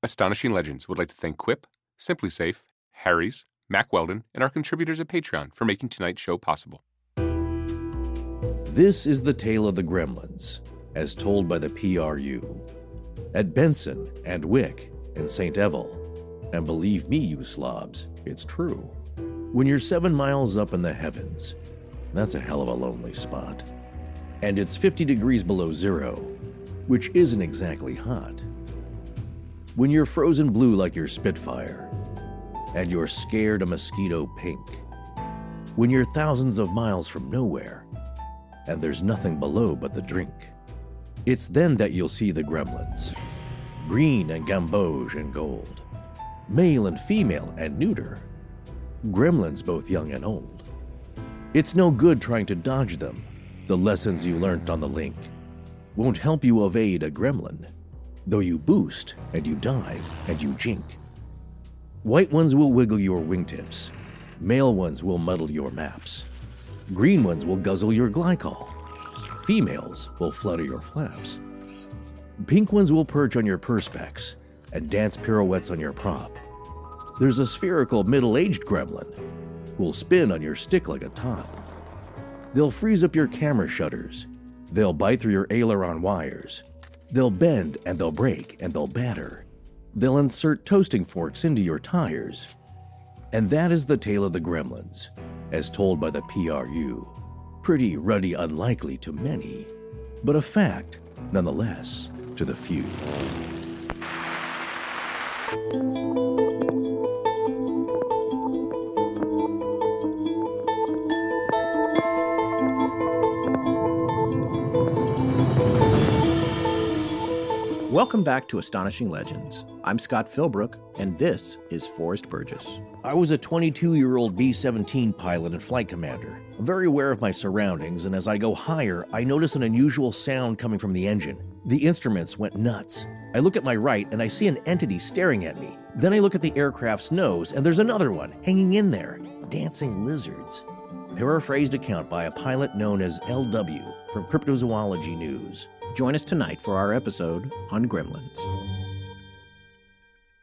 Astonishing Legends would like to thank Quip, SimpliSafe, Harry's, Mack Weldon, and our contributors at Patreon for making tonight's show possible. This is the tale of the Gremlins, as told by the PRU. At Benson and Wick and St. Eval. And believe me, you slobs, it's true. When you're seven miles up in the heavens, that's a hell of a lonely spot. And it's 50 degrees below zero, which isn't exactly hot. When you're frozen blue like your Spitfire, and you're scared a mosquito pink. When you're thousands of miles from nowhere, and there's nothing below but the drink. It's then that you'll see the gremlins green and gamboge and gold, male and female and neuter, gremlins both young and old. It's no good trying to dodge them. The lessons you learnt on the link won't help you evade a gremlin, though you boost and you dive and you jink. White ones will wiggle your wingtips, male ones will muddle your maps, green ones will guzzle your glycol, females will flutter your flaps. Pink ones will perch on your perspex and dance pirouettes on your prop. There's a spherical middle aged gremlin who'll spin on your stick like a top. They'll freeze up your camera shutters. They'll bite through your aileron wires. They'll bend and they'll break and they'll batter. They'll insert toasting forks into your tires. And that is the tale of the gremlins, as told by the PRU. Pretty ruddy unlikely to many, but a fact, nonetheless, to the few. Welcome back to Astonishing Legends. I'm Scott Philbrook, and this is Forrest Burgess. I was a 22 year old B 17 pilot and flight commander. I'm very aware of my surroundings, and as I go higher, I notice an unusual sound coming from the engine. The instruments went nuts. I look at my right and I see an entity staring at me. Then I look at the aircraft's nose, and there's another one hanging in there dancing lizards. Paraphrased account by a pilot known as LW from Cryptozoology News. Join us tonight for our episode on gremlins.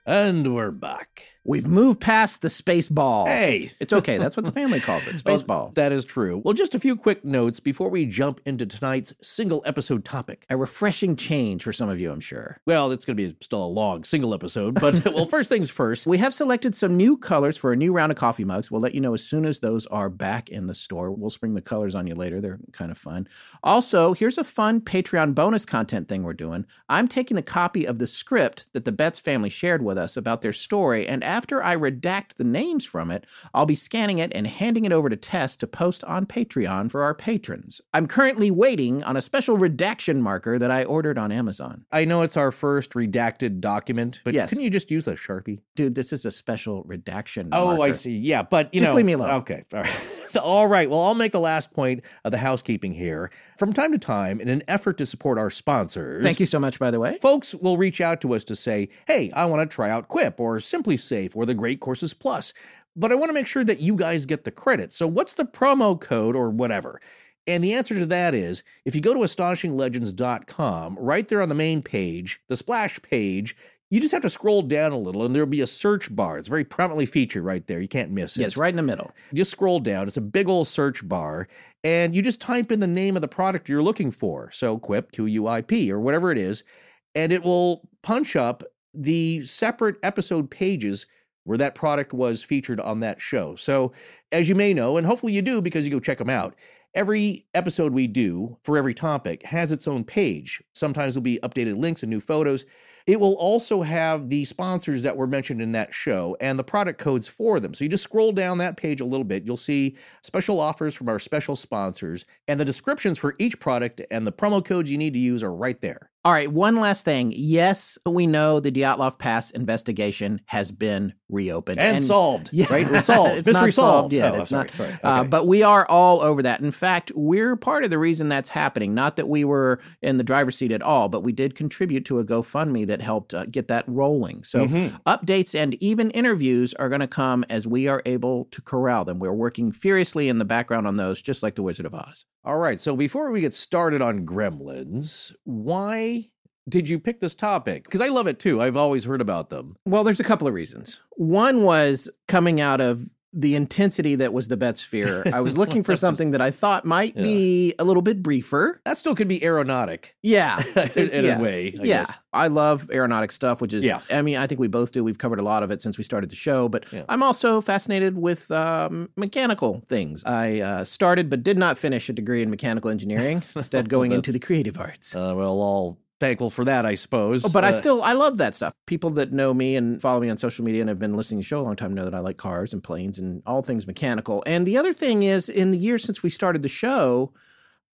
And we're back. We've moved past the space ball. Hey! It's okay. That's what the family calls it space ball. That is true. Well, just a few quick notes before we jump into tonight's single episode topic. A refreshing change for some of you, I'm sure. Well, it's going to be still a long single episode, but well, first things first. We have selected some new colors for a new round of coffee mugs. We'll let you know as soon as those are back in the store. We'll spring the colors on you later. They're kind of fun. Also, here's a fun Patreon bonus content thing we're doing. I'm taking the copy of the script that the Betz family shared with us about their story, and after I redact the names from it, I'll be scanning it and handing it over to Tess to post on Patreon for our patrons. I'm currently waiting on a special redaction marker that I ordered on Amazon. I know it's our first redacted document, but Yes. couldn't you just use a Sharpie? Dude, this is a special redaction Oh, I see. Yeah, but you Just know, leave me alone. Okay, all right. all right. Well, I'll make the last point of the housekeeping here. From time to time, in an effort to support our sponsors, Thank you so much, by the way. Folks will reach out to us to say, "Hey, I want to try out Quip or SimpliSafe or the Great Courses Plus, but I want to make sure that you guys get the credit. So, what's the promo code or whatever?" And the answer to that is if you go to astonishinglegends.com, right there on the main page, the splash page, you just have to scroll down a little and there'll be a search bar. It's very prominently featured right there. You can't miss it. Yes, right in the middle. Just scroll down. It's a big old search bar, and you just type in the name of the product you're looking for. So Quip, Q U I P, or whatever it is, and it will punch up the separate episode pages where that product was featured on that show. So, as you may know, and hopefully you do because you go check them out, every episode we do for every topic has its own page. Sometimes there'll be updated links and new photos. It will also have the sponsors that were mentioned in that show and the product codes for them. So you just scroll down that page a little bit, you'll see special offers from our special sponsors, and the descriptions for each product and the promo codes you need to use are right there. All right, one last thing. Yes, we know the Dyatlov Pass investigation has been reopened And, solved, Yeah, right? It was solved. it's Mystery not solved yet. Oh, it's sorry, not. sorry. Uh, but we are all over that. In fact, we're part of the reason that's happening. Not that we were in the driver's seat at all, but we did contribute to a GoFundMe that helped uh, get that rolling. So Mhm. updates and even interviews are going to come as we are able to corral them. We're working furiously in the background on those, just like the Wizard of Oz. All right. So before we get started on gremlins, why did you pick this topic? Because I love it too. I've always heard about them. Well, there's a couple of reasons. One was coming out of the intensity that was the Betz sphere. I was looking for something that I thought might Yeah. be a little bit briefer. That still could be aeronautic Yeah. in, in yeah. a way. I yeah, guess. I love aeronautic stuff, which is, Yeah. I mean, I think we both do. We've covered a lot of it since we started the show, but Yeah. I'm also fascinated with um, mechanical things. I uh, started but did not finish a degree in mechanical engineering, instead going into the creative arts. Uh, well, all thankful for that, I suppose. Oh, but I Uh, still I love that stuff. People that know me and follow me on social media and have been listening to the show a long time know that I like cars and planes and all things mechanical. And the other thing is, in the years since we started the show,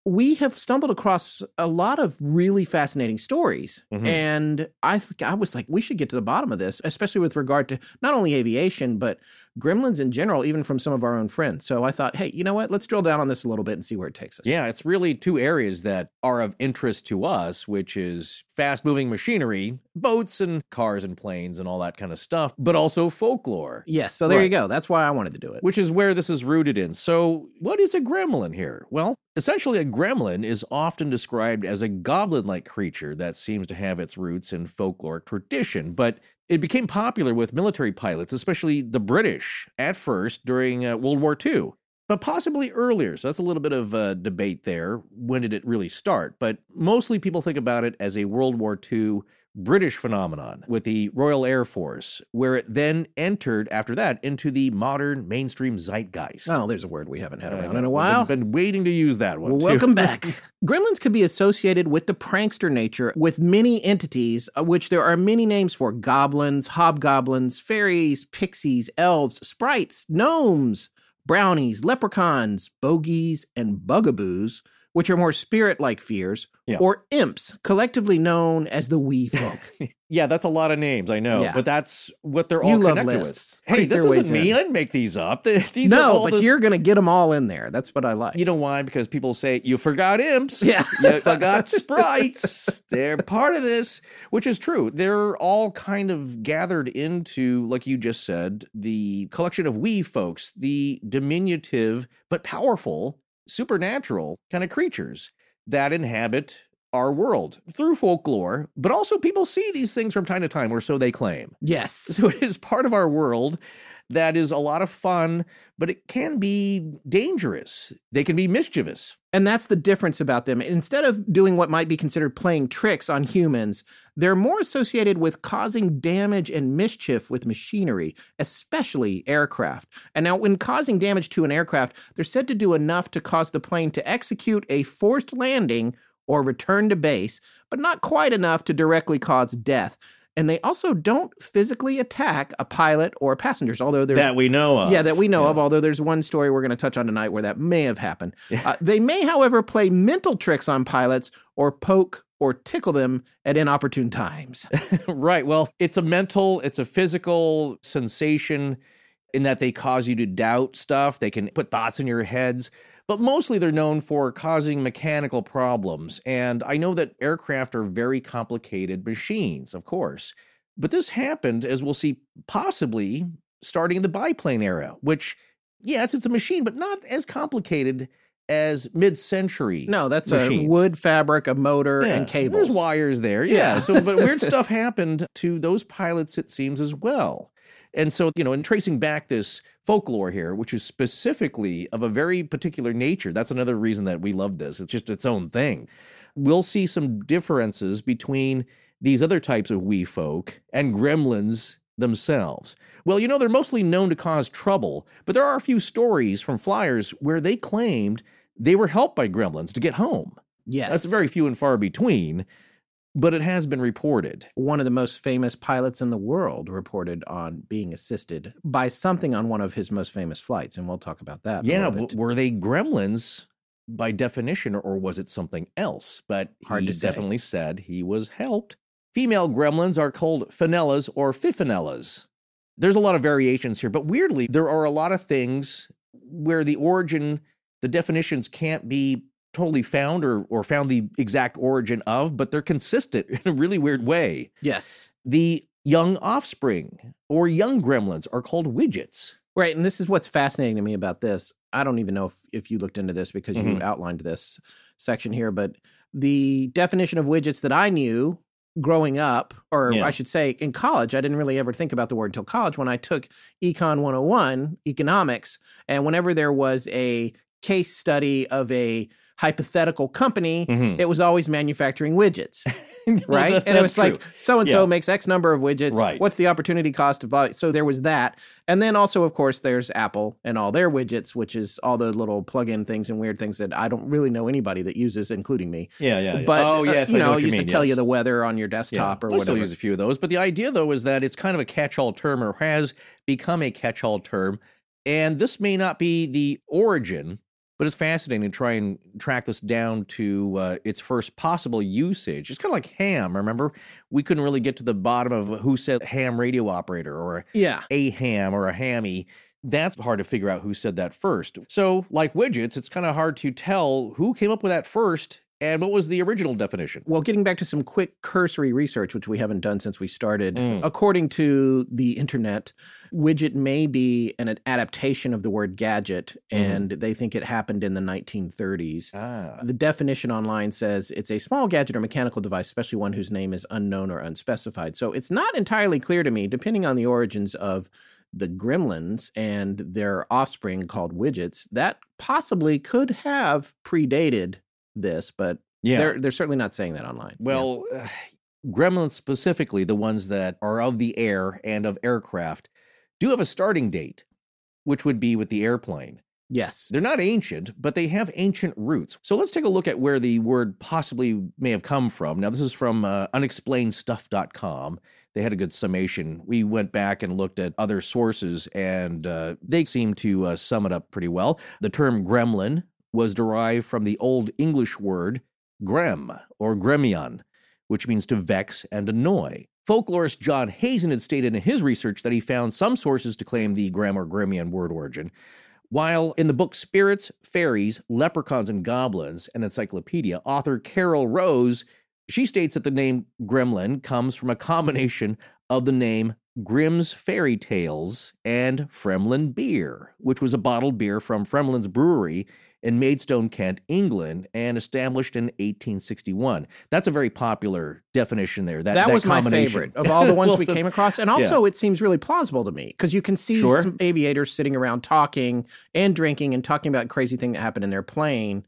we have stumbled across a lot of really fascinating stories. Mhm. And I th- I was like, we should get to the bottom of this, especially with regard to not only aviation but gremlins in general, even from some of our own friends. So I thought, hey, you know what? Let's drill down on this a little bit and see where it takes us. Yeah, it's really two areas that are of interest to us, which is fast moving machinery, boats and cars and planes and all that kind of stuff, but also folklore, Yes. So there you go. That's why I wanted to do it. which is where this is rooted in. So, what is a gremlin here? Well, essentially, a gremlin is often described as a goblin like creature that seems to have its roots in folkloric tradition, but it became popular with military pilots, especially the British, at first during uh, World War II. But possibly earlier. So that's a little bit of a debate there. When did it really start? But mostly people think about it as a World War II British phenomenon with the Royal Air Force, where it then entered after that into the modern mainstream zeitgeist. Oh, there's a word we haven't had around in a while. Been, been waiting to use that one. Well, welcome back. Gremlins could be associated with the prankster nature with many entities, of which there are many names for goblins, hobgoblins, fairies, pixies, elves, sprites, gnomes, brownies, leprechauns, bogies, and bugaboos, which are more spirit like fears, Yeah. or imps, collectively known as the wee folk. yeah, that's a lot of names, I know, Yeah. but that's what they're You all love connected lists. with. Hey, Creep this isn't me. in. I didn't make these up. These are no, but this- you're going to get them all in there. That's what I like. You know why? Because people say you forgot imps. Yeah. you forgot sprites. They're part of this, which is true. They're all kind of gathered into, like you just said, the collection of wee folks, the diminutive but powerful, supernatural kind of creatures that inhabit our world through folklore. But also, people see these things from time to time, or so they claim. yes. So it is part of our world that is a lot of fun, but it can be dangerous. They can be mischievous. And that's the difference about them. Instead of doing what might be considered playing tricks on humans, they're more associated with causing damage and mischief with machinery, especially aircraft. And now, when causing damage to an aircraft, they're said to do enough to cause the plane to execute a forced landing or return to base, but not quite enough to directly cause death. And they also don't physically attack a pilot or passengers, although there's that we know of. yeah, that we know Yeah. of, although there's one story we're going to touch on tonight where that may have happened. Uh, they may, however, play mental tricks on pilots or poke or tickle them at inopportune times. right. Well, it's a mental, it's a physical sensation in that they cause you to doubt stuff. They can put thoughts in your heads, but mostly they're known for causing mechanical problems. And I know that aircraft are very complicated machines, of course. But this happened, as we'll see, possibly starting in the biplane era, which, yes, it's a machine, but not as complicated as mid century. No, that's a wood fabric, a motor, Yeah, and cables. There's wires there. Yeah. Yeah. so, but weird stuff happened to those pilots, it seems, as well. And so, you know, in tracing back this folklore here, which is specifically of a very particular nature, that's another reason that we love this. It's just its own thing. We'll see some differences between these other types of wee folk and gremlins themselves. Well, you know, they're mostly known to cause trouble, but there are a few stories from flyers where they claimed they were helped by gremlins to get home. yes. That's very few and far between, but it has been reported. one of the most famous pilots in the world reported on being assisted by something on one of his most famous flights, and we'll talk about that. Yeah, w- were they gremlins by definition, or was it something else? But Hard he definitely said he was helped. Female gremlins are called finellas or fifinellas. There's a lot of variations here, but weirdly, there are a lot of things where the origin, the definitions can't be totally found or, or found the exact origin of, but they're consistent in a really weird way. yes. The young offspring or young gremlins are called widgets. Right. And this is what's fascinating to me about this. I don't even know if, if you looked into this because you Mhm. outlined this section here, but the definition of widgets that I knew growing up, or Yeah. I should say in college, I didn't really ever think about the word until college when I took Econ 101, economics. And whenever there was a case study of a hypothetical company, Mhm. it was always manufacturing widgets, right? And it was that's like so and so makes X number of widgets. Right. What's the opportunity cost of buy? So there was that, and then also, of course, there's Apple and all their widgets, which is all the little plug-in things and weird things that I don't really know anybody that uses, including me. yeah, yeah, yeah. But oh, uh, yes, I you know, what used mean, to tell yes. you the weather on your desktop or I still whatever. use a few of those, but the idea though is that it's kind of a catch-all term or has become a catch-all term, and this may not be the origin, but it's fascinating to try and track this down to uh, its first possible usage. It's kind of like ham. Remember, we couldn't really get to the bottom of who said ham radio operator or Yeah. a ham or a hammy. That's hard to figure out who said that first. So, like widgets, it's kind of hard to tell who came up with that first and what was the original definition. Well, getting back to some quick cursory research, which we haven't done since we started, Mm. according to the internet, widget may be an adaptation of the word gadget, Mhm. and they think it happened in the 1930s. Ah. The definition online says it's a small gadget or mechanical device, especially one whose name is unknown or unspecified. So it's not entirely clear to me, depending on the origins of the gremlins and their offspring called widgets, that possibly could have predated this, but Yeah. they're they're certainly not saying that online. Yeah. Well, uh, gremlins specifically, the ones that are of the air and of aircraft, do have a starting date, which would be with the airplane. yes. They're not ancient, but they have ancient roots. So let's take a look at where the word possibly may have come from. Now, this is from uh, unexplainedstuff.com. They had a good summation. We went back and looked at other sources, and uh, they seem to uh, sum it up pretty well. The term gremlin was derived from the Old English word grem or gremion, which means to vex and annoy. Folklorist John Hazen had stated in his research that he found some sources to claim the grem or gremion word origin, while in the book Spirits, Fairies, Leprechauns, and Goblins, an encyclopedia, author Carol Rose, she states that the name gremlin comes from a combination of the name Grimm's Fairy Tales and Fremlin Beer, which was a bottled beer from Fremlin's Brewery in Maidstone, Kent, England, and established in 1861. That's a very popular definition there. That, That, was my combination. favorite of all the ones Well, we came across. And also, it seems really plausible to me because you can see Sure. some aviators sitting around talking and drinking and talking about crazy thing that happened in their plane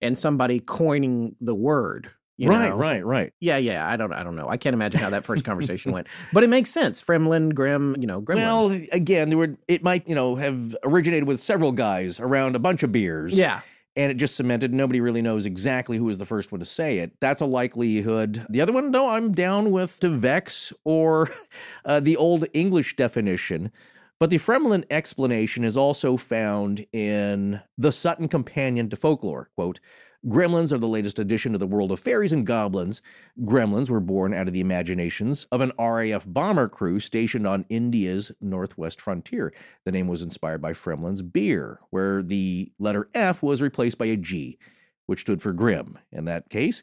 and somebody coining the word. Right, know? right, right. Yeah, yeah. I don't, I don't know. I can't imagine how that first conversation went, but it makes sense. Fremlin, Grim, you know, Gremlin. Well, again, there were it might you know have originated with several guys around a bunch of beers. yeah, and it just cemented. Nobody really knows exactly who was the first one to say it. That's a likelihood. The other one, no, I'm down with to vex or uh, the old English definition. But the Fremlin explanation is also found in the Sutton Companion to Folklore. Quote, Gremlins are the latest addition to the world of fairies and goblins. Gremlins were born out of the imaginations of an RAF bomber crew stationed on India's northwest frontier. The name was inspired by Fremlin's beer, where the letter F was replaced by a G, which stood for Grim in that case.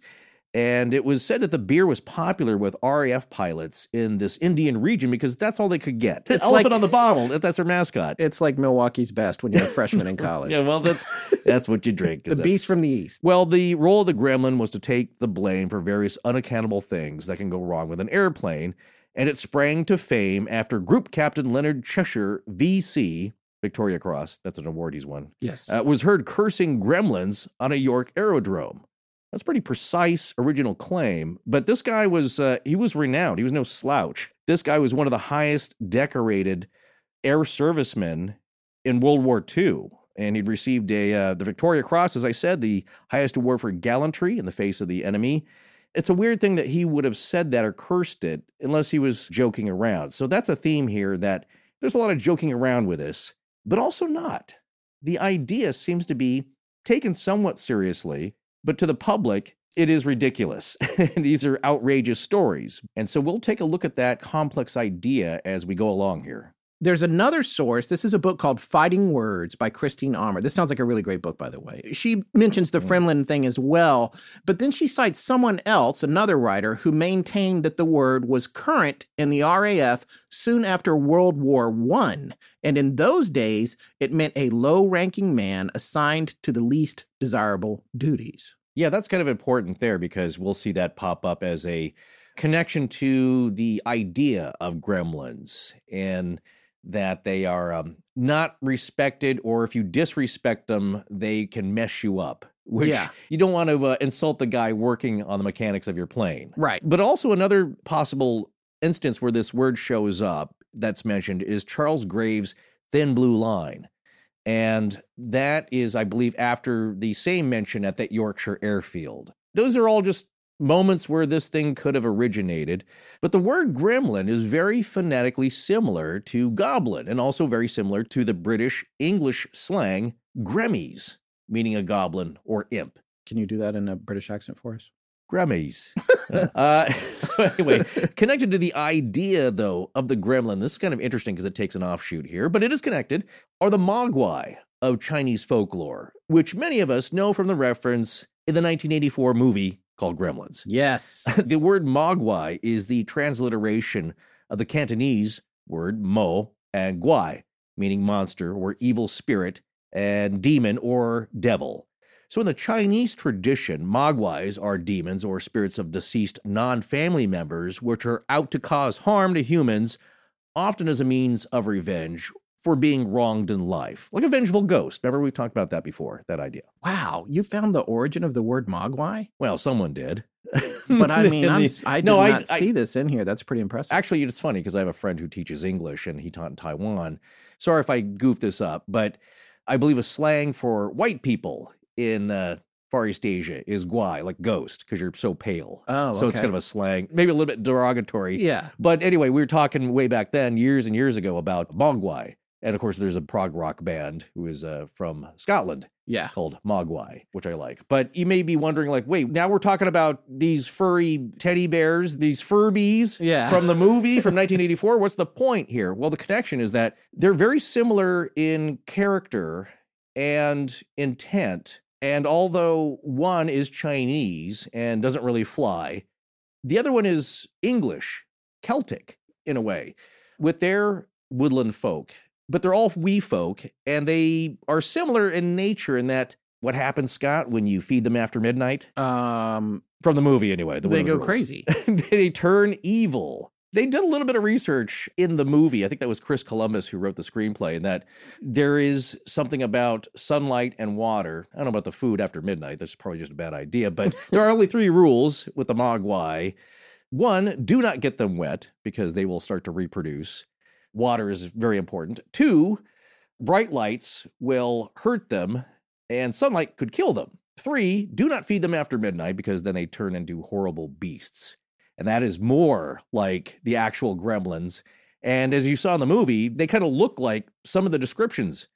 And it was said that the beer was popular with RAF pilots in this Indian region because that's all they could get. It's Elephant like- on the bottle. That's their mascot. it's like Milwaukee's best when you're a freshman in college. Yeah, well, that's that's what you drink. the beast from the east. well, the role of the gremlin was to take the blame for various unaccountable things that can go wrong with an airplane, and it sprang to fame after Group Captain Leonard Cheshire, VC, Victoria Cross, that's an award he's won, Yes. uh, was heard cursing gremlins on a York aerodrome. That's pretty precise original claim, but this guy was uh, he was renowned. He was no slouch. This guy was one of the highest decorated air servicemen in World War II, and he'd received a uh, the Victoria Cross, as I said, the highest award for gallantry in the face of the enemy. It's a weird thing that he would have said that or cursed it unless he was joking around. So that's a theme here that there's a lot of joking around with this, but also not. The idea seems to be taken somewhat seriously, but to the public, it is ridiculous. these are outrageous stories. And so we'll take a look at that complex idea as we go along here. There's another source. This is a book called Fighting Words by Christine Ammer. This sounds like a really great book, by the way. She mentions the Mm. Fremlin thing as well, but then she cites someone else, another writer, who maintained that the word was current in the RAF soon after World War One, and in those days it meant a low-ranking man assigned to the least desirable duties. Yeah, that's kind of important there because we'll see that pop up as a connection to the idea of gremlins and that they are um, not respected, or if you disrespect them, they can mess you up. Which Yeah. you don't want to uh, insult the guy working on the mechanics of your plane. Right. But also, another possible instance where this word shows up that's mentioned is Charles Graves' Thin Blue Line. And that is, I believe, after the same mention at that Yorkshire airfield. Those are all just moments where this thing could have originated. But the word gremlin is very phonetically similar to goblin and also very similar to the British English slang gremmies, meaning a goblin or imp. Can you do that in a British accent for us? Grammys. uh, anyway, connected to the idea, though, of the gremlin, this is kind of interesting because it takes an offshoot here, but it is connected, are the mogwai of Chinese folklore, which many of us know from the reference in the 1984 movie called Gremlins. Yes. the word mogwai is the transliteration of the Cantonese word mo and guai, meaning monster or evil spirit, and demon or devil. So, in the Chinese tradition, mogwais are demons or spirits of deceased non family members, which are out to cause harm to humans, often as a means of revenge for being wronged in life. Like a vengeful ghost. Remember, we've talked about that before, that idea. wow. You found the origin of the word mogwai? Well, someone did. But I mean, the- I did no, not I- see this in here. That's pretty impressive. Actually, it's funny because I have a friend who teaches English and he taught in Taiwan. Sorry if I goof this up, but I believe a slang for white people in uh, Far East Asia is guai, like ghost, because you're so pale. oh, so it's kind of a slang, maybe a little bit derogatory. yeah. But anyway, we were talking way back then, years and years ago, about Mogwai. And of course, there's a prog rock band who is uh, from Scotland Yeah. called Mogwai, which I like. But you may be wondering, like, wait, now we're talking about these furry teddy bears, these Furbies Yeah. from the movie from 1984. What's the point here? Well, the connection is that they're very similar in character and intent. And although one is Chinese and doesn't really fly, the other one is English, Celtic in a way, with their woodland folk. But they're all wee folk, and they are similar in nature in that what happens, Scott, when you feed them after midnight? Um, From the movie, anyway. The they of the go crazy. they turn evil. They did a little bit of research in the movie. I think that was Chris Columbus who wrote the screenplay, and that there is something about sunlight and water. I don't know about the food after midnight. That's probably just a bad idea. But there are only three rules with the Mogwai. One, do not get them wet because they will start to reproduce. Water is very important. Two, bright lights will hurt them, and sunlight could kill them. Three, do not feed them after midnight because then they turn into horrible beasts. And that is more like the actual gremlins. And as you saw in the movie, they kind of look like some of the descriptions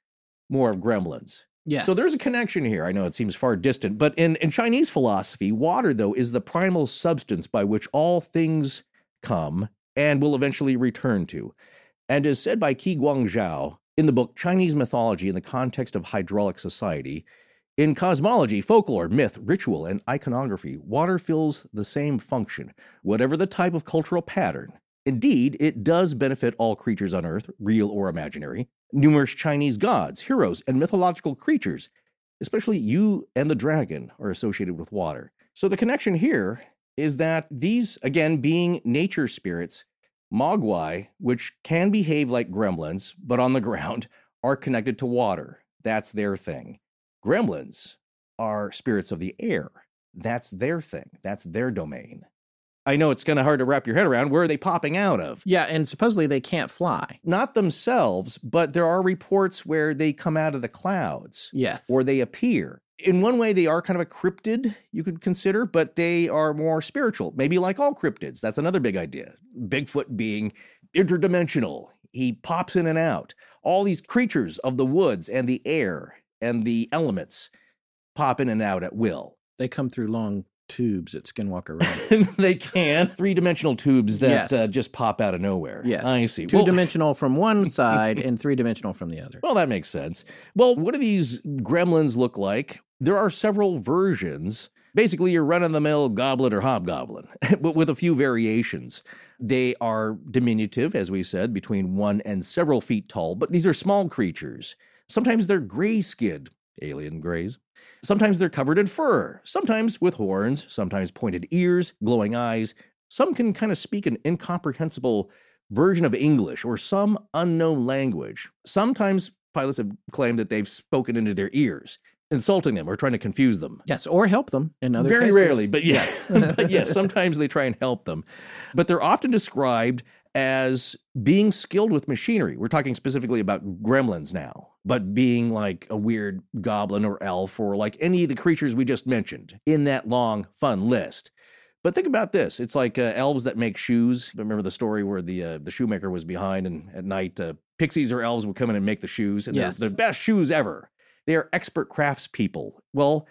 more of gremlins. Yes. So there's a connection here. I know it seems far distant, but in, in Chinese philosophy, water, though, is the primal substance by which all things come and will eventually return to. And as said by Qi Guangzhao in the book Chinese Mythology in the Context of Hydraulic Society, in cosmology, folklore, myth, ritual, and iconography, water fills the same function, whatever the type of cultural pattern. Indeed, it does benefit all creatures on Earth, real or imaginary. Numerous Chinese gods, heroes, and mythological creatures, especially Yu and the dragon, are associated with water. So the connection here is that these, again, being nature spirits, Mogwai, which can behave like gremlins, but on the ground, are connected to water. That's their thing. Gremlins are spirits of the air. That's their thing. That's their domain. I know it's kind of hard to wrap your head around. Where are they popping out of? yeah, and supposedly they can't fly. Not themselves, but there are reports where they come out of the clouds Yes. or they appear. In one way, they are kind of a cryptid, you could consider, but they are more spiritual, maybe like all cryptids. That's another big idea. Bigfoot being interdimensional, he pops in and out. All these creatures of the woods and the air and the elements pop in and out at will. they come through long tubes at Skinwalker Ranch. they can. Three dimensional tubes that Yes. uh, just pop out of nowhere. yes. I see. Two Well- dimensional from one side and three dimensional from the other. Well, that makes sense. Well, what do these gremlins look like? There are several versions. Basically, your run of the mill goblin or hobgoblin, but with a few variations. They are diminutive, as we said, between one and several feet tall, but these are small creatures. Sometimes they're gray skinned, alien grays. Sometimes they're covered in fur, sometimes with horns, sometimes pointed ears, glowing eyes, Some can kind of speak an incomprehensible version of English or some unknown language. Sometimes pilots have claimed that they've spoken into their ears, insulting them or trying to confuse them. Yes, or help them in other ways. Very cases. rarely, but yes, but yes, sometimes they try and help them. But they're often described as being skilled with machinery. We're talking specifically about gremlins now, but being like a weird goblin or elf or like any of the creatures we just mentioned in that long, fun list. But think about this: it's like uh, elves that make shoes. Remember the story where the uh, the shoemaker was behind, and at night, uh, pixies or elves would come in and make the shoes, and Yes. they're the best shoes ever. They are expert craftspeople. Well,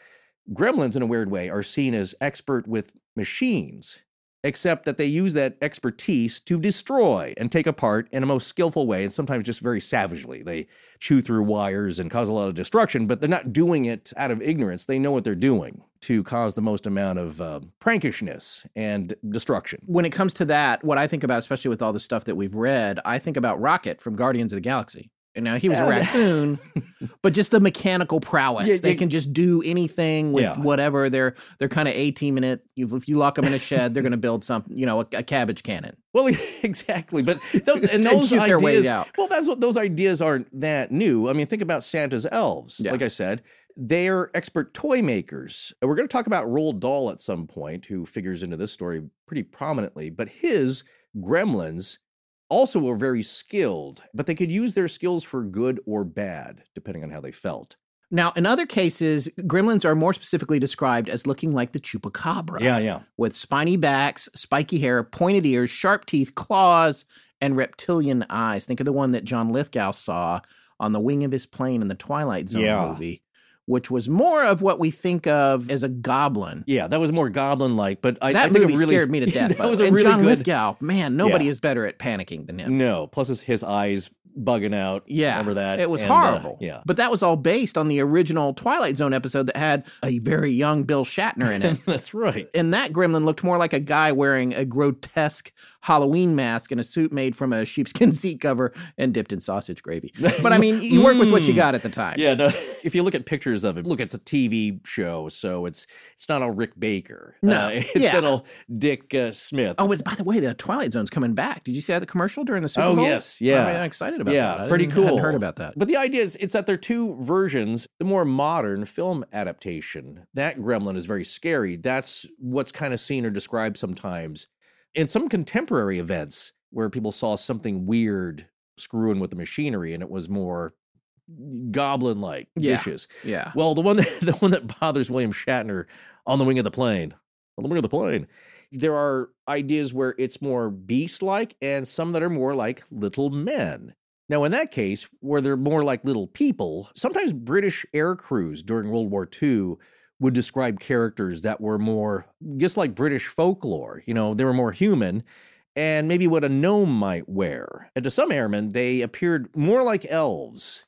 gremlins, in a weird way, are seen as expert with machines, except that they use that expertise to destroy and take apart in a most skillful way, and sometimes just very savagely. They chew through wires and cause a lot of destruction, but they're not doing it out of ignorance. They know what they're doing to cause the most amount of uh, prankishness and destruction. When it comes to that, what I think about, especially with all the stuff that we've read, I think about Rocket from Guardians of the Galaxy. And now he was a Yeah. raccoon, but just the mechanical prowess. Yeah, they can just do anything with Yeah. whatever. They're they're kind of a team in it. You, if you lock them in a shed, they're going to build something, you know, a, a cabbage cannon. Well, exactly, but those, and those ideas. their way out. Well, that's what those ideas aren't that new. I mean, think about Santa's elves. Like I said, they're expert toy makers. And We're going to talk about Roald Dahl at some point, who figures into this story pretty prominently. But his gremlins also were very skilled, but they could use their skills for good or bad, depending on how they felt. Now, in other cases, gremlins are more specifically described as looking like the chupacabra. yeah. Yeah. With spiny backs, spiky hair, pointed ears, sharp teeth, claws, and reptilian eyes. Think of the one that John Lithgow saw on the wing of his plane in the Twilight Zone Yeah. movie, which was more of what we think of as a goblin. Yeah, that was more goblin-like, but I, that I think movie it really scared me to death. that was a and really John good. Lithgow, man, nobody Yeah. is better at panicking than him. No, plus his, his eyes bugging out. Yeah, remember that? It was And, uh, horrible. yeah, But that was all based on the original Twilight Zone episode that had a very young Bill Shatner in it. that's right. and that gremlin looked more like a guy wearing a grotesque Halloween mask and a suit made from a sheepskin seat cover and dipped in sausage gravy. But I mean, you work with what you Mm. got at the time. Yeah, no. If you look at pictures of it, look, it's a TV show, so it's it's not all Rick Baker. No, uh, it's yeah. not all Dick uh, Smith. Oh, but by the way, the Twilight Zone's coming back. Did you see that the commercial during the Super Oh, Bowl? yes, yeah. I'm excited about Yeah, that. I pretty didn't- hadn't cool. heard about that. But the idea is it's that there are two versions. The more modern film adaptation, that gremlin is very scary. That's what's kind of seen or described sometimes in some contemporary events where people saw something weird screwing with the machinery and it was more goblin like Yeah. vicious. Yeah. Well, the one that, the one that bothers William Shatner on the wing of the plane, on the wing of the plane, there are ideas where it's more beast-like, and some that are more like little men. Now, in that case, where they're more like little people, sometimes British air crews during World War II would describe characters that were more just like British folklore. You know, they were more human and maybe what a gnome might wear. And to some airmen, they appeared more like elves.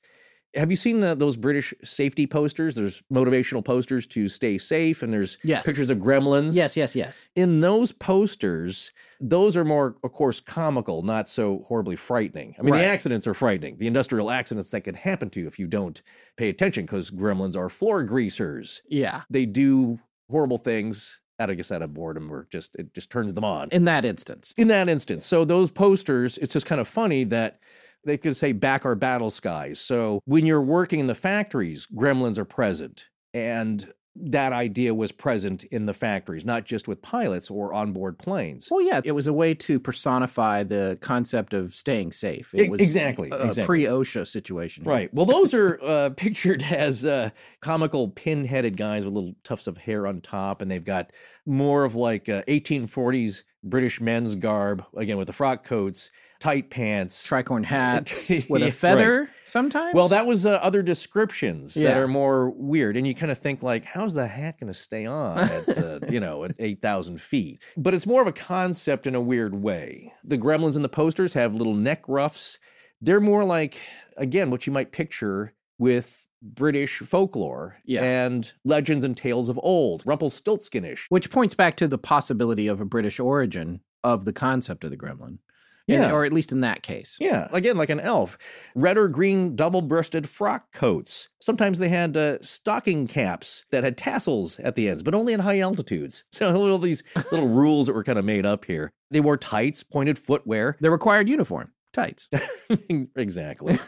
Have you seen uh, those British safety posters? There's motivational posters to stay safe, and there's Yes. pictures of gremlins. Yes, yes, yes. In those posters, those are more, of course, comical, not so horribly frightening. I mean, Right. the accidents are frightening. The industrial accidents that can happen to you if you don't pay attention, because gremlins are floor greasers. Yeah. They do horrible things out of, I guess, out of boredom, or just it just turns them on In that instance. in that instance. So those posters, it's just kind of funny that they could say back our battle skies. So when you're working in the factories, gremlins are present. And that idea was present in the factories, not just with pilots or onboard planes. Well, yeah, it was a way to personify the concept of staying safe. It was exactly, a, exactly. pre OSHA situation. Right. Well, those are uh, pictured as uh, comical pin-headed guys with little tufts of hair on top, and they've got more of like uh, 1840s British men's garb, again with the frock coats, tight pants, Tricorn hat with Yeah, a right. feather sometimes. Well, that was uh, other descriptions that are more weird, and you kind of think like, how's the hat going to stay on at uh, you know at eight thousand feet? But it's more of a concept in a weird way. The gremlins in the posters have little neck ruffs. They're more like again what you might picture with British folklore Yeah. and legends and tales of old, Rumpelstiltskinish. which points back to the possibility of a British origin of the concept of the gremlin. In- Yeah. or at least in that case. Yeah, again, like an elf. Red or green double breasted frock coats. Sometimes they had uh, stocking caps that had tassels at the ends, but only at high altitudes. So all these little rules that were kind of made up here. They wore tights, pointed footwear. The required uniform, tights. exactly.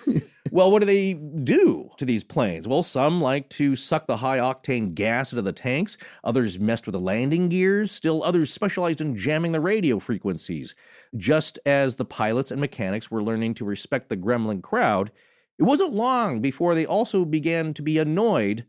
well, what do they do to these planes? Well, some like to suck the high octane gas into the tanks, others messed with the landing gears, still others specialized in jamming the radio frequencies. Just as the pilots and mechanics were learning to respect the gremlin crowd, it wasn't long before they also began to be annoyed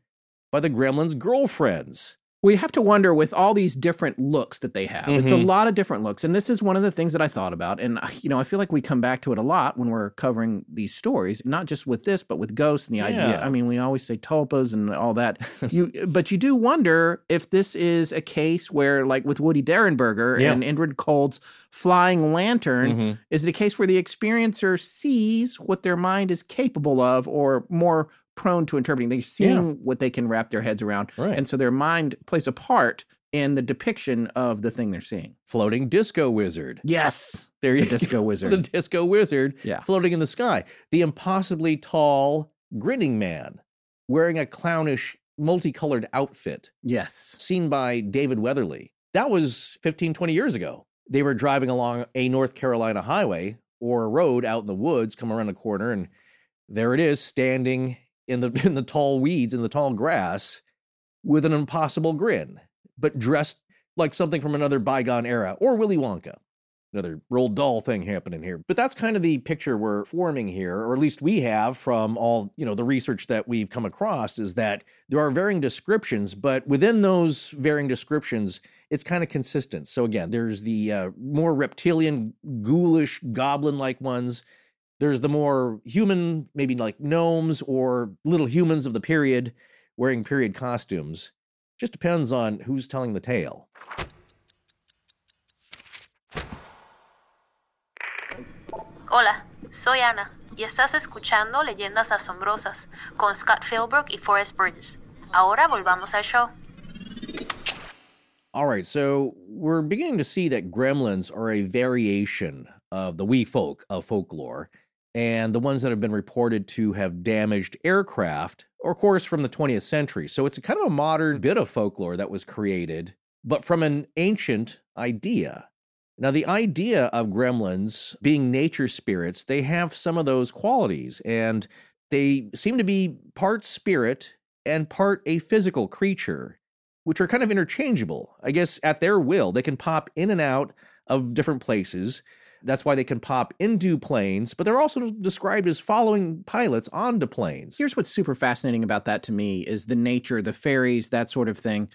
by the gremlins' girlfriends. We have to wonder with all these different looks that they have. It's a Mhm. lot of different looks. And this is one of the things that I thought about. And, uh, you know, I feel like we come back to it a lot when we're covering these stories, not just with this, but with ghosts and the idea. I mean, we always say tulpas and all that. you, But you do wonder if this is a case where, like with Woody Derenberger Yeah. and Indrid Cold's flying lantern, Mhm. is it a case where the experiencer sees what their mind is capable of or more prone to interpreting? They're seeing what they can wrap their heads around. Right. And so their mind plays a part in the depiction of the thing they're seeing. Floating disco wizard. Yes. There The you disco wizard. The disco wizard Yeah. floating in the sky. The impossibly tall, grinning man wearing a clownish, multicolored outfit Yes. seen by David Weatherly. That was 15, 20 years ago. They were driving along a North Carolina highway or a road out in the woods, come around a corner, and there it is, standing in the in the tall weeds, in the tall grass, with an impossible grin, but dressed like something from another bygone era, or Willy Wonka. Another Roald Dahl thing happening here. But that's kind of the picture we're forming here, or at least we have from all, you know, the research that we've come across is that there are varying descriptions, but within those varying descriptions, it's kind of consistent. So again, there's the uh, more reptilian, ghoulish, goblin-like ones. There's the more human, maybe like gnomes or little humans of the period wearing period costumes. Just depends on who's telling the tale. Hola, soy Ana y estás escuchando Leyendas Asombrosas con Scott Philbrook y Forrest Burgess. Ahora volvamos al show. All right, so we're beginning to see that gremlins are a variation of the wee folk of folklore, and the ones that have been reported to have damaged aircraft, or of course from the 20th century. So it's a kind of a modern bit of folklore that was created, but from an ancient idea. Now, the idea of gremlins being nature spirits, they have some of those qualities, and they seem to be part spirit and part a physical creature which are kind of interchangeable. I guess at their will, they can pop in and out of different places. That's why they can pop into planes, but they're also described as following pilots onto planes. Here's what's super fascinating about that to me is the nature, the fairies, that sort of thing.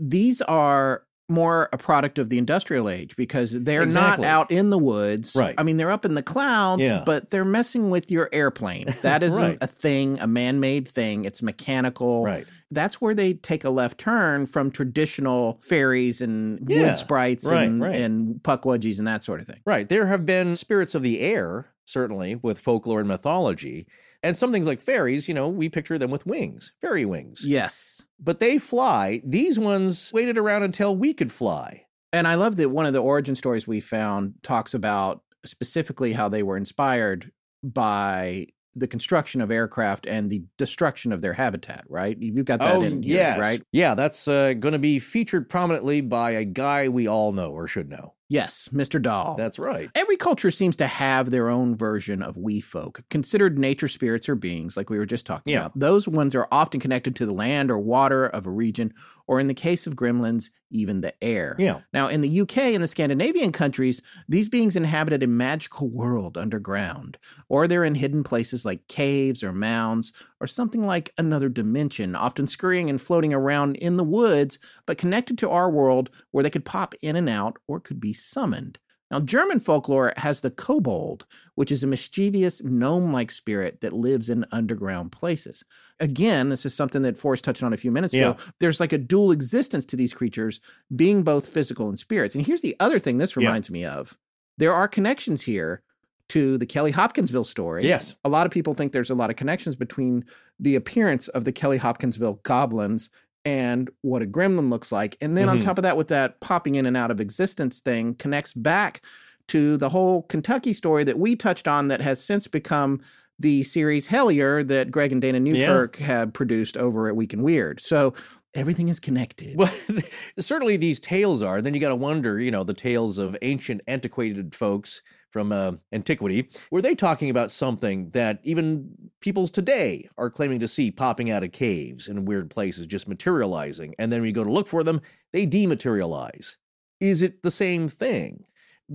These are more a product of the industrial age because they're Exactly. not out in the woods. Right. I mean, they're up in the clouds, Yeah. but they're messing with your airplane. That isn't Right. a thing, a man made thing. It's mechanical. Right. That's where they take a left turn from traditional fairies and Yeah. wood sprites Right, and, right. and pukwudgies and that sort of thing. Right. There have been spirits of the air, certainly, with folklore and mythology. And some things like fairies, you know, we picture them with wings, fairy wings. Yes. But they fly. These ones waited around until we could fly. And I love that one of the origin stories we found talks about specifically how they were inspired by the construction of aircraft and the destruction of their habitat, right? You've got that in here, Oh, yes. right? Yeah, that's uh, going to be featured prominently by a guy we all know or should know. Yes, Mr. Dahl. That's right. Every culture seems to have their own version of we folk, considered nature spirits or beings, like we were just talking Yeah. about. Those ones are often connected to the land or water of a region, or in the case of gremlins, even the air. Yeah. Now, in the UK and the Scandinavian countries, these beings inhabited a magical world underground, or they're in hidden places like caves or mounds, or something like another dimension, often scurrying and floating around in the woods, but connected to our world where they could pop in and out or could be summoned. Now, German folklore has the kobold, which is a mischievous gnome like spirit that lives in underground places. Again, this is something that Forrest touched on a few minutes ago. There's like a dual existence to these creatures, being both physical and spirits. And here's the other thing this Yeah. reminds me of there are connections here to the Kelly Hopkinsville story. Yes. A lot of people think there's a lot of connections between the appearance of the Kelly Hopkinsville goblins and what a gremlin looks like. And then on Mhm. top of that, with that popping in and out of existence thing, connects back to the whole Kentucky story that we touched on that has since become the series Hellier that Greg and Dana Newkirk have produced over at Week in Weird. So everything is connected. Well, certainly these tales are. Then you got to wonder, you know, the tales of ancient, antiquated folks from uh, antiquity. Were they talking about something that even peoples today are claiming to see popping out of caves in weird places, just materializing? And then you go to look for them, they dematerialize. Is it the same thing?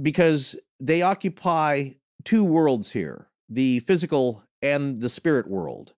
Because they occupy two worlds here the physical and the spirit world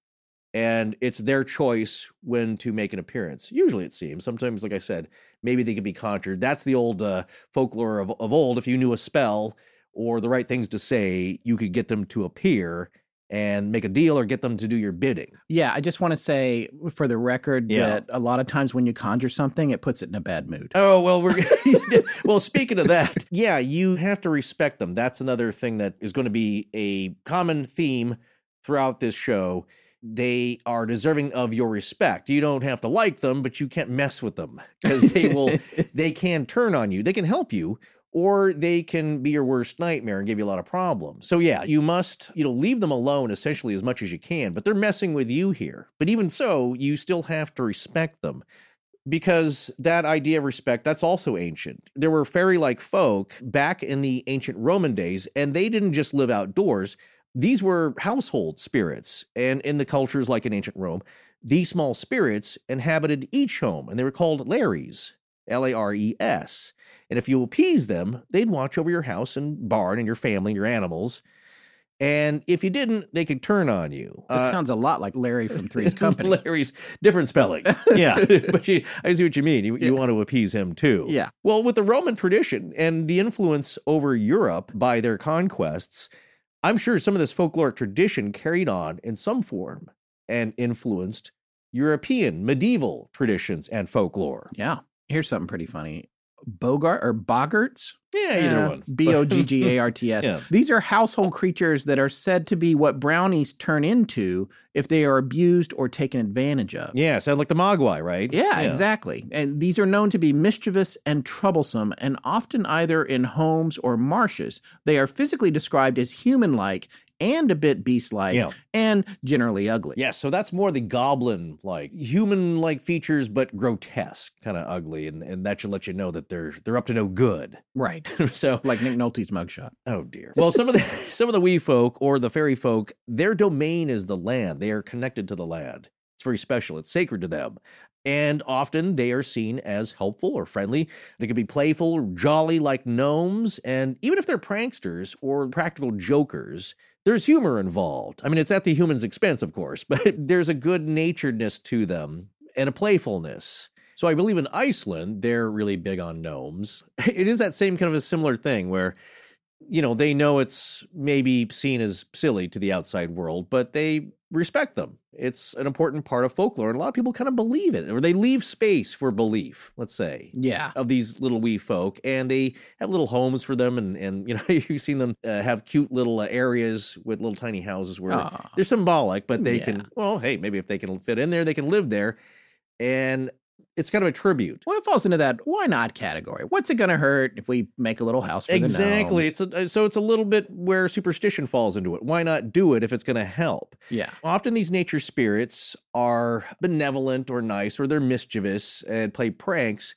and it's their choice when to make an appearance. Usually, it seems. Sometimes, like I said, maybe they can be conjured. That's the old uh, folklore of, of old. If you knew a spell or the right things to say, you could get them to appear and make a deal or get them to do your bidding. Yeah, I just want to say for the record Yeah. that a lot of times when you conjure something, it puts it in a bad mood. Oh well, we're well. Speaking of that, yeah, you have to respect them. That's another thing that is going to be a common theme throughout this show. They are deserving of your respect. You don't have to like them, but you can't mess with them because they will. they can turn on you. They can help you, or they can be your worst nightmare and give you a lot of problems. So yeah, you must you know leave them alone essentially as much as you can. But they're messing with you here. But even so, you still have to respect them because that idea of respect that's also ancient there were fairy like folk back in the ancient roman days and they didn't just live outdoors these were household spirits and in the cultures like in ancient rome these small spirits inhabited each home and they were called lares l-a-r-e-s and if you appease them they'd watch over your house and barn and your family and your animals and if you didn't they could turn on you This Uh, sounds a lot like Larry from Three's Company. Larry's different spelling. Yeah, but you, I see what you mean. You, you want to appease him too. Yeah. Well, with the Roman tradition and the influence over Europe by their conquests, I'm sure some of this folkloric tradition carried on in some form and influenced European medieval traditions and folklore. Yeah. Here's something pretty funny. Bogart or Boggarts? Yeah, either one. B O G G A R T S. Yeah. These are household creatures that are said to be what brownies turn into if they are abused or taken advantage of. Yeah, sound like the Mogwai, right? Yeah, exactly. And these are known to be mischievous and troublesome, and often either in homes or marshes. They are physically described as human like and a bit beast like, Yeah. and generally ugly. Yes, so that's more the goblin like human like features, but grotesque, kind of ugly, and, and that should let you know that they're they're up to no good. Right. so Like Nick Nolte's mugshot. Oh dear. Well, some of the some of the wee folk or the fairy folk, their domain is the land. They are connected to the land. It's very special. It's sacred to them. And often they are seen as helpful or friendly. They can be playful jolly like gnomes. And even if they're pranksters or practical jokers, there's humor involved. I mean, it's at the human's expense, of course, but there's a good naturedness to them and a playfulness. So I believe in Iceland, they're really big on gnomes. It is that same kind of a similar thing where you know, they know it's maybe seen as silly to the outside world, but they respect them. It's an important part of folklore, and a lot of people kind of believe it, or they leave space for belief, let's say, Yeah. of these little wee folk, and they have little homes for them, and and you know, you've seen them uh, have cute little uh, areas with little tiny houses where Aw. they're symbolic, but they Yeah. can, well, hey, maybe if they can fit in there, they can live there, and it's kind of a tribute. Well, it falls into that why not category. What's it going to hurt if we make a little house for Exactly. the It's a, so it's a little bit where superstition falls into it. Why not do it if it's going to help? Yeah. Often these nature spirits are benevolent or nice or they're mischievous and play pranks.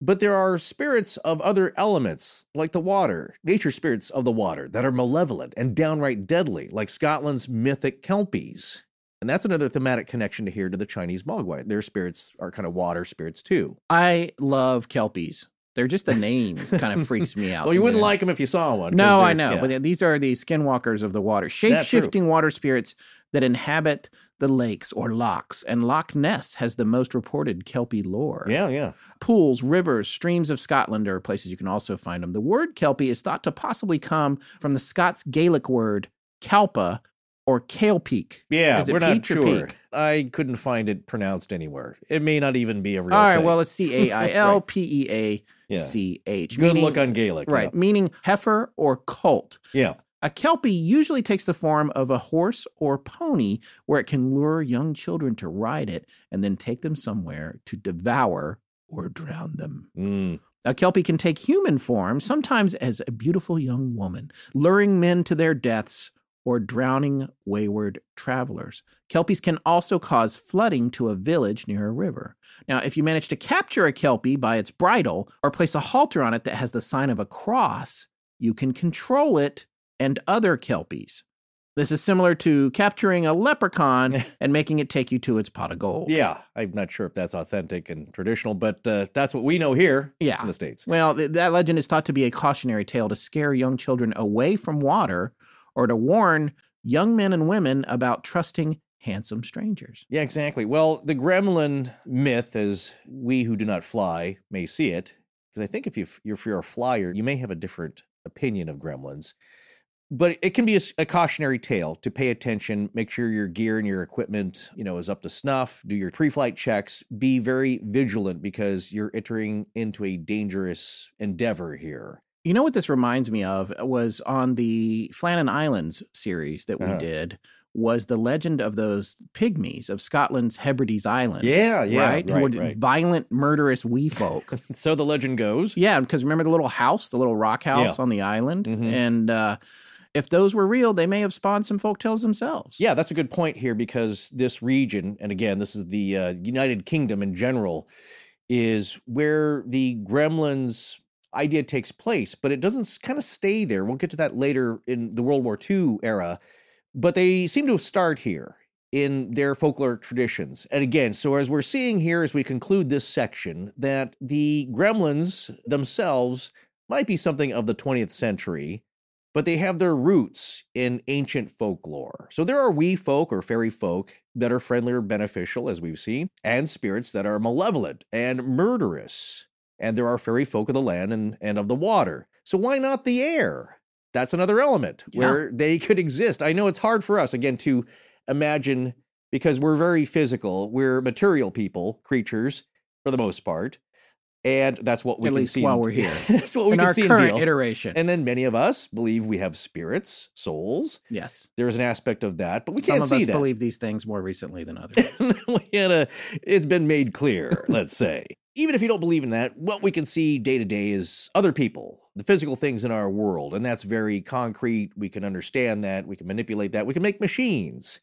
But there are spirits of other elements, like the water, nature spirits of the water, that are malevolent and downright deadly, like Scotland's mythic Kelpies. And that's another thematic connection to here to the Chinese Mogwai. Their spirits are kind of water spirits too. I love Kelpies. They're just the name kind of freaks me out. Well, you wouldn't like them if you saw one. No, I know, yeah. but these are the skinwalkers of the water, shape shifting water spirits that inhabit the lakes or lochs. And Loch Ness has the most reported Kelpie lore. yeah, yeah. Pools, rivers, streams of Scotland are places you can also find them. The word Kelpie is thought to possibly come from the Scots Gaelic word Kalpa or Kale Peak. Yeah, we're not sure. peak? I couldn't find it pronounced anywhere. It may not even be a real All right, thing. well, it's C A I L P E A yeah. C H. Good meaning- look on Gaelic. Right, meaning heifer or colt. Yeah. A kelpie usually takes the form of a horse or pony where it can lure young children to ride it and then take them somewhere to devour or drown them. Mm. A Kelpie can take human form, sometimes as a beautiful young woman, luring men to their deaths or drowning wayward travelers. Kelpies can also cause flooding to a village near a river. Now, if you manage to capture a Kelpie by its bridle or place a halter on it that has the sign of a cross, you can control it and other Kelpies. This is similar to capturing a leprechaun and making it take you to its pot of gold. Yeah, I'm not sure if that's authentic and traditional, but uh, that's what we know here Yeah. in the States. Well, th- that legend is thought to be a cautionary tale to scare young children away from water or to warn young men and women about trusting handsome strangers. Yeah, exactly. Well, the gremlin myth, as we who do not fly may see it, because I think if, you, if you're a flyer, you may have a different opinion of gremlins. But it can be a cautionary tale to pay attention, make sure your gear and your equipment, you know, is up to snuff, do your pre-flight checks, be very vigilant because you're entering into a dangerous endeavor here. You know what this reminds me of was on the Flannan Islands series that we Uh-huh. did was the legend of those pygmies of Scotland's Hebrides Islands. Yeah, yeah, right. Who right, were right. violent, murderous wee folk. So the legend goes. yeah, because remember the little house, the little rock house Yeah. on the island, Mhm. and uh, if those were real, they may have spawned some folk tales themselves. Yeah, that's a good point here because this region, and again, this is the uh, United Kingdom in general, is where the gremlins idea takes place, but it doesn't kind of stay there. We'll get to that later in the World War II era, but they seem to started here in their folklore traditions. And again, so as we're seeing here as we conclude this section, that the gremlins themselves might be something of the 20th century but they have their roots in ancient folklore. So there are wee folk or fairy folk that are friendly or beneficial, as we've seen, and spirits that are malevolent and murderous. And there are fairy folk of the land and, and of the water. So why not the air? That's another element Yeah. where they could exist. I know it's hard for us, again, to imagine because we're very physical. We're material people, creatures, for the most part. And that's what we At can least see while in- we're here. that's what we in can our see in current deal. iteration. And then many of us believe we have spirits, souls. yes. There's an aspect of that, but we Some can't of see us that. believe these things more recently than others. we gotta, it's been made clear, let's say. Even if you don't believe in that, what we can see day to day is other people, the physical things in our world. And that's very concrete. We can understand that. We can manipulate that. We can make machines.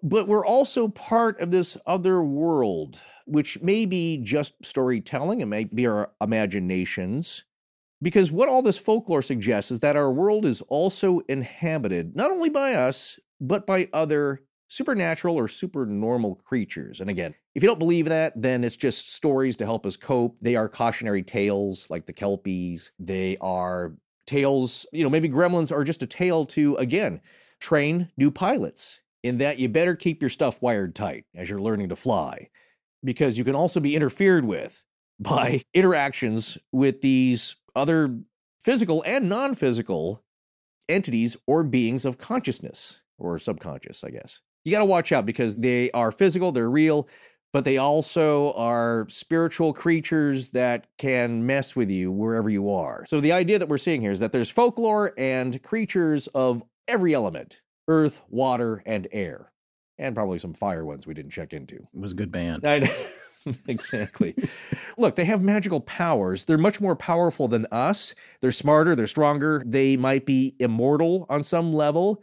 But we're also part of this other world, which may be just storytelling, and may be our imaginations. Because what all this folklore suggests is that our world is also inhabited not only by us, but by other supernatural or supernormal creatures. And again, if you don't believe that, then it's just stories to help us cope. They are cautionary tales like the Kelpies. They are tales, you know, maybe gremlins are just a tale to, again, train new pilots in that you better keep your stuff wired tight as you're learning to fly because you can also be interfered with by interactions with these other physical and non physical entities or beings of consciousness or subconscious, I guess. You got to watch out because they are physical, they're real, but they also are spiritual creatures that can mess with you wherever you are. So the idea that we're seeing here is that there's folklore and creatures of every element earth, water, and air. And probably some fire ones we didn't check into. It was a good band. I exactly. Look, they have magical powers. They're much more powerful than us. They're smarter, they're stronger. They might be immortal on some level,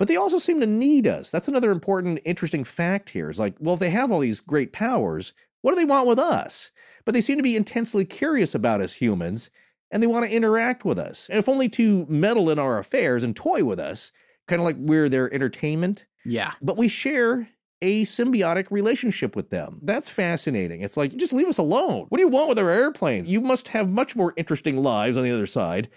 but they also seem to need us. That's another important, interesting fact here. Is like, well, if they have all these great powers, what do they want with us? But they seem to be intensely curious about us humans, and they want to interact with us. And if only to meddle in our affairs and toy with us, kind of like we're their entertainment Yeah. but we share a symbiotic relationship with them. That's fascinating. It's like, just leave us alone. What do you want with our airplanes? You must have much more interesting lives on the other side.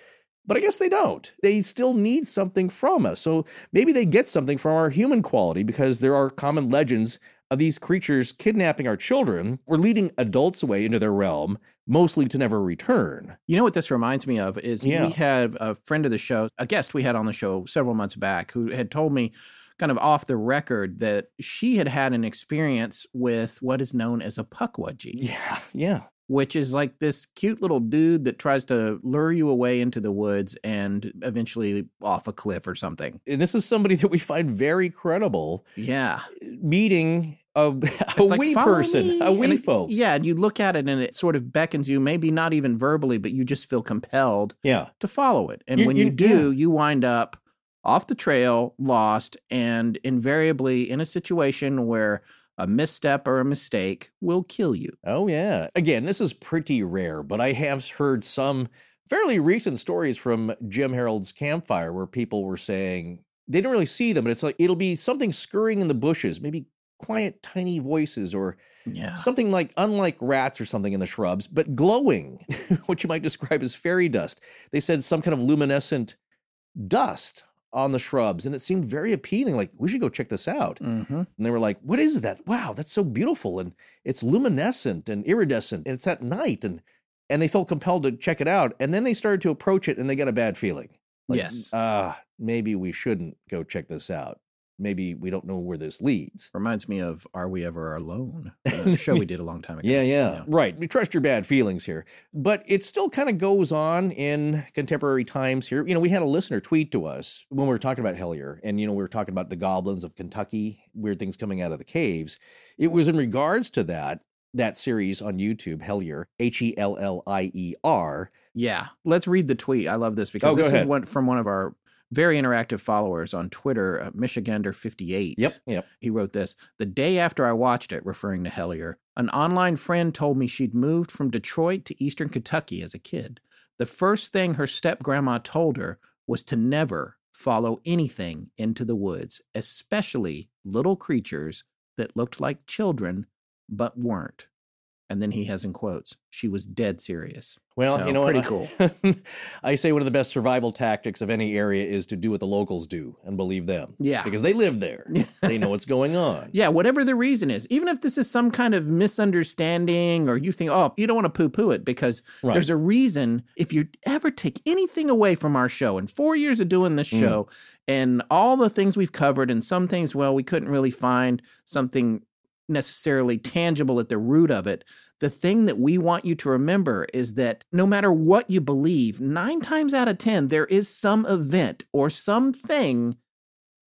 But I guess they don't. They still need something from us. So maybe they get something from our human quality because there are common legends of these creatures kidnapping our children or leading adults away into their realm, mostly to never return. You know what this reminds me of is Yeah. we had a friend of the show, a guest we had on the show several months back, who had told me kind of off the record that she had had an experience with what is known as a pukwudgie, Yeah, yeah. Which is like this cute little dude that tries to lure you away into the woods and eventually off a cliff or something. And this is somebody that we find very credible Yeah. Eh, meeting a, a like, wee person, me," a and wee it- folk. Yeah, and you look at it and it sort of beckons you, maybe not even verbally, but you just feel compelled Yeah. to follow it. And You- when you- you, do, you wind up off the trail, lost, and invariably in a situation where a misstep or a mistake will kill you. Oh, yeah. Again, this is pretty rare, but I have heard some fairly recent stories from Jim Harold's campfire where people were saying they didn't really see them, but it's like it'll be something scurrying in the bushes, maybe quiet, tiny voices, or Yeah. something like unlike rats or something in the shrubs, but glowing, what you might describe as fairy dust. They said some kind of luminescent dust on the shrubs, and it seemed very appealing. Like, we should go check this out. hmm And they were like, What is that? Wow, that's so beautiful. And it's luminescent and iridescent. And it's at night. And and they felt compelled to check it out. And then they started to approach it and they got a bad feeling. Like, Yes. Ah, maybe we shouldn't go check this out. Maybe we don't know where this leads. Reminds me of Are We Ever Alone? The show we did a long time ago. Yeah, yeah, right. We trust your bad feelings here. But it still kind of goes on in contemporary times here. You know, we had a listener tweet to us when we were talking about Hellier, and, you know, we were talking about the goblins of Kentucky, weird things coming out of the caves. It was in regards to that, that series on YouTube, Hellier, H E L L I E R. Yeah. Let's read the tweet. I love this because Oh, this is one from one of our very interactive followers on Twitter, uh, Michigander58. Yep, yep. He wrote this The day after I watched it, referring to Hellier, an online friend told me she'd moved from Detroit to eastern Kentucky as a kid. The first thing her step grandma told her was to never follow anything into the woods, especially little creatures that looked like children but weren't. And then he has in quotes, she was dead serious. Well, So, you know pretty what? I say one of the best survival tactics of any area is to do what the locals do and believe them. Yeah. Because they live there. they know what's going on. Yeah, whatever the reason is, even if this is some kind of misunderstanding or you think, oh, you don't want to poo poo it because Right. there's a reason. If you ever take anything away from our show in four years of doing this Mm. show and all the things we've covered, and some things, well, we couldn't really find something necessarily tangible at the root of it. The thing that we want you to remember is that no matter what you believe, nine times out of 10, there is some event or something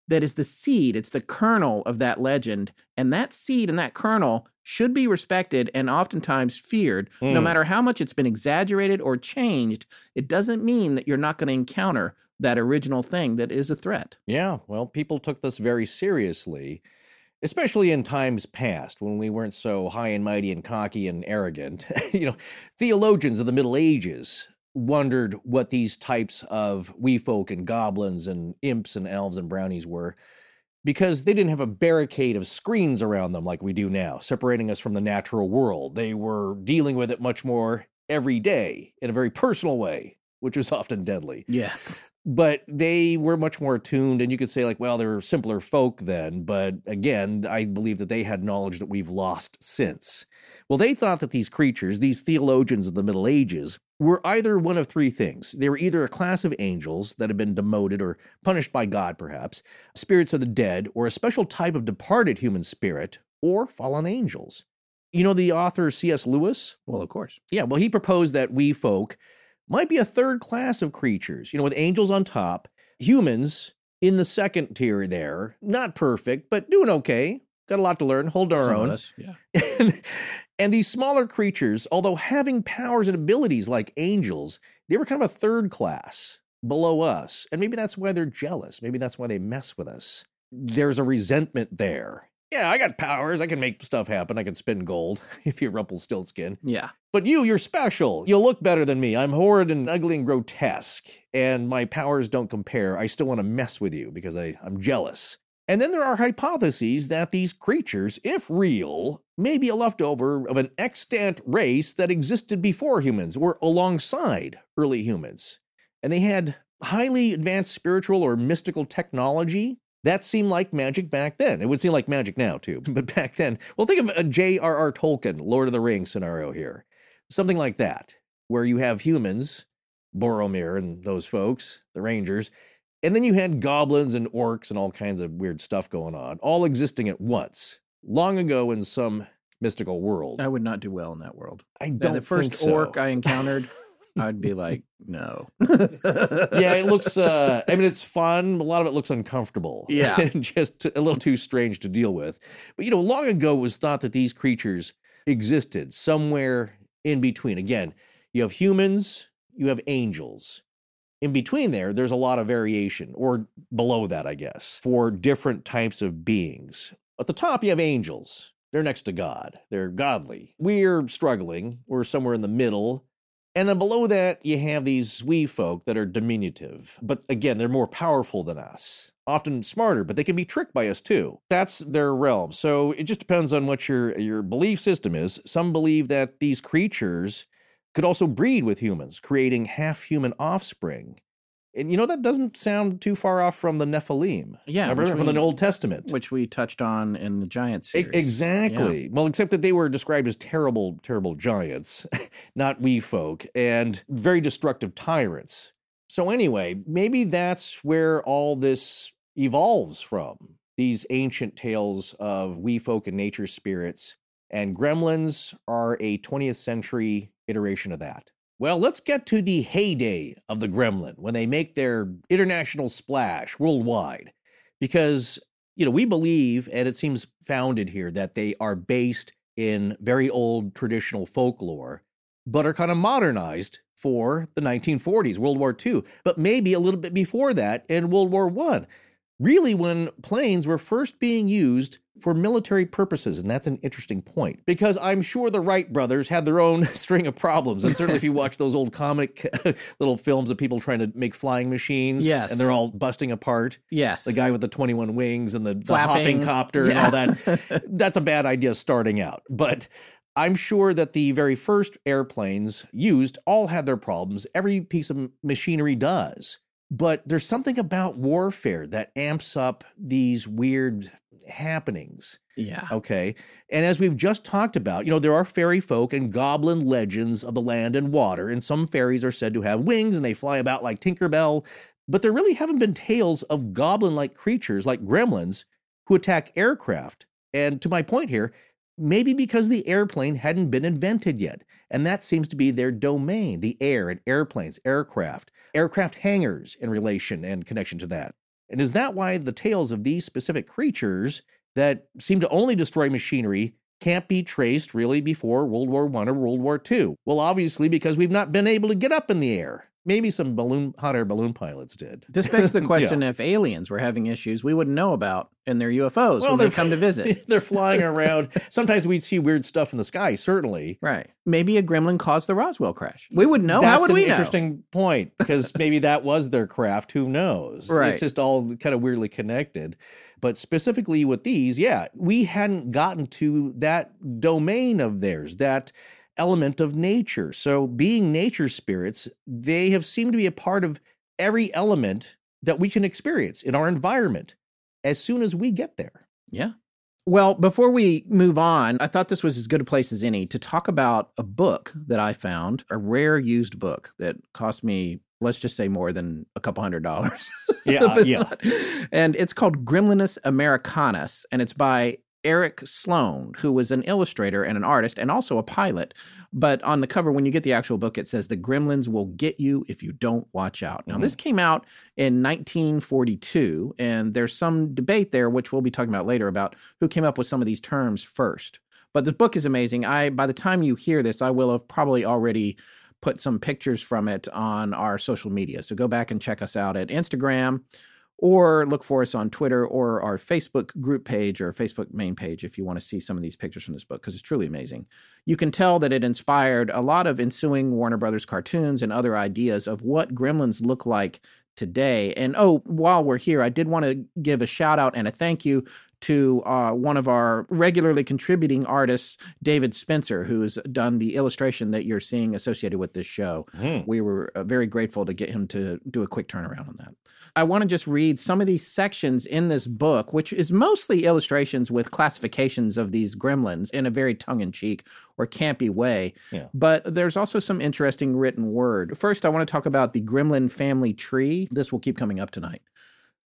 that is the seed, it's the kernel of that legend. And that seed and that kernel should be respected and oftentimes feared. No Mm. matter how much it's been exaggerated or changed, it doesn't mean that you're not going to encounter that original thing that is a threat. Yeah, well, people took this very seriously, especially in times past when we weren't so high and mighty and cocky and arrogant. you know, theologians of the Middle Ages wondered what these types of wee folk and goblins and imps and elves and brownies were because they didn't have a barricade of screens around them like we do now, separating us from the natural world. They were dealing with it much more every day in a very personal way, which was often deadly Yes. But they were much more attuned and you could say like well they were simpler folk then but again i believe that they had knowledge that we've lost since. Well they thought that these creatures these theologians of the middle ages were either one of three things. They were either a class of angels that had been demoted or punished by god perhaps spirits of the dead or a special type of departed human spirit or fallen angels. You know the author cs lewis? Well, of course. yeah, well, he proposed that we folk might be a third class of creatures, you know, with angels on top, humans in the second tier there, not perfect, but doing okay. Got a lot to learn, hold our Some own. us, Yeah. and, and these smaller creatures, although having powers and abilities like angels, they were kind of a third class below us. And maybe that's why they're jealous. Maybe that's why they mess with us. There's a resentment there. Yeah, I got powers. I can make stuff happen. I can spin gold if you're Rumpelstiltskin. Yeah. But you, you're special. You'll look better than me. I'm horrid and ugly and grotesque, and my powers don't compare. I still want to mess with you because I, I'm jealous. And then there are hypotheses that these creatures, if real, may be a leftover of an extant race that existed before humans or alongside early humans. And they had highly advanced spiritual or mystical technology that seemed like magic back then. It would seem like magic now, too. But back then, well, think of a J.R.R. Tolkien, Lord of the Rings scenario here. Something like that, where you have humans, Boromir and those folks, the Rangers, and then you had goblins and orcs and all kinds of weird stuff going on, all existing at once, long ago in some mystical world. I would not do well in that world. I don't the first so. orc I encountered I'd be like, no. yeah, it looks. Uh, I mean, it's fun. A lot of it looks uncomfortable. Yeah. and just a little too strange to deal with. But you know, long ago it was thought that these creatures existed somewhere in between. Again, you have humans, you have angels. In between there, there's a lot of variation, or below that, I guess, for different types of beings. At the top, you have angels. They're next to God. They're godly. We're struggling. We're somewhere in the middle. And then below that, you have these wee folk that are diminutive. But again, they're more powerful than us, often smarter, but they can be tricked by us too. That's their realm. So it just depends on what your, your belief system is. Some believe that these creatures could also breed with humans, creating half human offspring. And you know, that doesn't sound too far off from the Nephilim. Yeah, Remember from we- the Old Testament. Which we touched on in the giants. E- series. Exactly. Well, except that they were described as terrible, terrible giants, not wee folk, and very destructive tyrants. So, anyway, maybe that's where all this evolves from these ancient tales of wee folk and nature spirits. And gremlins are a 20th century iteration of that. Well, let's get to the heyday of the gremlin when they make their international splash worldwide. Because you know, we believe, and it seems founded here, that they are based in very old traditional folklore, but are kind of modernized for the 1940s, World War II, but maybe a little bit before that in World War I. Really, when planes were first being used for military purposes. And that's an interesting point because I'm sure the Wright brothers had their own string of problems. And certainly, if you watch those old comic little films of people trying to make flying machines, Yes. and they're all busting apart, Yes. the guy with the 21 wings and the, the hopping copter and all that. That's a bad idea starting out. But I'm sure that the very first airplanes used all had their problems. Every piece of machinery does. But there's something about warfare that amps up these weird happenings. yeah. Okay. And as we've just talked about, you know, there are fairy folk and goblin legends of the land and water, and some fairies are said to have wings and they fly about like Tinkerbell. But there really haven't been tales of goblin like creatures like gremlins who attack aircraft. And to my point here, maybe because the airplane hadn't been invented yet. And that seems to be their domain the air and airplanes, aircraft, aircraft hangars in relation and connection to that. And is that why the tales of these specific creatures that seem to only destroy machinery can't be traced really before World War I or World War II? Well, obviously, because we've not been able to get up in the air. Maybe some balloon hot air balloon pilots did. This begs the Yeah. question if aliens were having issues we wouldn't know about in their UFOs when they come to visit. they're flying around. Sometimes we see weird stuff in the sky, certainly. Right. Maybe a gremlin caused the Roswell crash. We would know. That's How would an we know? interesting point because maybe that was their craft. Who knows? Right. It's just all kind of weirdly connected. But specifically with these, yeah, we hadn't gotten to that domain of theirs, that element of nature. So, being nature spirits, they have seemed to be a part of every element that we can experience in our environment as soon as we get there. Yeah. Well, before we move on, I thought this was as good a place as any to talk about a book that I found, a rare used book that cost me, let's just say, more than a couple hundred dollars. Yeah, yeah. not- And it's called Gremlinus Americanus, and it's by Eric Sloane, who was an illustrator and an artist and also a pilot. But on the cover, when you get the actual book, it says, The Gremlins will get you if you don't watch out. Now, Mhm. this came out in 1942, and there's some debate there, which we'll be talking about later, about who came up with some of these terms first. But the book is amazing. I by the time you hear this, I will have probably already put some pictures from it on our social media. So go back and check us out at Instagram or look for us on Twitter or our Facebook group page or Facebook main page if you want to see some of these pictures from this book because it's truly amazing. You can tell that it inspired a lot of ensuing Warner Brothers cartoons and other ideas of what gremlins look like today. And oh, while we're here, I did want to give a shout out and a thank you to uh, one of our regularly contributing artists, David Spencer, who has done the illustration that you're seeing associated with this show. We were uh, very grateful to get him to do a quick turnaround on that. I want to just read some of these sections in this book, which is mostly illustrations with classifications of these gremlins in a very tongue in cheek or campy way. Yeah. But there's also some interesting written word. First, I want to talk about the gremlin family tree. This will keep coming up tonight.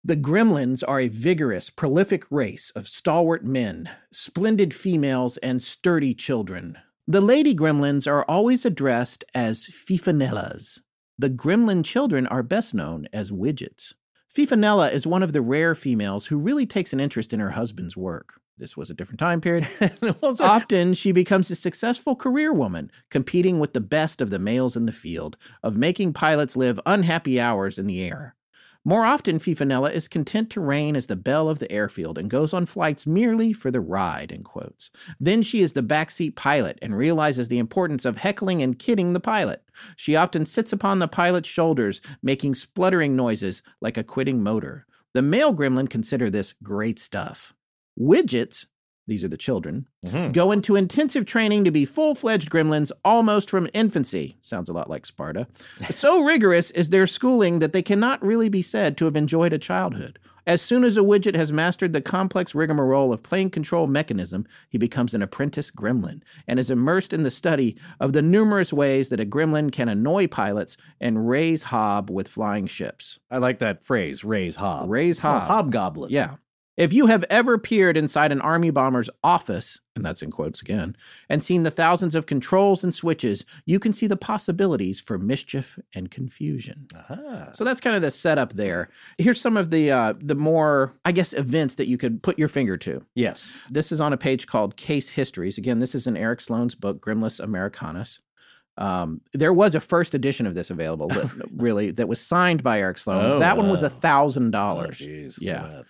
The gremlins are a vigorous, prolific race of stalwart men, splendid females, and sturdy children. The lady gremlins are always addressed as fifinellas. The gremlin children are best known as widgets. Fifinella is one of the rare females who really takes an interest in her husband's work. This was a different time period. Often she becomes a successful career woman, competing with the best of the males in the field, of making pilots live unhappy hours in the air. More often, Fifinella is content to reign as the belle of the airfield and goes on flights merely for the ride, in quotes. Then she is the backseat pilot and realizes the importance of heckling and kidding the pilot. She often sits upon the pilot's shoulders, making spluttering noises like a quitting motor. The male gremlin consider this great stuff. Widgets, these are the children, Mhm. go into intensive training to be full fledged gremlins almost from infancy. Sounds a lot like Sparta. so rigorous is their schooling that they cannot really be said to have enjoyed a childhood. As soon as a widget has mastered the complex rigmarole of plane control mechanism, he becomes an apprentice gremlin and is immersed in the study of the numerous ways that a gremlin can annoy pilots and raise hob with flying ships. I like that phrase, raise hob. Raise hob. hobgoblin. Yeah. If you have ever peered inside an Army bomber's office, and that's in quotes again, and seen the thousands of controls and switches, you can see the possibilities for mischief and confusion. Aha. So that's kind of the setup there. Here's some of the uh, the more, I guess, events that you could put your finger to. Yes. This is on a page called Case Histories. Again, this is in Eric Sloane's book, Gremlinus Americanus. Um, there was a first edition of this available, that- really, that was signed by Eric Sloane. Oh, that one was wow. a thousand Oh, dollars. jeez. Yeah.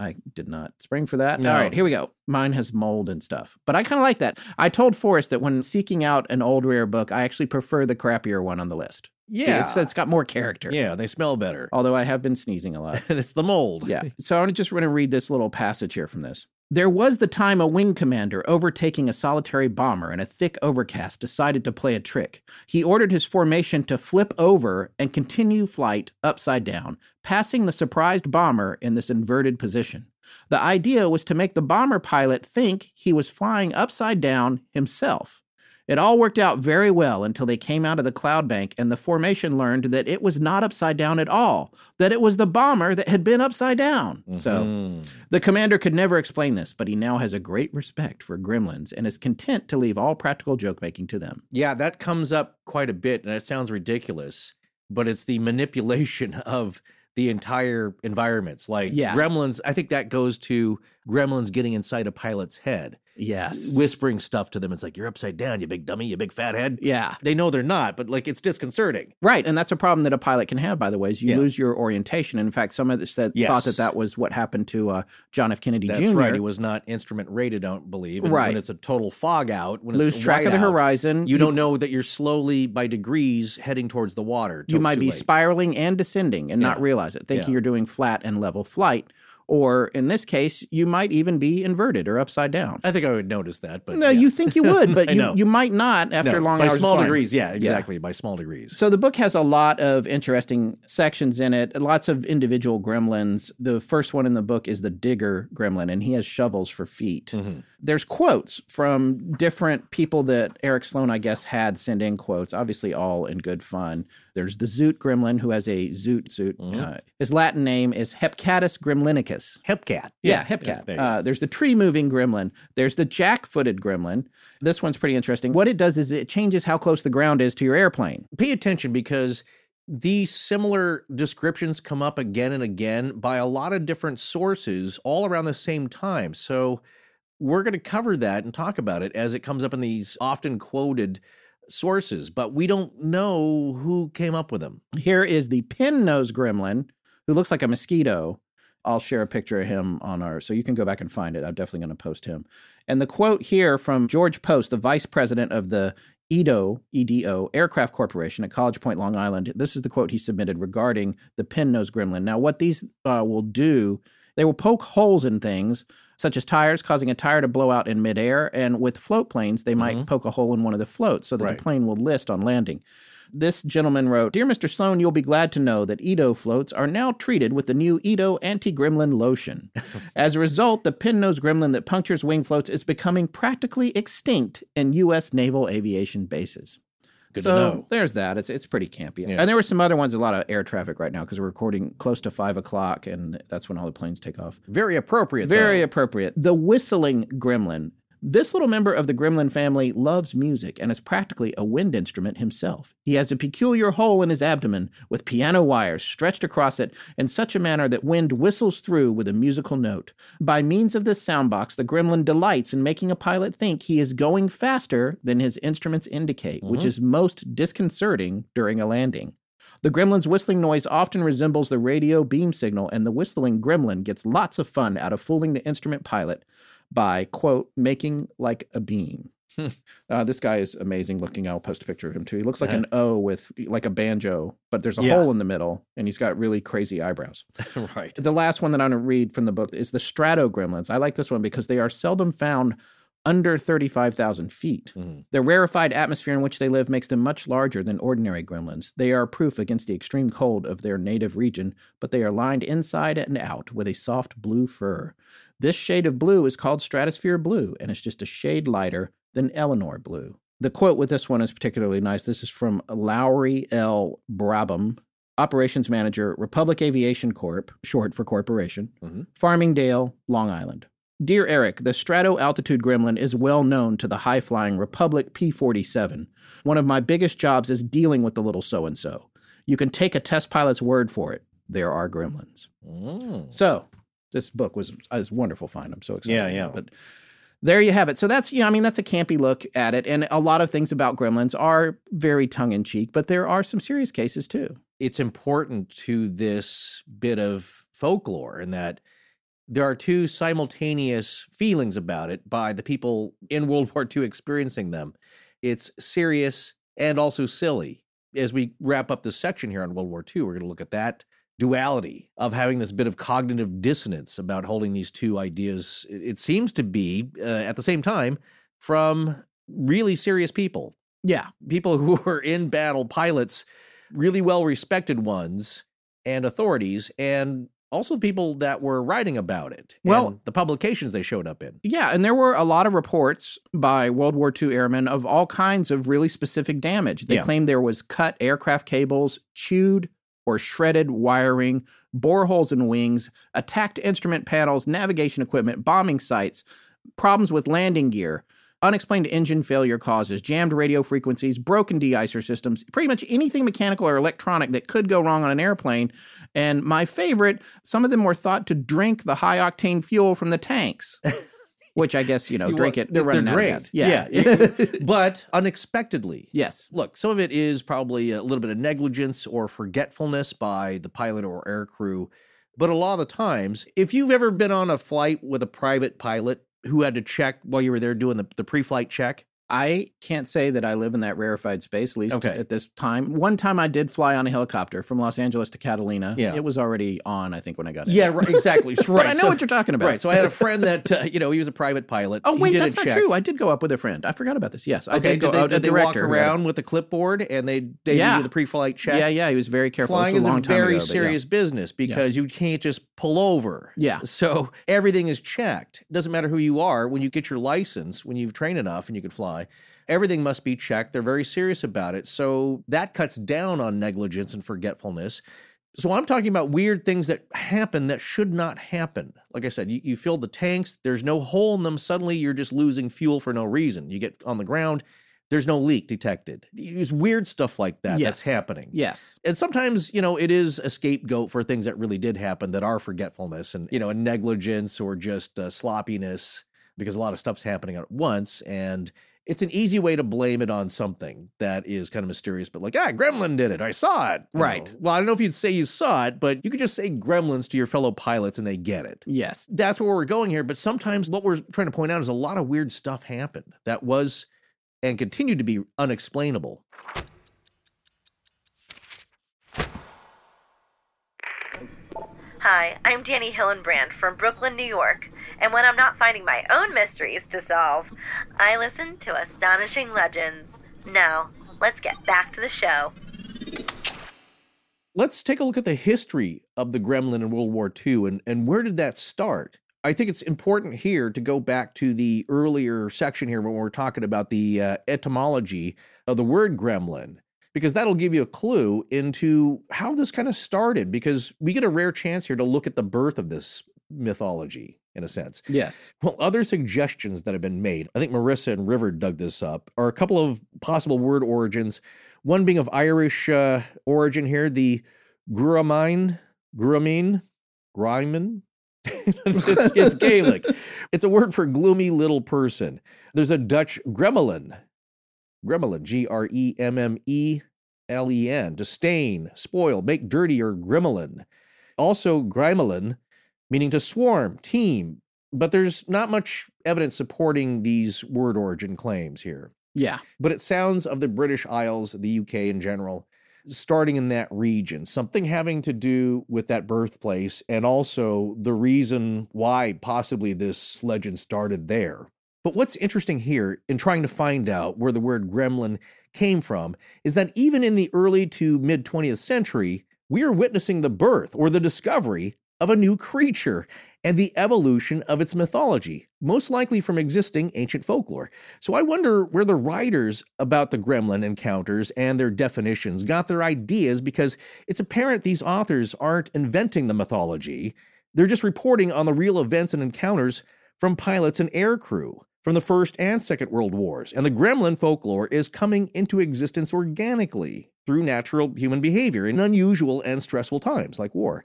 I did not spring for that. No. All right, here we go. Mine has mold and stuff, but I kind of like that. I told Forrest that when seeking out an old rare book, I actually prefer the crappier one on the list. Yeah. it's, it's got more character. yeah, they smell better. Although I have been sneezing a lot. it's the mold. Yeah. So I want to just want to read this little passage here from this. There was the time a wing commander overtaking a solitary bomber in a thick overcast decided to play a trick. He ordered his formation to flip over and continue flight upside down, passing the surprised bomber in this inverted position. The idea was to make the bomber pilot think he was flying upside down himself. It all worked out very well until they came out of the cloud bank and the formation learned that it was not upside down at all, that it was the bomber that had been upside down. So Mhm. the commander could never explain this, but he now has a great respect for gremlins and is content to leave all practical joke making to them. Yeah, that comes up quite a bit, and it sounds ridiculous, but it's the manipulation of the entire environments. Like Yes. gremlins, I think that goes to gremlins getting inside a pilot's head, Yes. whispering stuff to them. It's like, you're upside down, you big dummy, you big fathead. Yeah. They know they're not, but like it's disconcerting. Right, and that's a problem that a pilot can have. By the way, is you Yeah. lose your orientation. And In fact, some of the said Yes. thought that that was what happened to uh, John F. Kennedy That's Jr. right. It was not instrument rated, I don't believe. And Right. When it's a total fog out, when lose track of the out, horizon. You don't know that you're slowly, by degrees, heading towards the water. You might be late. spiraling and descending and not realize it, thinking Yeah. you're doing flat and level flight. Or in this case, you might even be inverted or upside down. I think I would notice that, but no, yeah. you think you would, but you, you might not after No, long by hours. of small degrees. Yeah, exactly. By small degrees. So the book has a lot of interesting sections in it, lots of individual gremlins. The first one in the book is the digger gremlin, and he has shovels for feet. Mhm. There's quotes from different people that Eric Sloane, I guess, had send in quotes, obviously all in good fun. There's the Zoot gremlin, who has a Zoot suit. Mhm. Uh, his Latin name is Hepcatus gremlinicus. Hepcat. Yeah, Hepcat. there uh, there's the tree moving gremlin. There's the jack footed gremlin. This one's pretty interesting. What it does is it changes how close the ground is to your airplane. Pay attention because these similar descriptions come up again and again by a lot of different sources all around the same time. So we're going to cover that and talk about it as it comes up in these often quoted sources, but we don't know who came up with them. Here is the pin nose gremlin who looks like a mosquito. I'll share a picture of him on our, so you can go back and find it. I'm definitely going to post him. And the quote here from George Post, the vice president of the EDO, EDO Aircraft Corporation at College Point, Long Island. This is the quote he submitted regarding the pin nose gremlin. Now, what these uh, will do, they will poke holes in things such as tires, causing a tire to blow out in midair. And with float planes, they might Mhm. poke a hole in one of the floats so that Right. the plane will list on landing. This gentleman wrote Dear Mr. Sloane, you'll be glad to know that Edo floats are now treated with the new Edo anti gremlin lotion. As a result, the pin nose gremlin that punctures wing floats is becoming practically extinct in U.S. naval aviation bases. Good so to know. there's that. It's it's pretty campy. Yeah. And there were some other ones, a lot of air traffic right now because we're recording close to five o'clock, and that's when all the planes take off. Very appropriate. Very though. appropriate. The whistling gremlin. This little member of the gremlin family loves music and is practically a wind instrument himself. He has a peculiar hole in his abdomen with piano wires stretched across it in such a manner that wind whistles through with a musical note. By means of this soundbox, the gremlin delights in making a pilot think he is going faster than his instruments indicate, which mm-hmm. is most disconcerting during a landing. The gremlin's whistling noise often resembles the radio beam signal, and the whistling gremlin gets lots of fun out of fooling the instrument pilot by, quote, making like a beam. uh, this guy is amazing looking. I'll post a picture of him too. He looks like an O with like a banjo, but there's a Yeah. hole in the middle, and he's got really crazy eyebrows. right. The last one that I'm going to read from the book is the Strato Gremlins. I like this one because they are seldom found under 35,000 feet. Mhm. The rarefied atmosphere in which they live makes them much larger than ordinary gremlins. They are proof against the extreme cold of their native region, but they are lined inside and out with a soft blue fur. This shade of blue is called stratosphere blue, and it's just a shade lighter than Eleanor blue. The quote with this one is particularly nice. This is from Lowery L. Brabham, Operations Manager, Republic Aviation Corp., short for corporation, Mhm. Farmingdale, Long Island. Dear Eric, the strato altitude gremlin is well known to the high flying Republic P 47. One of my biggest jobs is dealing with the little so and so. You can take a test pilot's word for it. There are gremlins. Mm. So, this book was, uh, was wonderful find. I'm so excited. Yeah, yeah. But there you have it. So that's, you know, I mean, that's a campy look at it. And a lot of things about gremlins are very tongue in cheek, but there are some serious cases too. It's important to this bit of folklore in that there are two simultaneous feelings about it by the people in World War II experiencing them. It's serious and also silly. As we wrap up this section here on World War II, we're going to look at that duality of having this bit of cognitive dissonance about holding these two ideas. It seems to be uh, at the same time from really serious people, Yeah. people who were in battle, pilots, really well respected ones, and authorities, and also the people that were writing about it. Well- and the publications they showed up in. Yeah, and there were a lot of reports by World War II airmen of all kinds of really specific damage. They Yeah. claimed there was cut aircraft cables, chewed or shredded wiring, boreholes in wings, attacked instrument panels, navigation equipment, bombing sites, problems with landing gear, unexplained engine failure causes, jammed radio frequencies, broken de-icer systems, pretty much anything mechanical or electronic that could go wrong on an airplane. And my favorite, some of them were thought to drink the high octane fuel from the tanks. Which I guess, you know, You drink want- it. They're running out of drained. gas. Yeah. Yeah. but unexpectedly. yes. Look, some of it is probably a little bit of negligence or forgetfulness by the pilot or air crew. But a lot of the times, if you've ever been on a flight with a private pilot who had to check while you were there doing the, the pre flight check, I can't say that I live in that rarefied space, at least Okay. at this time. One time I did fly on a helicopter from Los Angeles to Catalina. Yeah. It was already on, I think, when I got in. Yeah, right, exactly. right. But I know so, what you're talking about. Right. So I had a friend that uh, you know he was a private pilot. Oh wait, did that's not check. true. I did go up with a friend. I forgot about this. Yes, I Okay. did go. Did they, a did they walk around with a clipboard and they they Yeah. do the pre-flight check? Yeah, yeah. He was very careful. Flying is a long time very ago, but yeah. serious business because you can't just pull over. Yeah. So everything is checked. Doesn't matter who you are. When you get your license, when you've trained enough and you can fly, everything must be checked. They're very serious about it. So that cuts down on negligence and forgetfulness. So I'm talking about weird things that happen that should not happen. Like I said, you, you fill the tanks, there's no hole in them. Suddenly you're just losing fuel for no reason. You get on the ground, there's no leak detected. There's weird stuff like that Yes. that's happening. Yes. And sometimes, you know, it is a scapegoat for things that really did happen that are forgetfulness and, you know, and negligence or just uh, sloppiness because a lot of stuff's happening at once. And it's an easy way to blame it on something that is kind of mysterious, but like, ah, Gremlin did it. I saw it. you Right. know. Well, I don't know if you'd say you saw it, but you could just say gremlins to your fellow pilots and they get it. Yes. That's where we're going here. But sometimes what we're trying to point out is a lot of weird stuff happened that was and continued to be unexplainable. Hi, I'm Danny Hillenbrand from Brooklyn, New York, and when I'm not finding my own mysteries to solve, I listen to Astonishing Legends. Now, let's get back to the show. let's take a look at the history of the gremlin in World War II and, and where did that start? I think it's important here to go back to the earlier section here when we're talking about the uh, etymology of the word gremlin, because that'll give you a clue into how this kind of started. Because we get a rare chance here to look at the birth of this mythology. In a sense. Yes. Well, other suggestions that have been made, I think Marissa and River dug this up, are a couple of possible word origins. One being of Irish uh, origin here, the Gruamine, Gruamine, Gryman. it's, it's Gaelic. It's a word for gloomy little person. There's a Dutch gremlin, gremlin, G R E M M E L E N, to stain, spoil, make dirty, or gremlin. Also, grimelin, meaning to swarm, team. But there's not much evidence supporting these word origin claims here. Yeah. But it sounds of the British Isles, the UK in general, starting in that region, something having to do with that birthplace and also the reason why possibly this legend started there. But what's interesting here in trying to find out where the word gremlin came from is that even in the early to mid 20th century, we are witnessing the birth or the discovery of a new creature and the evolution of its mythology, most likely from existing ancient folklore. So I wonder where the writers about the gremlin encounters and their definitions got their ideas because it's apparent these authors aren't inventing the mythology, they're just reporting on the real events and encounters from pilots and aircrew from the First and Second World Wars. And the gremlin folklore is coming into existence organically through natural human behavior in unusual and stressful times like war.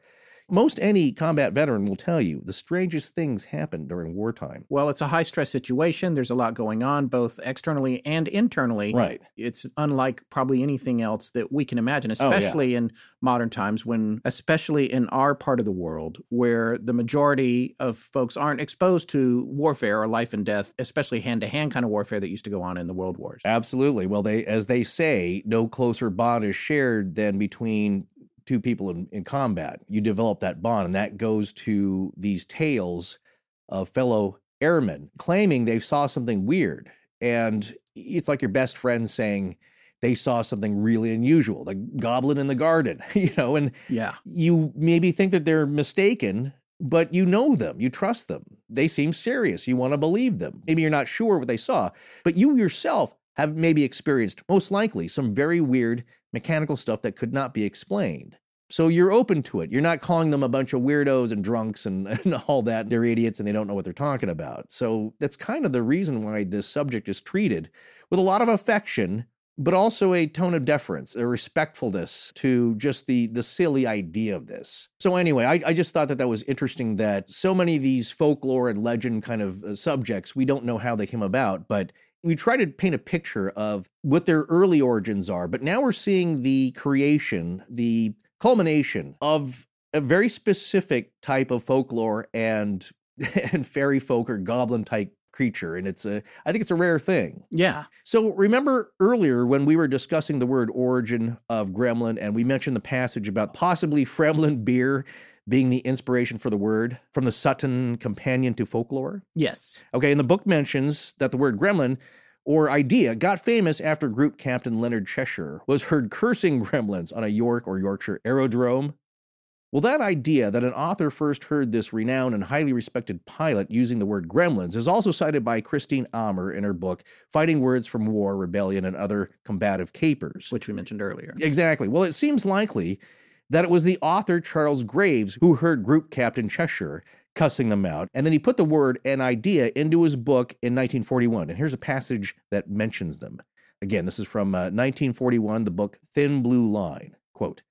Most any combat veteran will tell you the strangest things happen during wartime. Well, it's a high stress situation. There's a lot going on, both externally and internally. Right. It's unlike probably anything else that we can imagine, Oh, yeah. especially in modern times when, especially in our part of the world, where the majority of folks aren't exposed to warfare or life and death, especially hand to hand kind of warfare that used to go on in the world wars. Absolutely. Well, they as they say, no closer bond is shared than between two people in, in combat. You develop that bond, and that goes to these tales of fellow airmen claiming they saw something weird. And it's like your best friend saying they saw something really unusual, the goblin in the garden, you know, and Yeah. you maybe think that they're mistaken, but you know them, you trust them. They seem serious. You want to believe them. Maybe you're not sure what they saw, but you yourself have maybe experienced, most likely, some very weird mechanical stuff that could not be explained. So you're open to it. You're not calling them a bunch of weirdos and drunks and, and all that. They're idiots and they don't know what they're talking about. So that's kind of the reason why this subject is treated with a lot of affection, but also a tone of deference, a respectfulness to just the the silly idea of this. So anyway, I, I just thought that that was interesting that so many of these folklore and legend kind of uh, subjects we don't know how they came about, but we try to paint a picture of what their early origins are. But now we're seeing the creation, the culmination of a very specific type of folklore and and fairy folk or goblin type creature and it's a i think it's a rare thing Yeah. so remember earlier when we were discussing the word origin of gremlin and we mentioned the passage about possibly Fremlin beer being the inspiration for the word from the Sutton Companion to Folklore? Yes. Okay, and the book mentions that the word gremlin or idea got famous after group captain Leonard Cheshire was heard cursing gremlins on a York or Yorkshire aerodrome. Well, that idea that an author first heard this renowned and highly respected pilot using the word gremlins is also cited by Christine Ammer in her book Fighting Words from War, Rebellion, and Other Combative Capers. Which we mentioned earlier. Exactly. Well, it seems likely that it was the author Charles Graves who heard Group Captain Cheshire cussing them out, and then he put the word and idea into his book in 1941. And here's a passage that mentions them. Again, this is from uh, 1941, the book Thin Blue Line. Quote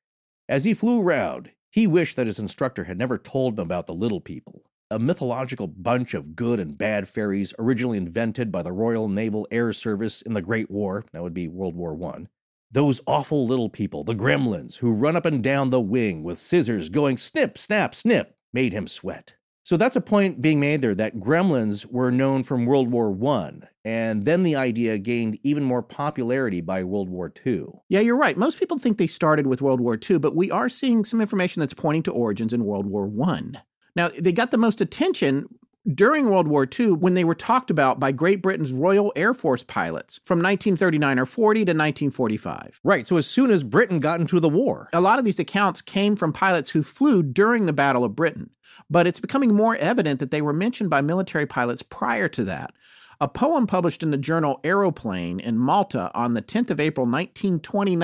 As he flew round, he wished that his instructor had never told him about the little people, a mythological bunch of good and bad fairies originally invented by the Royal Naval Air Service in the Great War. That would be World War One. Those awful little people, the gremlins, who run up and down the wing with scissors going snip, snap, snip, made him sweat. So that's a point being made there that gremlins were known from World War One, and then the idea gained even more popularity by World War Two. Yeah, you're right. Most people think they started with World War II, but we are seeing some information that's pointing to origins in World War One. Now, they got the most attention during World War II when they were talked about by Great Britain's Royal Air Force pilots from 1939 or 40 to 1945. Right. So as soon as Britain got into the war, A lot of these accounts came from pilots who flew during the Battle of Britain, but it's becoming more evident that they were mentioned by military pilots prior to that. A poem published in the journal Aeroplane in Malta on the 10th of April 1929,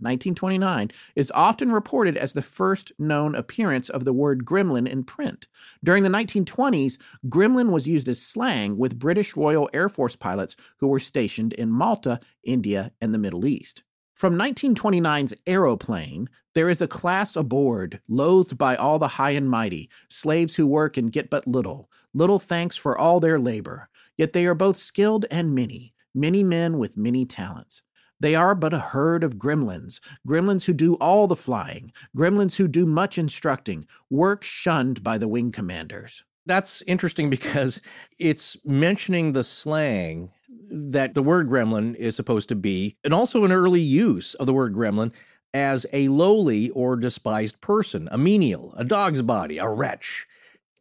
1929 is often reported as the first known appearance of the word gremlin in print. During the 1920s, gremlin was used as slang with British Royal Air Force pilots who were stationed in Malta, India, and the Middle East. From 1929's Aeroplane, there is a class aboard, loathed by all the high and mighty, slaves who work and get but little, little thanks for all their labor. Yet they are both skilled and many, many men with many talents. They are but a herd of gremlins, gremlins who do all the flying, gremlins who do much instructing, work shunned by the wing commanders. That's interesting because it's mentioning the slang that the word gremlin is supposed to be, and also an early use of the word gremlin as a lowly or despised person, a menial, a dog's body, a wretch.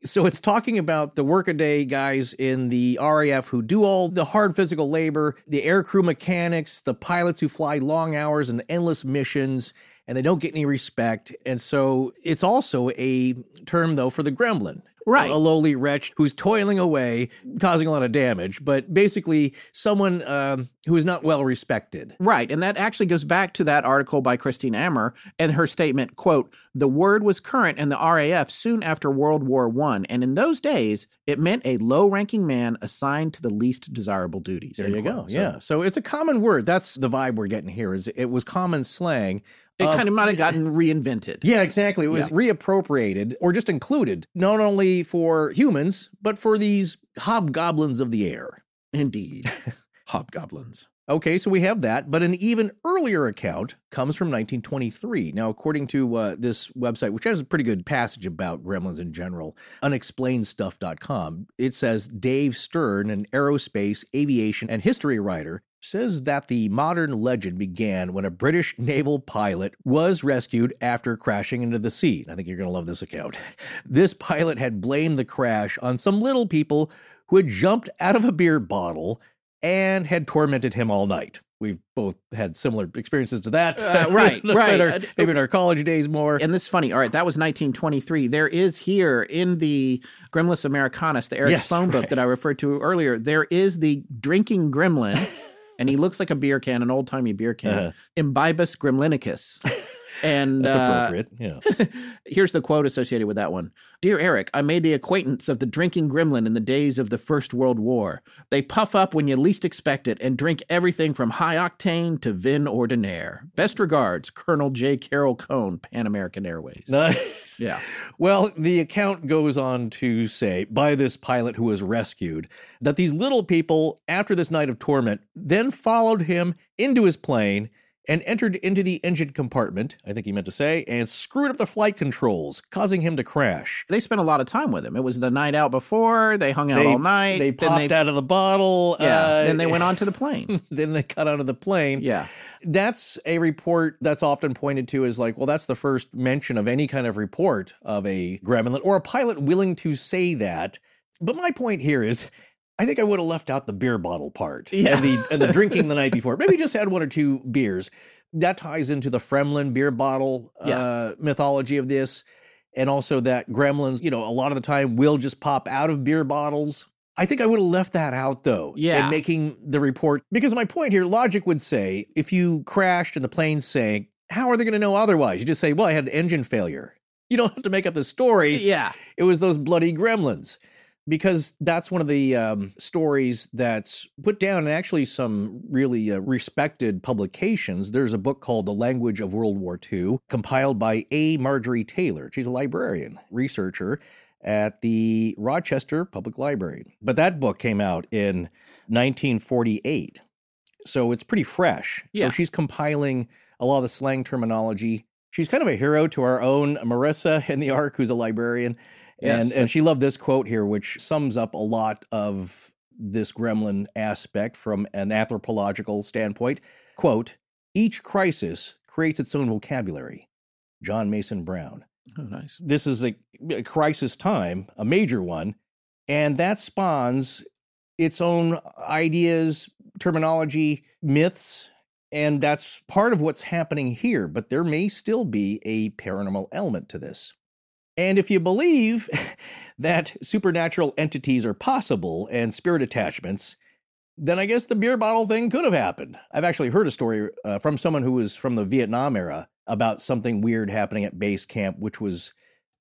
So it's talking about the workaday guys in the RAF who do all the hard physical labor, the aircrew mechanics, the pilots who fly long hours and endless missions, and they don't get any respect. And so it's also a term, though, for the gremlin. Right. A lowly wretch who's toiling away, causing a lot of damage, but basically someone um, who is not well respected. Right, and that actually goes back to that article by Christine Ammer and her statement, quote, "The word was current in the RAF soon after World War 1, and in those days it meant a low-ranking man assigned to the least desirable duties." There you quote. go. So yeah. So it's a common word. That's the vibe we're getting here. Is it was common slang. It of- kind of might have gotten reinvented. Yeah, exactly. It was Yeah. reappropriated or just included, not only for humans, but for these hobgoblins of the air. Indeed. Hobgoblins. Okay, so we have that, but an even earlier account comes from 1923. Now, according to uh, this website, which has a pretty good passage about gremlins in general, unexplainedstuff.com, it says Dave Stern, an aerospace, aviation, and history writer, says that the modern legend began when a British naval pilot was rescued after crashing into the sea. I think you're going to love this account. This pilot had blamed the crash on some little people who had jumped out of a beer bottle and had tormented him all night. We've both had similar experiences to that. Uh, right, right. Our- Uh, maybe in our college days more. And this is funny. All right, that was 1923. There is here in the Gremlinus Americanus, the Eric Yes, Sloane book right. that I referred to earlier, there is the drinking gremlin, and he looks like a beer can, an old timey beer can, Uh-huh. Imbibus gremlinicus. And That's uh, appropriate. Yeah. Here's the quote associated with that one. Dear Eric, I made the acquaintance of the drinking gremlin in the days of the First World War. They puff up when you least expect it and drink everything from high octane to vin ordinaire. Best regards, Colonel J. Carroll Cone, Pan American Airways. Nice. Yeah. Well, the account goes on to say by this pilot who was rescued that these little people, after this night of torment, then followed him into his plane and entered into the engine compartment, I think he meant to say, and screwed up the flight controls, causing him to crash. They spent a lot of time with him. It was the night out before. They hung out all night. They popped they, out of the bottle. Yeah. uh, then they went on to the plane. then they got onto the plane. Yeah. That's a report that's often pointed to as like, well, that's the first mention of any kind of report of a gremlin or a pilot willing to say that. But my point here is, I think I would have left out the beer bottle part Yeah. and the and the drinking the night before. Maybe just had one or two beers. That ties into the Fremlin beer bottle uh, mythology of this, and also that gremlins, you know, a lot of the time will just pop out of beer bottles. I think I would have left that out though. Yeah. In making the report. Because my point here, logic would say if you crashed and the plane sank, how are they going to know otherwise? You just say, well, I had an engine failure. You don't have to make up the story. Yeah. It was those bloody gremlins. Because that's one of the um, stories that's put down in actually some really uh, respected publications. There's a book called The Language of World War II, compiled by A. Marjorie Taylor. She's a librarian, researcher at the Rochester Public Library. But that book came out in 1948. So it's pretty fresh. Yeah. So she's compiling a lot of the slang terminology. She's kind of a hero to our own Marissa in the Ark, who's a librarian. And, and she loved this quote here, which sums up a lot of this gremlin aspect from an anthropological standpoint. Quote, each crisis creates its own vocabulary. John Mason Brown Oh, nice. this is a, a crisis time, a major one, and that spawns its own ideas, terminology, myths, and that's part of what's happening here. But there may still be a paranormal element to this. And if you believe that supernatural entities are possible and spirit attachments, then I guess the beer bottle thing could have happened. I've actually heard a story uh, from someone who was from the Vietnam era about something weird happening at base camp, which was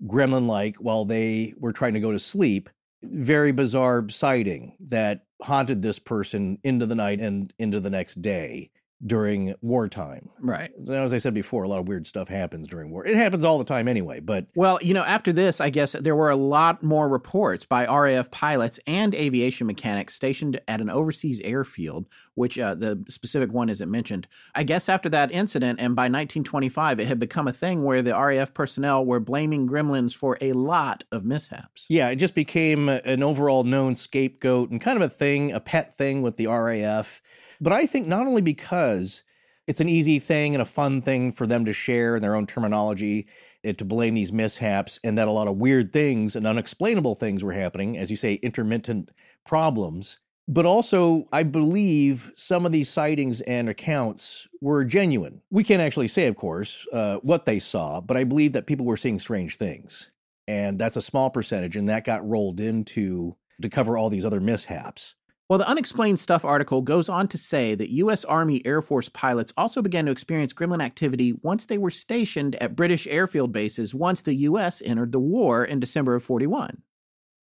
gremlin like while they were trying to go to sleep. Very bizarre sighting that haunted this person into the night and into the next day during wartime. Right. Now, As I said before, a lot of weird stuff happens during war. It happens all the time anyway, but Well, you know, after this, I guess there were a lot more reports by RAF pilots and aviation mechanics stationed at an overseas airfield, which uh, the specific one isn't mentioned. I guess after that incident, and by 1925, it had become a thing where the RAF personnel were blaming gremlins for a lot of mishaps. yeah, it just became an overall known scapegoat and kind of a thing, a pet thing with the RAF. But I think not only because it's an easy thing and a fun thing for them to share in their own terminology and to blame these mishaps, and that a lot of weird things and unexplainable things were happening, as you say, intermittent problems. But also, I believe some of these sightings and accounts were genuine. We can't actually say, of course, uh, what they saw, but I believe that people were seeing strange things. And that's a small percentage, and that got rolled into to cover all these other mishaps. Well, the Unexplained Stuff article goes on to say that U.S. Army Air Force pilots also began to experience gremlin activity once they were stationed at British airfield bases once the U.S. entered the war in December of 41.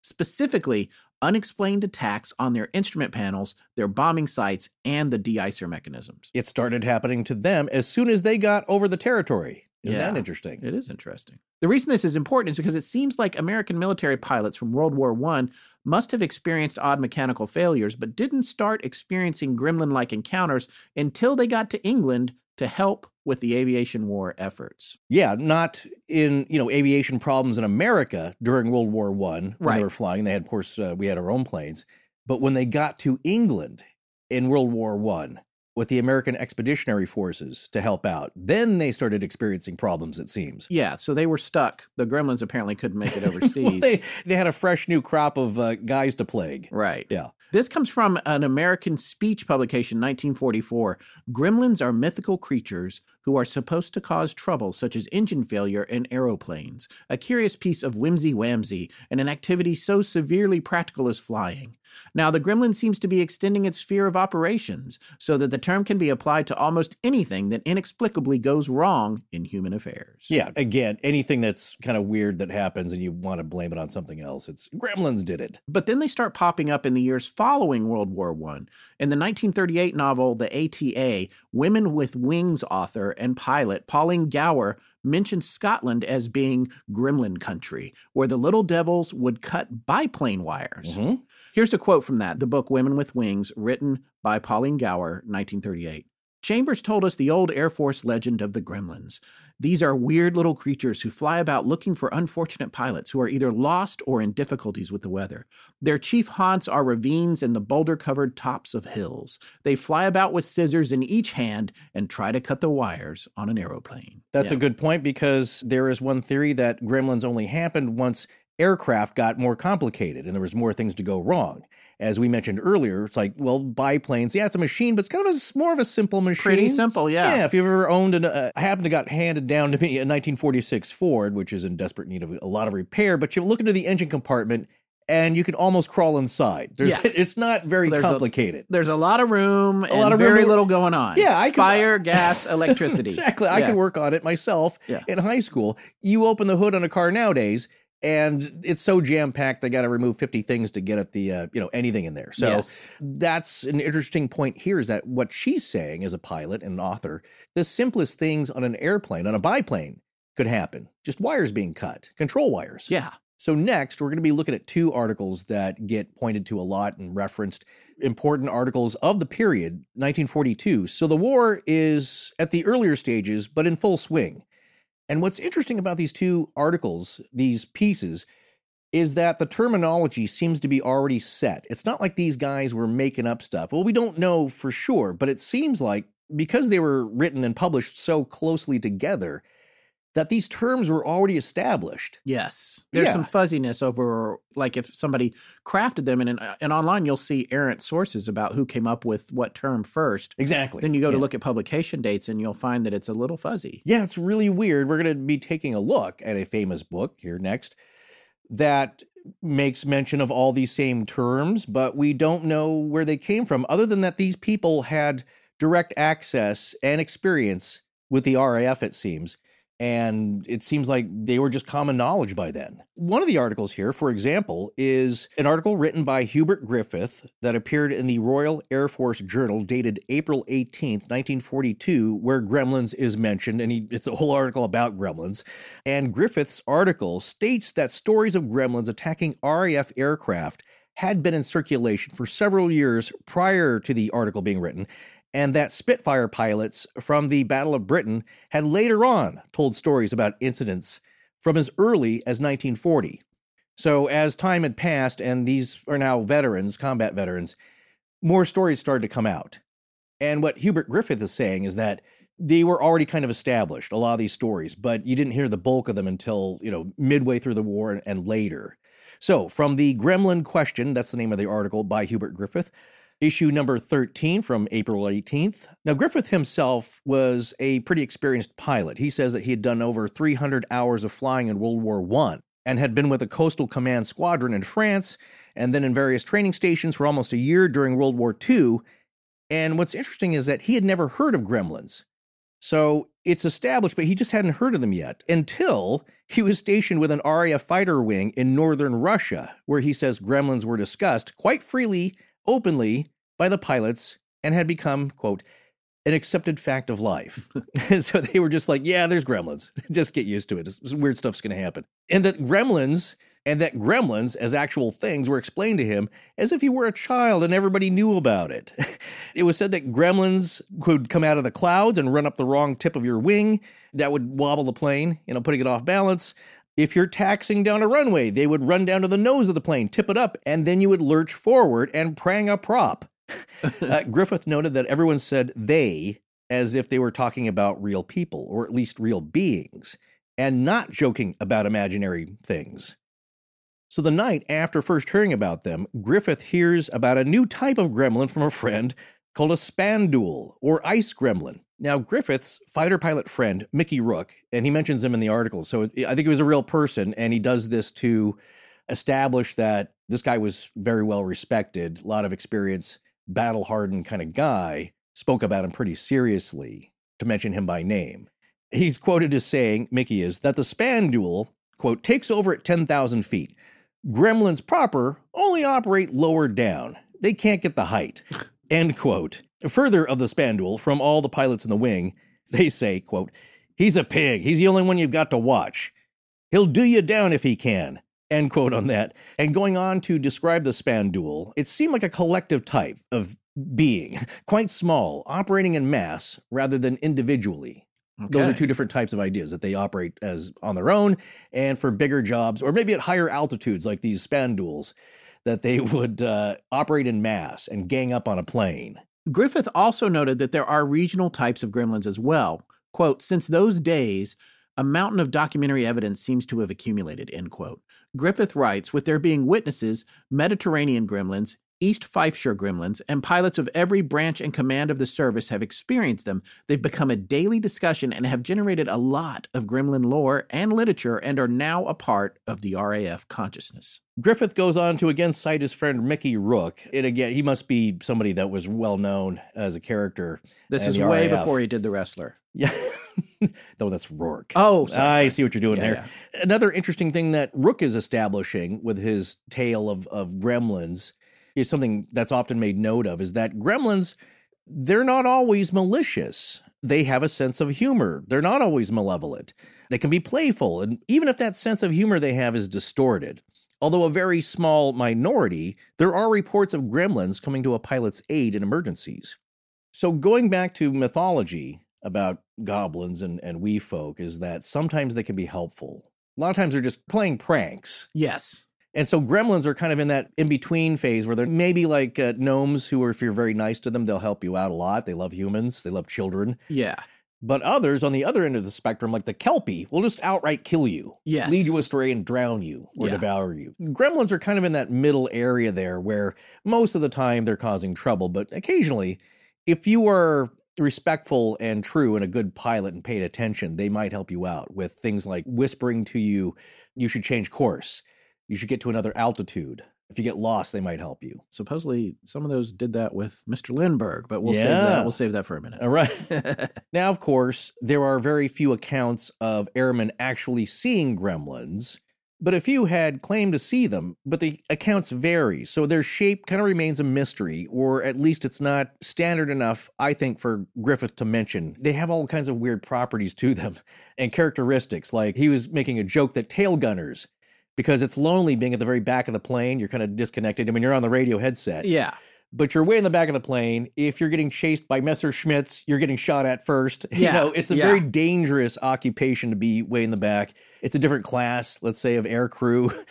Specifically, unexplained attacks on their instrument panels, their bombing sites, and the de-icer mechanisms. It started happening to them as soon as they got over the territory. Isn't that Yeah. interesting? It is interesting. The reason this is important is because it seems like American military pilots from World War I must have experienced odd mechanical failures, but didn't start experiencing gremlin like encounters until they got to England to help with the aviation war efforts. Yeah, not in you know aviation problems in America during World War One when Right. they were flying. They had, of course, uh, we had our own planes, but when they got to England in World War One with the American Expeditionary Forces to help out, then they started experiencing problems. It seems. Yeah, so they were stuck. The gremlins apparently couldn't make it overseas. Well, they they had a fresh new crop of uh, guys to plague. Right. Yeah. This comes from an American speech publication, 1944. Gremlins are mythical creatures who are supposed to cause trouble, such as engine failure in aeroplanes, a curious piece of whimsy whamsy, and an activity so severely practical as flying. Now, the gremlin seems to be extending its sphere of operations so that the term can be applied to almost anything that inexplicably goes wrong in human affairs. Yeah, again, anything that's kind of weird that happens and you want to blame it on something else, it's Gremlins did it. But then they start popping up in the years following World War One. In the 1938 novel The ATA, Women with Wings author and pilot Pauline Gower mentions Scotland as being gremlin country, where the little devils would cut biplane wires. Mhm. Here's a quote from that, the book Women with Wings, written by Pauline Gower, 1938. Chambers told us the old Air Force legend of the gremlins. These are weird little creatures who fly about looking for unfortunate pilots who are either lost or in difficulties with the weather. Their chief haunts are ravines and the boulder covered tops of hills. They fly about with scissors in each hand and try to cut the wires on an aeroplane. That's Yeah. a good point because there is one theory that gremlins only happened once aircraft got more complicated and there was more things to go wrong. As we mentioned earlier, it's like, well, biplanes, yeah, it's a machine, but it's kind of a, more of a simple machine. Pretty simple, yeah. Yeah, if you've ever owned an, uh, happened to got handed down to me a 1946 Ford, which is in desperate need of a lot of repair, but you look into the engine compartment and you can almost crawl inside. There's, Yeah. It's not very There's a- complicated. There's a lot of room and lot of room very to- little going on. Yeah, I could- Fire, gas, electricity. exactly. I Yeah. could work on it myself Yeah. in high school. You open the hood on a car nowadays, and it's so jam packed. They got to remove fifty things to get at the uh, you know anything in there. So Yes. that's an interesting point here. Is that what she's saying as a pilot and an author? The simplest things on an airplane, on a biplane, could happen. Just wires being cut, control wires. Yeah. So next, we're going to be looking at two articles that get pointed to a lot and referenced important articles of the period, 1942. So the war is at the earlier stages, but in full swing. And what's interesting about these two articles, these pieces, is that the terminology seems to be already set. It's not like these guys were making up stuff. Well, we don't know for sure, but it seems like because they were written and published so closely together, that these terms were already established. Yes. There's Yeah. some fuzziness over, like, if somebody crafted them, and, and uh, online you'll see errant sources about who came up with what term first. Exactly. Then you go to look at publication dates and you'll find that it's a little fuzzy. Yeah, it's really weird. We're going to be taking a look at a famous book here next that makes mention of all these same terms, but we don't know where they came from, other than that these people had direct access and experience with the RAF, it seems. And it seems like they were just common knowledge by then. One of the articles here, for example, is an article written by Hubert Griffith that appeared in the Royal Air Force Journal dated April 18th, 1942, where gremlins is mentioned. And he, it's a whole article about gremlins. And Griffith's article states that stories of gremlins attacking RAF aircraft had been in circulation for several years prior to the article being written, and that Spitfire pilots from the Battle of Britain had later on told stories about incidents from as early as 1940. So, as time had passed, and these are now veterans, combat veterans, more stories started to come out. And what Hubert Griffith is saying is that they were already kind of established, a lot of these stories, but you didn't hear the bulk of them until, you know, midway through the war and, and later. So, from the Gremlin Question, that's the name of the article by Hubert Griffith, issue number 13 from April 18th. Now, Griffith himself was a pretty experienced pilot. He says that he had done over 300 hours of flying in World War I and had been with a Coastal Command Squadron in France and then in various training stations for almost a year during World War II. And what's interesting is that he had never heard of gremlins. So it's established, but he just hadn't heard of them yet until he was stationed with an RAF fighter wing in northern Russia, where he says gremlins were discussed quite freely openly by the pilots and had become, quote, an accepted fact of life. and so they were just like, yeah, there's gremlins. just get used to it. Weird stuff's going to happen. And that gremlins and that gremlins as actual things were explained to him as if he were a child and everybody knew about it. it was said that gremlins could come out of the clouds and run up the wrong tip of your wing. That would wobble the plane, you know, putting it off balance. If you're taxing down a runway, they would run down to the nose of the plane, tip it up, and then you would lurch forward and prang a prop. uh, Griffith noted that everyone said they as if they were talking about real people, or at least real beings, and not joking about imaginary things. So the night after first hearing about them, Griffith hears about a new type of gremlin from a friend called a spandule or ice gremlin. Now, Griffith's fighter pilot friend, Mickey Rook, and he mentions him in the article. So I think he was a real person, and he does this to establish that this guy was very well respected, a lot of experience, battle hardened kind of guy, spoke about him pretty seriously, to mention him by name. He's quoted as saying, Mickey is, that the Spandule, quote, takes over at 10,000 feet. Gremlins proper only operate lower down. They can't get the height. End quote. Further of the spandule, from all the pilots in the wing, they say, quote, He's a pig. He's the only one you've got to watch. He'll do you down if he can. End quote on that. And going on to describe the spandule, it seemed like a collective type of being, quite small, operating in mass rather than individually. Okay. Those are two different types of ideas that they operate as on their own and for bigger jobs or maybe at higher altitudes like these spandules that they would uh, operate in mass and gang up on a plane. Griffith also noted that there are regional types of gremlins as well. Quote, since those days, a mountain of documentary evidence seems to have accumulated, end quote. Griffith writes, with there being witnesses, Mediterranean gremlins, East Fifeshire gremlins, and pilots of every branch and command of the service have experienced them. They've become a daily discussion and have generated a lot of gremlin lore and literature and are now a part of the RAF consciousness. Griffith goes on to again cite his friend Mickey Rook. And again, he must be somebody that was well known as a character. This is way RAF. before he did The Wrestler. Yeah. no, that's Rourke. Oh, sorry, I see what you're doing yeah, there. Yeah. Another interesting thing that Rook is establishing with his tale of, of gremlins is something that's often made note of is that gremlins, they're not always malicious. They have a sense of humor. They're not always malevolent. They can be playful. And even if that sense of humor they have is distorted, although a very small minority, there are reports of gremlins coming to a pilot's aid in emergencies. So, going back to mythology about goblins and, and wee folk, is that sometimes they can be helpful. A lot of times they're just playing pranks. Yes. And so gremlins are kind of in that in between phase where they're maybe like uh, gnomes who are, if you're very nice to them, they'll help you out a lot. They love humans, they love children. Yeah. But others on the other end of the spectrum, like the Kelpie, will just outright kill you, yes. lead you astray and drown you or yeah. devour you. Gremlins are kind of in that middle area there where most of the time they're causing trouble, but occasionally, if you are respectful and true and a good pilot and paid attention, they might help you out with things like whispering to you, you should change course you should get to another altitude. If you get lost, they might help you. Supposedly, some of those did that with Mr. Lindbergh, but we'll save that. We'll save that for a minute. All right. now, of course, there are very few accounts of airmen actually seeing gremlins, but a few had claimed to see them, but the accounts vary. So their shape kind of remains a mystery, or at least it's not standard enough, I think, for Griffith to mention. They have all kinds of weird properties to them and characteristics. Like he was making a joke that tail gunners, because it's lonely being at the very back of the plane, you're kind of disconnected. I mean, you're on the radio headset yeah. but you're way in the back of the plane. If you're getting chased by Messerschmitts, you're getting shot at first. You Yeah, know, it's a yeah. very dangerous occupation to be way in the back. It's a different class, let's say, of air crew.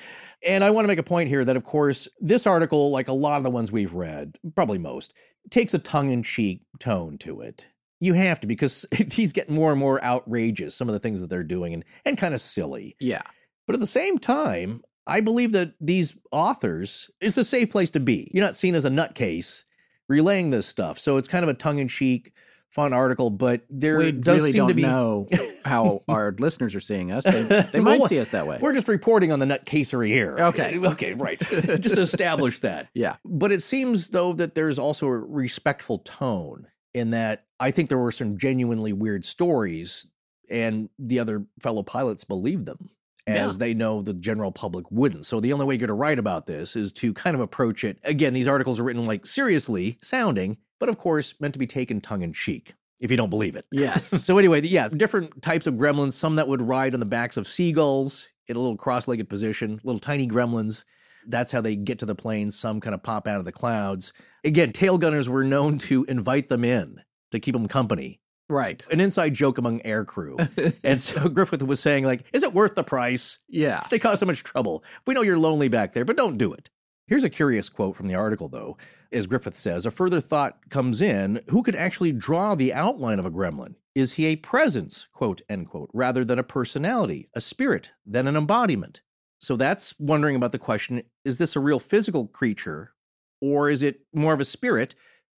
And I want to make a point here that, of course, this article, like a lot of the ones we've read, probably most, takes a tongue in cheek tone to it. You have to because these get more and more outrageous, some of the things that they're doing, and, and kind of silly. Yeah. But at the same time, I believe that these authors, it's a safe place to be. You're not seen as a nutcase relaying this stuff. So it's kind of a tongue in cheek, fun article, but there we does really seem don't to be. know how our listeners are seeing us. They, they Well, might see us that way. We're just reporting on the nutcasery here. Okay. Okay, right. just to establish that. Yeah. But it seems, though, that there's also a respectful tone in that I think there were some genuinely weird stories, and the other fellow pilots believed them as Yeah. they know the general public wouldn't. So the only way you're going to write about this is to kind of approach it. Again, these articles are written like seriously sounding, but of course meant to be taken tongue in cheek if you don't believe it. Yes. So anyway, yeah, different types of gremlins. Some that would ride on the backs of seagulls in a little cross-legged position, little tiny gremlins. That's how they get to the plane. Some kind of pop out of the clouds. Again, tail gunners were known to invite them in to keep them company. Right. An inside joke among air crew. and so Griffith was saying, like, is it worth the price? Yeah. They cause so much trouble. We know you're lonely back there, but don't do it. Here's a curious quote from the article, though. As Griffith says, a further thought comes in who could actually draw the outline of a gremlin? Is he a presence, quote, end quote, rather than a personality, a spirit, than an embodiment? So that's wondering about the question is this a real physical creature, or is it more of a spirit,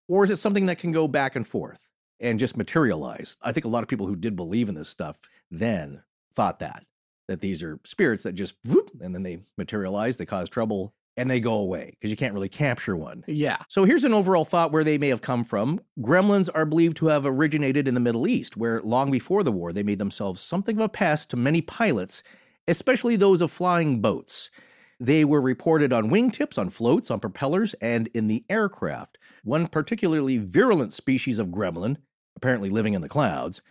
or is it something that can go back and forth and just materialize? I think a lot of people who did believe in this stuff then thought that that these are spirits that just whoop, and then they materialize, they cause trouble, and they go away because you can't really capture one. Yeah. So here's an overall thought where they may have come from. Gremlins are believed to have originated in the Middle East, where long before the war they made themselves something of a pest to many pilots, especially those of flying boats. They were reported on wingtips, on floats, on propellers, and in the aircraft. One particularly virulent species of gremlin, apparently living in the clouds,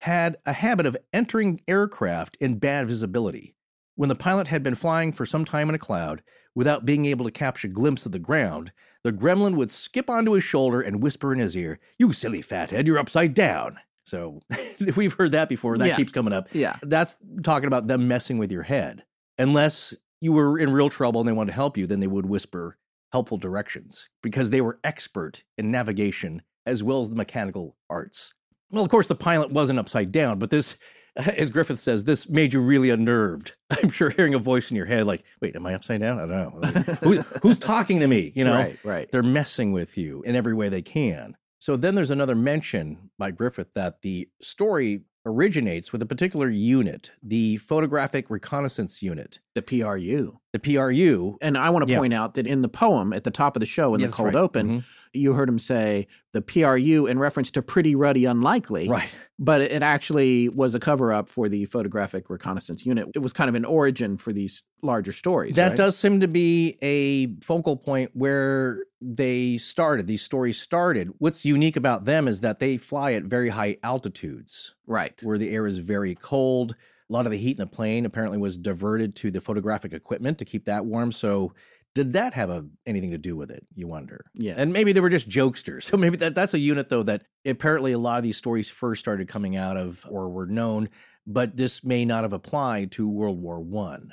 had a habit of entering aircraft in bad visibility. When the pilot had been flying for some time in a cloud, without being able to capture a glimpse of the ground, the gremlin would skip onto his shoulder and whisper in his ear, You silly fathead, you're upside down. So if we've heard that before. That Yeah. keeps coming up. Yeah. That's talking about them messing with your head. Unless you were in real trouble and they wanted to help you, then they would whisper helpful directions because they were expert in navigation as well as the mechanical arts. Well, of course, the pilot wasn't upside down, but this, as Griffith says, this made you really unnerved. I'm sure hearing a voice in your head like, wait, am I upside down? I don't know. Who, who's talking to me? You know, Right. Right. they're messing with you in every way they can. So then there's another mention by Griffith that the story originates with a particular unit, the Photographic Reconnaissance Unit, The PRU. The PRU. And I want to Yeah. point out that in the poem at the top of the show, in Yeah, the cold right. open, Mhm. you heard him say the PRU in reference to Pretty Ruddy Unlikely. Right. But it actually was a cover up for the Photographic Reconnaissance Unit. It was kind of an origin for these larger stories. That right? does seem to be a focal point where they started, these stories started. What's unique about them is that they fly at very high altitudes Right. where the air is very cold. A lot of the heat in the plane apparently was diverted to the photographic equipment to keep that warm. So, did that have a, anything to do with it? You wonder. Yeah. And maybe they were just jokesters. So maybe that, that's a unit though that apparently a lot of these stories first started coming out of or were known, but this may not have applied to World War One.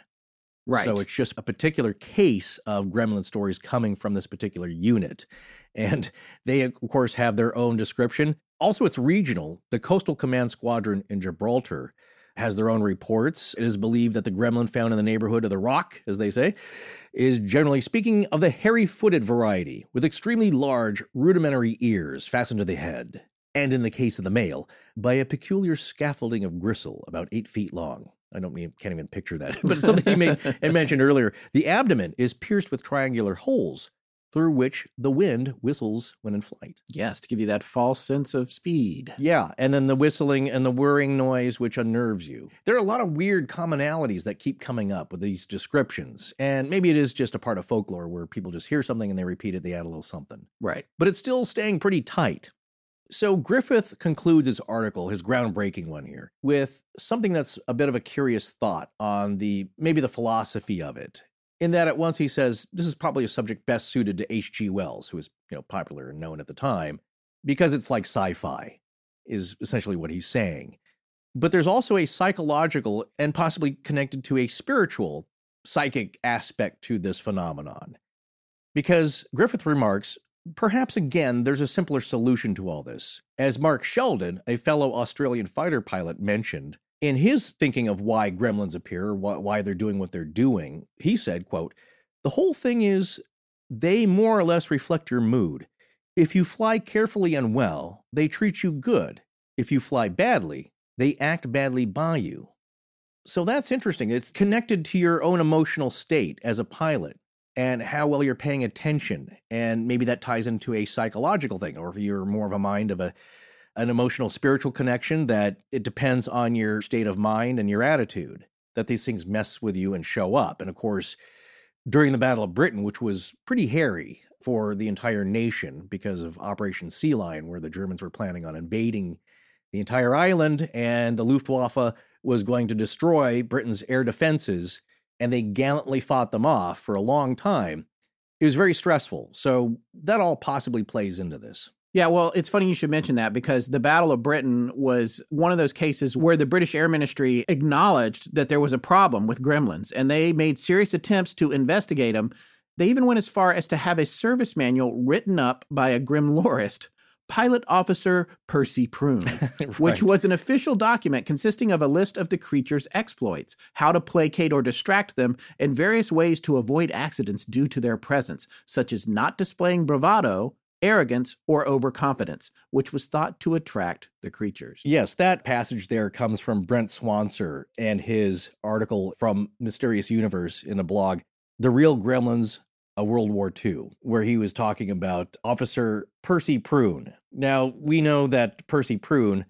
right. So it's just a particular case of gremlin stories coming from this particular unit. And they, of course, have their own description. Also, it's regional. The Coastal Command Squadron in Gibraltar has their own reports. It is believed that the gremlin found in the neighborhood of the rock, as they say, is generally speaking of the hairy footed variety with extremely large rudimentary ears fastened to the head. And in the case of the male, by a peculiar scaffolding of gristle about eight feet long. I don't even, can't even picture that, but something you made and mentioned earlier. The abdomen is pierced with triangular holes through which the wind whistles when in flight. Yes, to give you that false sense of speed. Yeah, and then the whistling and the whirring noise, which unnerves you. There are a lot of weird commonalities that keep coming up with these descriptions, and maybe it is just a part of folklore where people just hear something and they repeat it, they add a little something. Right. But it's still staying pretty tight. So Griffith concludes his article, his groundbreaking one here, with something that's a bit of a curious thought on the maybe the philosophy of it in that at once he says this is probably a subject best suited to H.G. Wells, who was you know popular and known at the time, because it's like sci-fi, is essentially what he's saying. But there's also a psychological and possibly connected to a spiritual psychic aspect to this phenomenon. Because Griffith remarks, perhaps again, there's a simpler solution to all this. As Mark Sheldon, a fellow Australian fighter pilot, mentioned, in his thinking of why gremlins appear, why, why they're doing what they're doing, he said, quote, the whole thing is they more or less reflect your mood. If you fly carefully and well, they treat you good. If you fly badly, they act badly by you. So that's interesting. It's connected to your own emotional state as a pilot and how well you're paying attention. And maybe that ties into a psychological thing, or if you're more of a mind of a an emotional spiritual connection that it depends on your state of mind and your attitude that these things mess with you and show up. And of course, during the Battle of Britain, which was pretty hairy for the entire nation because of Operation Sea Lion, where the Germans were planning on invading the entire island and the Luftwaffe was going to destroy Britain's air defenses, and they gallantly fought them off for a long time. It was very stressful. So that all possibly plays into this. Yeah, well, it's funny you should mention that because the Battle of Britain was one of those cases where the British Air Ministry acknowledged that there was a problem with gremlins and they made serious attempts to investigate them. They even went as far as to have a service manual written up by a Gremlorist, Pilot Officer Percy Prune, right. which was an official document consisting of a list of the creature's exploits, how to placate or distract them, and various ways to avoid accidents due to their presence, such as not displaying bravado, arrogance, or overconfidence, which was thought to attract the creatures. Yes, that passage there comes from Brent Swancer and his article from Mysterious Universe in a blog, The Real Gremlins a World War II, where he was talking about Officer Percy Prune. Now, we know that Percy Prune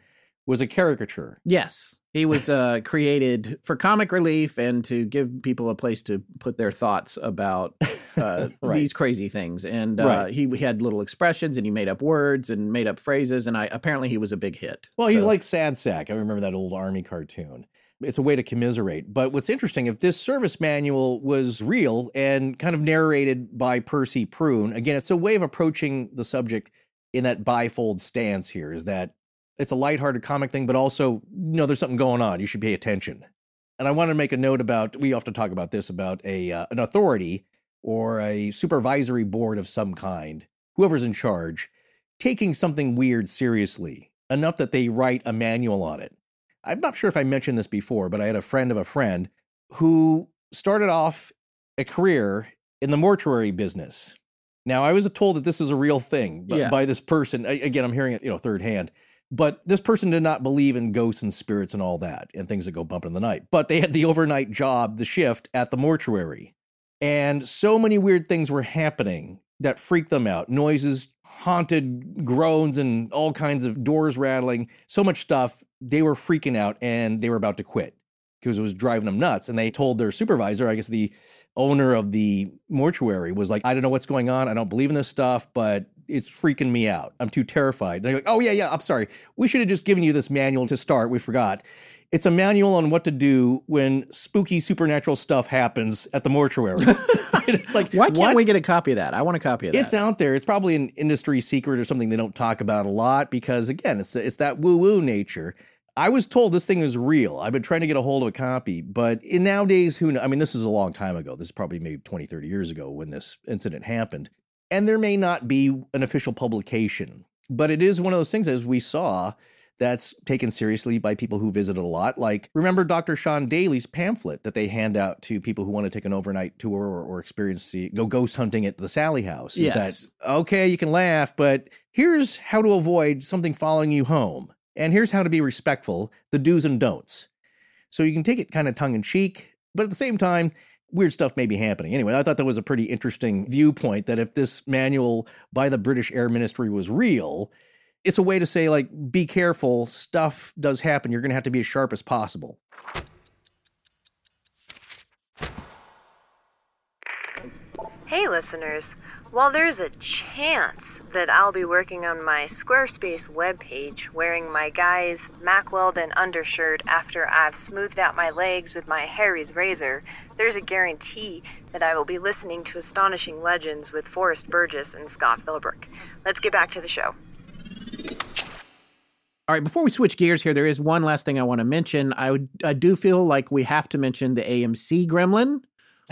was a caricature. Yes. He was uh, created for comic relief and to give people a place to put their thoughts about uh, right. these crazy things. And uh, right. he, he, had little expressions and he made up words and made up phrases. And I apparently he was a big hit. Well, so. he's like Sad Sack. I remember that old army cartoon. It's a way to commiserate. But what's interesting, if this service manual was real and kind of narrated by Percy Prune, again, it's a way of approaching the subject in that bifold stance here is that it's a lighthearted comic thing, but also, you know, there's something going on. You should pay attention. And I want to make a note about we often talk about this about a uh, an authority or a supervisory board of some kind, whoever's in charge, taking something weird seriously enough that they write a manual on it. I'm not sure if I mentioned this before, but I had a friend of a friend who started off a career in the mortuary business. Now, I was told that this is a real thing yeah. by this person. I, again, I'm hearing it, you know, third hand. But this person did not believe in ghosts and spirits and all that and things that go bump in the night. But they had the overnight job, the shift at the mortuary. And so many weird things were happening that freaked them out noises, haunted groans, and all kinds of doors rattling, so much stuff. They were freaking out and they were about to quit because it was driving them nuts. And they told their supervisor, I guess the owner of the mortuary was like, I don't know what's going on. I don't believe in this stuff, but it's freaking me out. I'm too terrified. And they're like, oh, yeah, yeah, I'm sorry. We should have just given you this manual to start. We forgot. It's a manual on what to do when spooky supernatural stuff happens at the mortuary. it's like, why can't what? we get a copy of that? I want a copy of that. It's out there. It's probably an industry secret or something they don't talk about a lot because, again, it's it's that woo woo nature. I was told this thing is real. I've been trying to get a hold of a copy, but in nowadays, who knows? I mean, this is a long time ago. This is probably maybe 20, 30 years ago when this incident happened. And there may not be an official publication, but it is one of those things, as we saw, that's taken seriously by people who visit a lot. Like, remember Dr. Sean Daly's pamphlet that they hand out to people who want to take an overnight tour or, or experience the go ghost hunting at the Sallie House? Yes. That, okay, you can laugh, but here's how to avoid something following you home. And here's how to be respectful the do's and don'ts. So you can take it kind of tongue in cheek, but at the same time, weird stuff may be happening. Anyway, I thought that was a pretty interesting viewpoint that if this manual by the British Air Ministry was real, it's a way to say, like, be careful, stuff does happen. You're going to have to be as sharp as possible. Hey, listeners. While there's a chance that I'll be working on my Squarespace webpage wearing my guy's Mack Weldon undershirt after I've smoothed out my legs with my Harry's razor, there's a guarantee that I will be listening to Astonishing Legends with Forrest Burgess and Scott Philbrook. Let's get back to the show. All right, before we switch gears here, there is one last thing I want to mention. I would, I do feel like we have to mention the AMC Gremlin,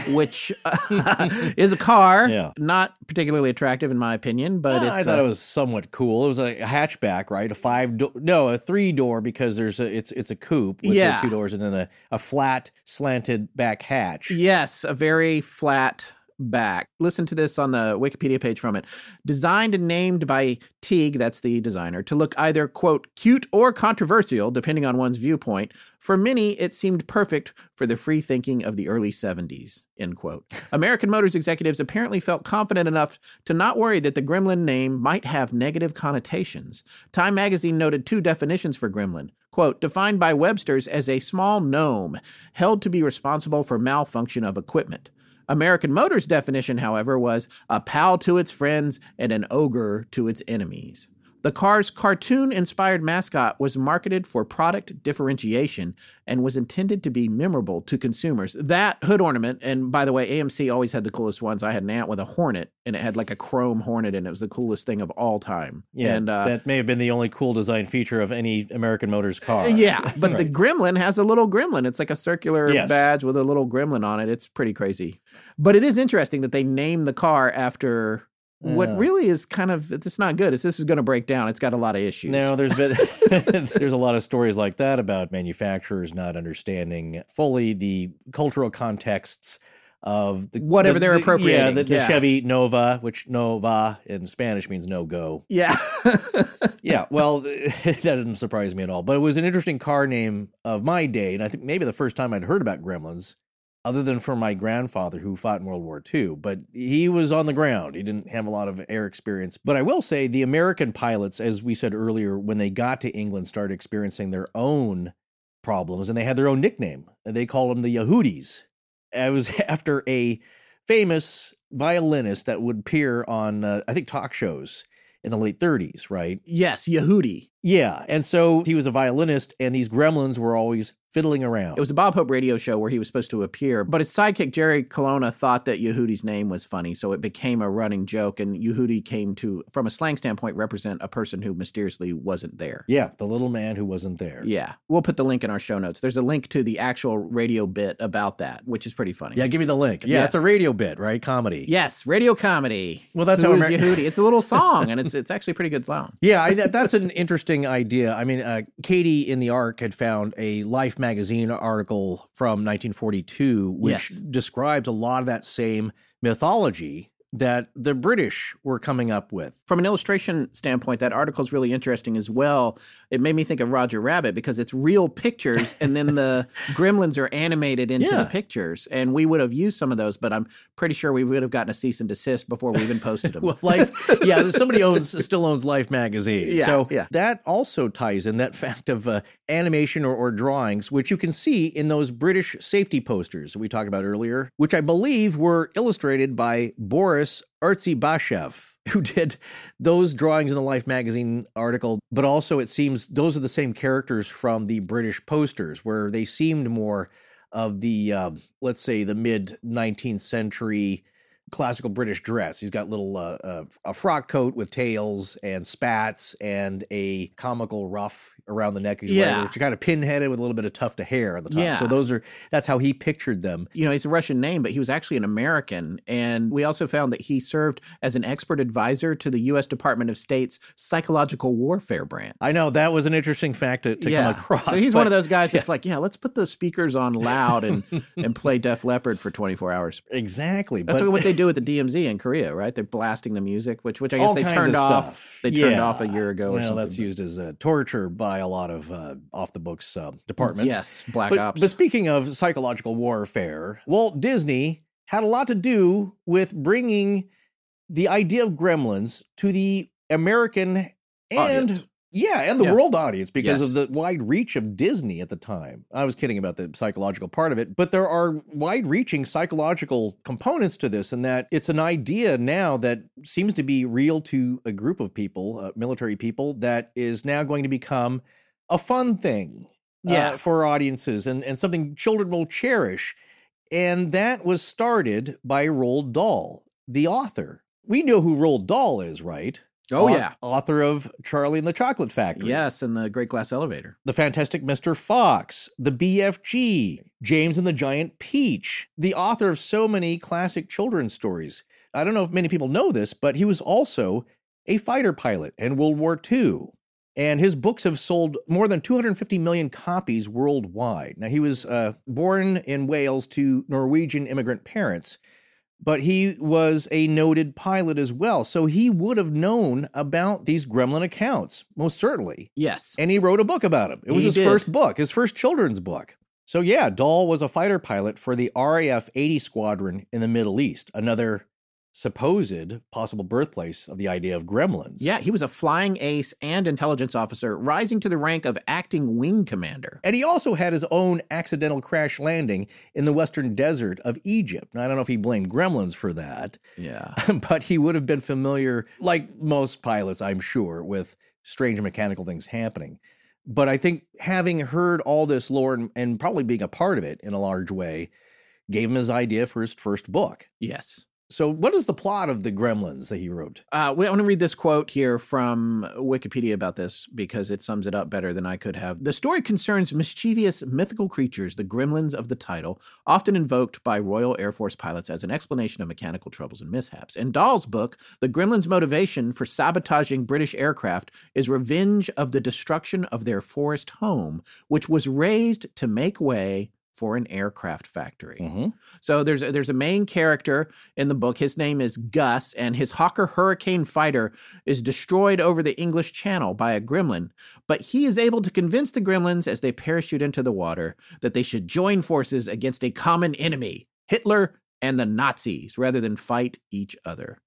which uh, is a car, Yeah. not particularly attractive in my opinion, but it's I thought uh, it was somewhat cool. It was a hatchback, right? A five door, no, a three door because there's a it's it's a coupe with Yeah. two doors and then a, a flat slanted back hatch. Yes, a very flat back. Listen to this on the Wikipedia page from it. Designed and named by Teague, that's the designer, to look either, quote, cute or controversial, depending on one's viewpoint. For many, it seemed perfect for the free thinking of the early 70s, end quote. American Motors executives apparently felt confident enough to not worry that the Gremlin name might have negative connotations. Time magazine noted two definitions for Gremlin. Quote, defined by Webster's as a small gnome held to be responsible for malfunction of equipment. American Motors' definition, however, was a pal to its friends and an ogre to its enemies. The car's cartoon inspired mascot was marketed for product differentiation and was intended to be memorable to consumers. That hood ornament, and by the way, AMC always had the coolest ones. I had an aunt with a hornet, and it had like a chrome hornet, and it was the coolest thing of all time. Yeah, and, uh, that may have been the only cool design feature of any American Motors car. yeah, but the gremlin has a little gremlin. It's like a circular Yes. badge with a little gremlin on it. It's pretty crazy. But it is interesting that they named the car after what really is kind of it's not good. is this is going to break down. It's got a lot of issues. Now, there's been there's a lot of stories like that about manufacturers not understanding fully the cultural contexts of the Whatever the- they're the- Yeah, the, the yeah. Chevy Nova, which Nova in Spanish means no go. Yeah. Yeah, well, that doesn't surprise me at all. But it was an interesting car name of my day, and I think maybe the first time I'd heard about gremlins, other than for my grandfather who fought in World War II. But he was on the ground; he didn't have a lot of air experience. But I will say, the American pilots, as we said earlier, when they got to England, started experiencing their own problems, and they had their own nickname. They called them the Yehudis. It was after a famous violinist that would appear on, uh, I think, talk shows in the late 30s, right? yes, Yehudi. Yeah. And so he was a violinist, and these gremlins were always fiddling around. It was a Bob Hope radio show where he was supposed to appear, but his sidekick Jerry Colonna thought that Yehudi's name was funny, so it became a running joke. And Yehudi came to, from a slang standpoint, represent a person who mysteriously wasn't there. yeah, the little man who wasn't there. Yeah, we'll put the link in our show notes. There's a link to the actual radio bit about that, which is pretty funny. Yeah, give me the link. Yeah, Yeah. it's a radio bit, right? Comedy. Yes, radio comedy. Well, that's Who how is Ameri- Yehudi. It's a little song, and it's it's actually a pretty good song. Yeah, I, that's an interesting idea. I mean, uh, Katie in the Ark had found a Life magazine article from 1942, which Yes. describes a lot of that same mythology that the British were coming up with. From an illustration standpoint, that article is really interesting as well. It made me think of Roger Rabbit because it's real pictures, and then the gremlins are animated into Yeah. the pictures. And we would have used some of those, but I'm pretty sure we would have gotten a cease and desist before we even posted them. Well, Life, yeah, somebody owns still owns Life magazine. Yeah, so yeah. that also ties in that fact of uh, animation or, or drawings, which you can see in those British safety posters that we talked about earlier, which I believe were illustrated by Boris Artsy who did those drawings in the Life magazine article. But also, it seems those are the same characters from the British posters, where they seemed more of the, uh, let's say, the mid 19th century classical British dress. He's got little uh, uh, a frock coat with tails and spats and a comical ruff around the neck. He's wearing, Yeah. which kind of pinheaded with a little bit of tuft of hair on the top. Yeah. So those are that's how he pictured them. you know, he's a Russian name, but he was actually an American. And we also found that he served as an expert advisor to the U.S. Department of State's psychological warfare branch. I know that was an interesting fact to, to come across. So he's one of those guys that's like, yeah, let's put the speakers on loud and and play Def Leppard for 24 hours. exactly. That's but, what they do do with the DMZ in Korea, right? They're blasting the music, which which I guess All they turned of off. They turned Yeah. off a year ago. or Well, something, that's used as uh, torture by a lot of uh, off the books uh, departments. Yes, Black but, Ops. But speaking of psychological warfare, Walt Disney had a lot to do with bringing the idea of gremlins to the American and Audience. Yeah, and the Yeah. world audience because Yes. of the wide reach of Disney at the time. I was kidding about the psychological part of it, but there are wide-reaching psychological components to this, and that it's an idea now that seems to be real to a group of people, uh, military people, that is now going to become a fun thing uh, for audiences and, and something children will cherish. And that was started by Roald Dahl, the author. We know who Roald Dahl is, right? Oh Au- yeah, Author of Charlie and the Chocolate Factory. yes, and the Great Glass Elevator. The Fantastic Mr. Fox, The BFG, James and the Giant Peach, the author of so many classic children's stories. I don't know if many people know this, but he was also a fighter pilot in World War II. And his books have sold more than 250 million copies worldwide. Now, he was uh, born in Wales to Norwegian immigrant parents, but he was a noted pilot as well. So he would have known about these gremlin accounts, most certainly Yes, and he wrote a book about him. It was He his did. first book, his first children's book. So yeah, Dahl was a fighter pilot for the RAF 80 squadron in the Middle East, another supposed possible birthplace of the idea of gremlins. yeah, he was a flying ace and intelligence officer, rising to the rank of acting wing commander. And he also had his own accidental crash landing in the western desert of Egypt. Now, I don't know if he blamed gremlins for that, Yeah, but he would have been familiar, like most pilots, I'm sure, with strange mechanical things happening. But I think having heard all this lore and, and probably being a part of it in a large way gave him his idea for his first book. yes. So, what is the plot of the Gremlins that he wrote? Uh, I want to read this quote here from Wikipedia about this because it sums it up better than I could have. The story concerns mischievous mythical creatures, the gremlins of the title, often invoked by Royal Air Force pilots as an explanation of mechanical troubles and mishaps. In Dahl's book, the gremlins' motivation for sabotaging British aircraft is revenge of the destruction of their forest home, which was razed to make way for an aircraft factory. Mm-hmm. So there's a, there's a main character in the book. His name is Gus, and his Hawker Hurricane fighter is destroyed over the English Channel by a gremlin. But he is able to convince the gremlins as they parachute into the water that they should join forces against a common enemy, Hitler and the Nazis, rather than fight each other.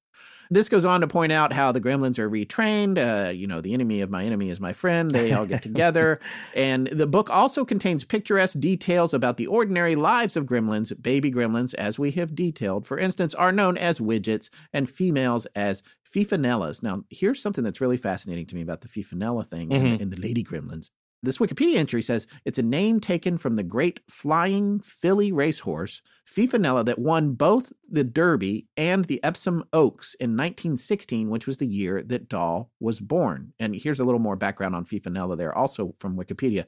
This goes on to point out how the gremlins are retrained. Uh, you know, the enemy of my enemy is my friend. They all get together. And the book also contains picturesque details about the ordinary lives of gremlins. Baby gremlins, as we have detailed, for instance, are known as widgets and females as fifinellas. Now, here's something that's really fascinating to me about the fifinella thing in, Mhm. the, in the lady gremlins. This Wikipedia entry says it's a name taken from the great flying filly racehorse, Fifinella, that won both the Derby and the Epsom Oaks in 1916, which was the year that Dahl was born. And here's a little more background on Fifinella there, also from Wikipedia.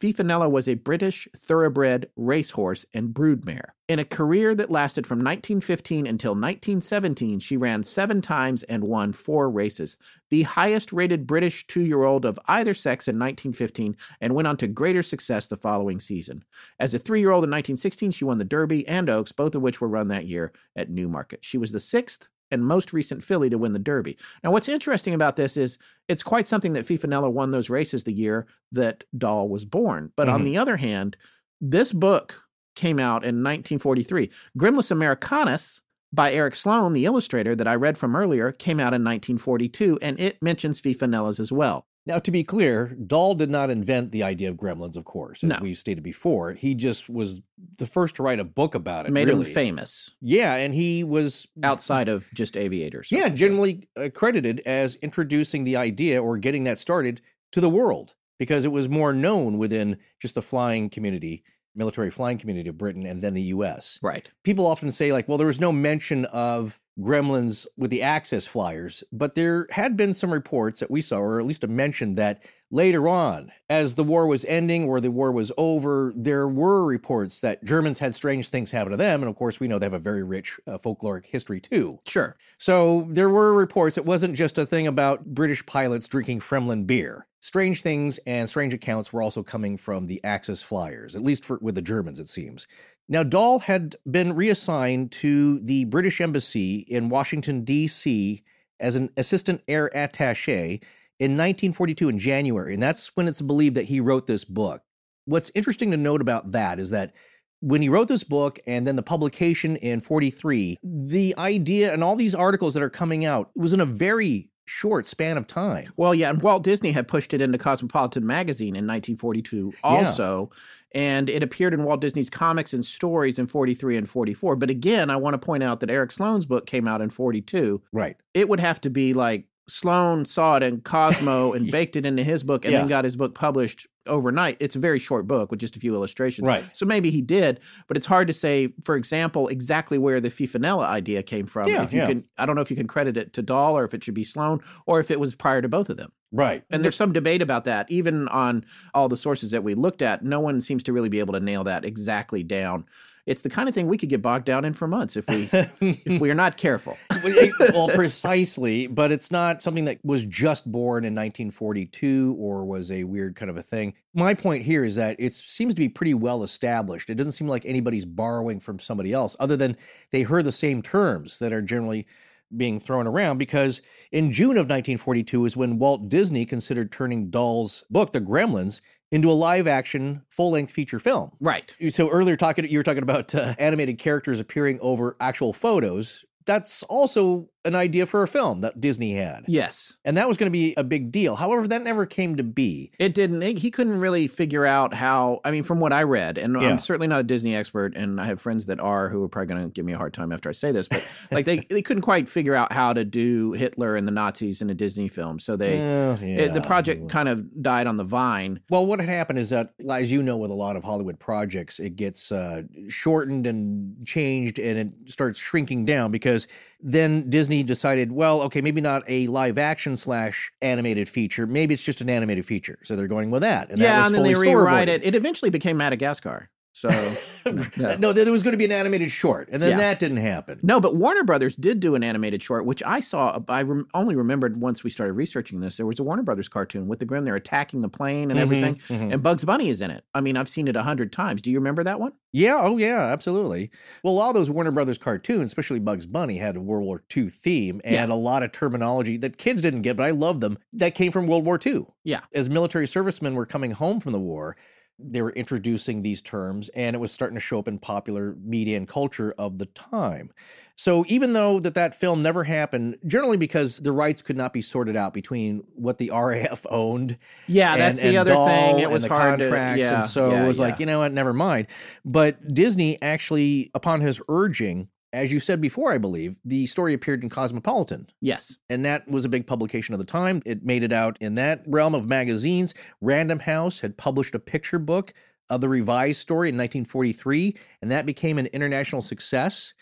Fifinella was a British thoroughbred racehorse and broodmare. In a career that lasted from 1915 until 1917, she ran seven times and won four races, the highest rated British two year old of either sex in 1915, and went on to greater success the following season. As a three year old in 1916, she won the Derby and Oaks, both of which were run that year at Newmarket. She was the sixth and most recent filly to win the Derby. Now, what's interesting about this is it's quite something that Fifinella won those races the year that Dahl was born. But on Mhm. the other hand, this book came out in 1943. Gremlinus Americanus by Eric Sloane, the illustrator that I read from earlier, came out in 1942, and it mentions Fifinellas as well. Now, to be clear, Dahl did not invent the idea of gremlins, of course, as No. we stated before. He just was the first to write a book about it. Made really. him famous Yeah, and he was outside of just aviators. yeah, generally credited as introducing the idea or getting that started to the world because it was more known within just the flying community, military flying community of Britain and then the US. Right. People often say, like, well, there was no mention of gremlins with the Axis flyers, but there had been some reports that we saw, or at least a mention that later on, as the war was ending or the war was over, there were reports that Germans had strange things happen to them. And of course, we know they have a very rich uh, folkloric history too. Sure. So there were reports. It wasn't just a thing about British pilots drinking Fremlin beer. Strange things and strange accounts were also coming from the Axis flyers, at least for, with the Germans, it seems. Now, Dahl had been reassigned to the British Embassy in Washington, D.C. as an assistant air attache in 1942 in January. And that's when it's believed that he wrote this book. What's interesting to note about that is that when he wrote this book and then the publication in 43, the idea and all these articles that are coming out was in a very short span of time. Well, yeah, and Walt Disney had pushed it into Cosmopolitan magazine in 1942 also, and it appeared in Walt Disney's comics and stories in 43 and 44. But again, I want to point out that Eric Sloane's book came out in 42. Right. It would have to be like Sloane saw it in Cosmo and baked it into his book and Yeah. then got his book published overnight. It's a very short book with just a few illustrations. Right. So maybe he did, but it's hard to say, for example, exactly where the Fifinella idea came from. Yeah, if you yeah. can I don't know if you can credit it to Dahl or if it should be Sloane or if it was prior to both of them. Right. And there's some debate about that. Even on all the sources that we looked at, no one seems to really be able to nail that exactly down. It's the kind of thing we could get bogged down in for months if we if we are not careful. well, precisely, but it's not something that was just born in 1942 or was a weird kind of a thing. My point here is that it seems to be pretty well established. It doesn't seem like anybody's borrowing from somebody else, other than they heard the same terms that are generally being thrown around. Because in June of 1942 is when Walt Disney considered turning Dahl's book, The Gremlins, into a live action full length feature film. Right. So earlier talking, you were talking about uh, animated characters appearing over actual photos. That's also an idea for a film that Disney had, Yes. and that was going to be a big deal. However, that never came to be. It didn't. He couldn't really figure out how. I mean, from what I read, and Yeah. I'm certainly not a Disney expert, and I have friends that are who are probably going to give me a hard time after I say this, but like they they couldn't quite figure out how to do Hitler and the Nazis in a Disney film, so they Eh, it- the project kind of died on the vine. Well, what had happened is that, as you know, with a lot of Hollywood projects, it gets uh, shortened and changed, and it starts shrinking down because then Disney decided, well, okay, maybe not a live action slash animated feature, maybe it's just an animated feature. So they're going with that, and that yeah, was and then they rewrite it. It eventually became Madagascar. So yeah. No, there was going to be an animated short, and then Yeah. that didn't happen. No, but Warner Brothers did do an animated short, which I saw. I rem- only remembered once we started researching this. There was a Warner Brothers cartoon with the Grim. They're attacking the plane and Mhm, everything, mhm. and Bugs Bunny is in it. I mean, I've seen it a hundred times. Do you remember that one? Yeah, oh yeah, absolutely. Well, all those Warner Brothers cartoons, especially Bugs Bunny, had a World War II theme and Yeah. a lot of terminology that kids didn't get, but I loved them. That came from World War II. Yeah. As military servicemen were coming home from the war, they were introducing these terms and it was starting to show up in popular media and culture of the time. So even though that that film never happened, generally because the rights could not be sorted out between what the RAF owned Yeah, that's the and other Dahl thing. It was the hard contracts, to. Yeah, and so yeah, it was yeah. like, you know what, never mind. But Disney actually, upon his urging, as you said before, I believe, the story appeared in Cosmopolitan. yes, And that was a big publication of the time. It made it out in that realm of magazines. Random House had published a picture book of the revised story in 1943, and that became an international success.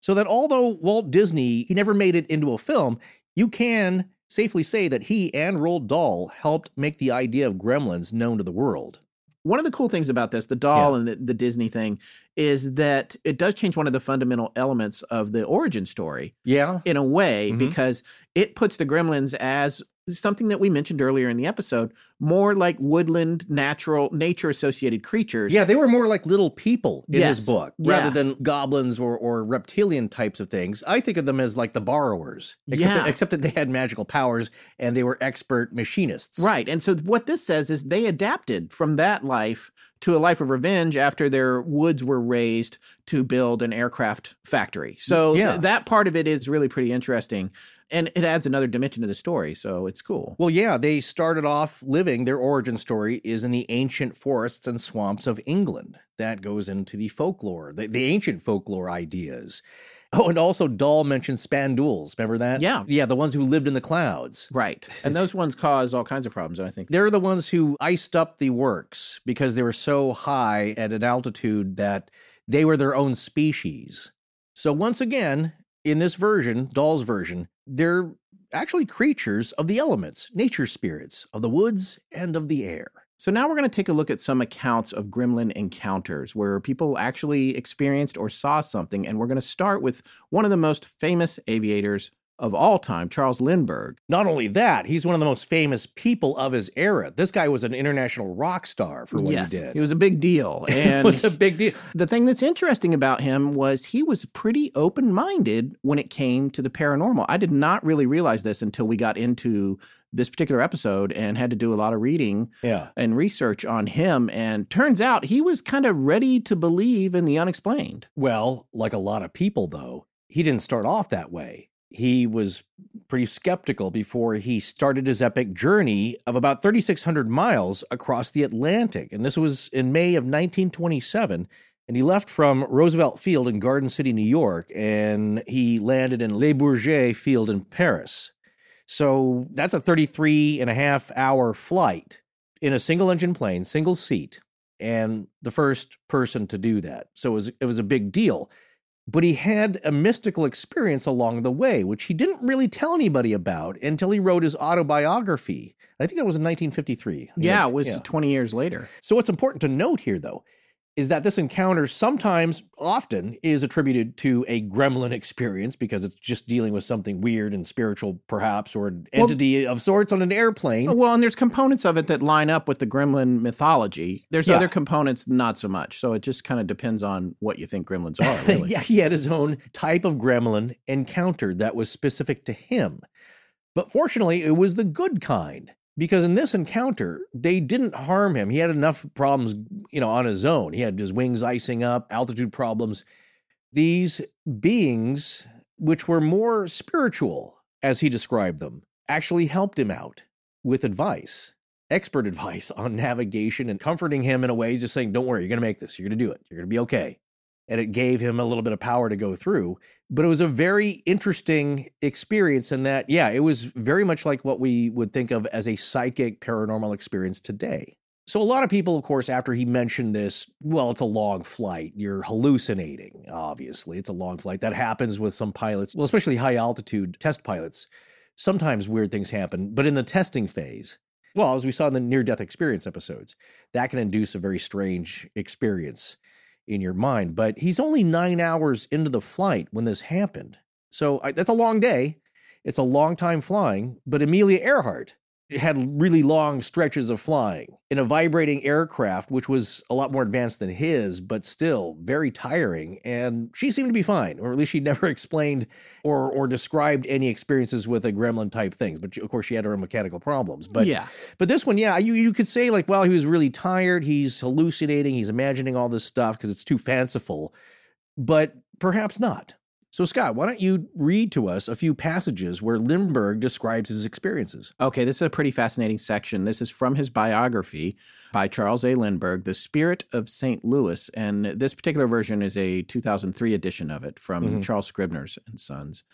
So that although Walt Disney, he never made it into a film, you can safely say that he and Roald Dahl helped make the idea of gremlins known to the world. One of the cool things about this, the Dahl Yeah. and the, the Disney thing, is that it does change one of the fundamental elements of the origin story Yeah. in a way Mhm. because it puts the gremlins as something that we mentioned earlier in the episode more like woodland natural nature associated creatures Yeah, they were more like little people in Yes. his book Yeah. rather than goblins or, or reptilian types of things. I think of them as like the borrowers, except, Yeah. that, except that they had magical powers and they were expert machinists. right and so what this says is they adapted from that life to a life of revenge after their woods were razed to build an aircraft factory so th- Yeah. that part of it is really pretty interesting and it adds another dimension to the story so it's cool Well, yeah, they started off living, their origin story is in the ancient forests and swamps of England. That goes into the folklore, the, the ancient folklore ideas. Oh, and also Dahl mentioned spandules. Remember that? Yeah. Yeah, the ones who lived in the clouds. right and those ones cause all kinds of problems i think They're the ones who iced up the works because they were so high at an altitude that they were their own species. So once again, in this version, Dahl's version, they're actually creatures of the elements, nature spirits of the woods and of the air. So now we're going to take a look at some accounts of gremlin encounters where people actually experienced or saw something. And we're going to start with one of the most famous aviators of all time, Charles Lindbergh. Not only that, he's one of the most famous people of his era. This guy was an international rock star for what yes, he did. It was a big deal. And it was a big deal. the thing that's interesting about him was he was pretty open minded when it came to the paranormal. I did not really realize this until we got into this particular episode and had to do a lot of reading Yeah. and research on him. And turns out he was kind of ready to believe in the unexplained. Well, like a lot of people, though, he didn't start off that way. He was pretty skeptical before he started his epic journey of about 3,600 miles across the Atlantic. And this was in May of 1927. And he left from Roosevelt Field in Garden City, New York, and he landed in Le Bourget Field in Paris. So that's a 33 and a half hour flight in a single engine plane, single seat, and the first person to do that. So it was, it was a big deal. But he had a mystical experience along the way, which he didn't really tell anybody about until he wrote his autobiography. I think that was in 1953. Yeah, it was 20 years later. So what's important to note here, though, is that this encounter sometimes, often, is attributed to a gremlin experience because it's just dealing with something weird and spiritual, perhaps, or an Well- entity of sorts on an airplane. Uh, well, and there's components of it that line up with the gremlin mythology. There's Yeah. other components not so much. So it just kind of depends on what you think gremlins are, really. yeah, he had his own type of gremlin encounter that was specific to him. But fortunately, it was the good kind because in this encounter, they didn't harm him. He had enough problems, you know, on his own. He had his wings icing up, altitude problems. These beings, which were more spiritual, as he described them, actually helped him out with advice, expert advice on navigation and comforting him in a way, just saying, Don't worry, you're going to make this. You're going to do it. You're going to be okay and it gave him a little bit of power to go through. But it was a very interesting experience in that, yeah, it was very much like what we would think of as a psychic paranormal experience today. So, a lot of people, of course, after he mentioned this, well, it's a long flight. You're hallucinating, obviously. It's a long flight. That happens with some pilots, well, especially high altitude test pilots. Sometimes weird things happen, but in the testing phase, well, as we saw in the near death experience episodes, that can induce a very strange experience in your mind. But he's only nine hours into the flight when this happened. So I, that's a long day. It's a long time flying. But Amelia Earhart had really long stretches of flying in a vibrating aircraft, which was a lot more advanced than his, but still very tiring. And she seemed to be fine, or at least she never explained or or described any experiences with a gremlin type things. But of course, she had her own mechanical problems. But yeah. but this one, yeah, you, you could say, like, well, he was really tired. He's hallucinating. He's imagining all this stuff because it's too fanciful, but perhaps not. So, Scott, why don't you read to us a few passages where Lindbergh describes his experiences? Okay, this is a pretty fascinating section. This is from his biography by Charles A. Lindbergh, The Spirit of St. Louis. And this particular version is a 2003 edition of it from Mhm. Charles Scribner's and Sons.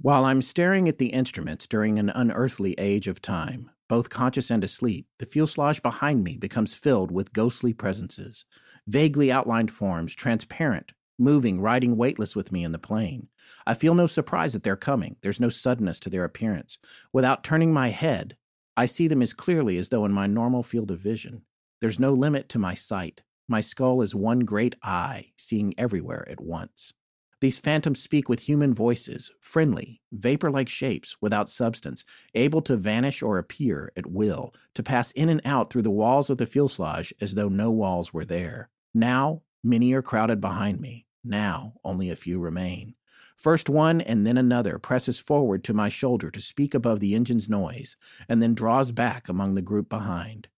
While I'm staring at the instruments during an unearthly age of time, both conscious and asleep, the fuselage behind me becomes filled with ghostly presences, vaguely outlined forms, transparent, moving, riding weightless with me in the plane. I feel no surprise that they're coming. There's no suddenness to their appearance. Without turning my head, I see them as clearly as though in my normal field of vision. There's no limit to my sight. My skull is one great eye, seeing everywhere at once. These phantoms speak with human voices, friendly, vapor like shapes, without substance, able to vanish or appear at will, to pass in and out through the walls of the fuselage as though no walls were there. Now, many are crowded behind me. Now, only a few remain. First one and then another presses forward to my shoulder to speak above the engine's noise, and then draws back among the group behind.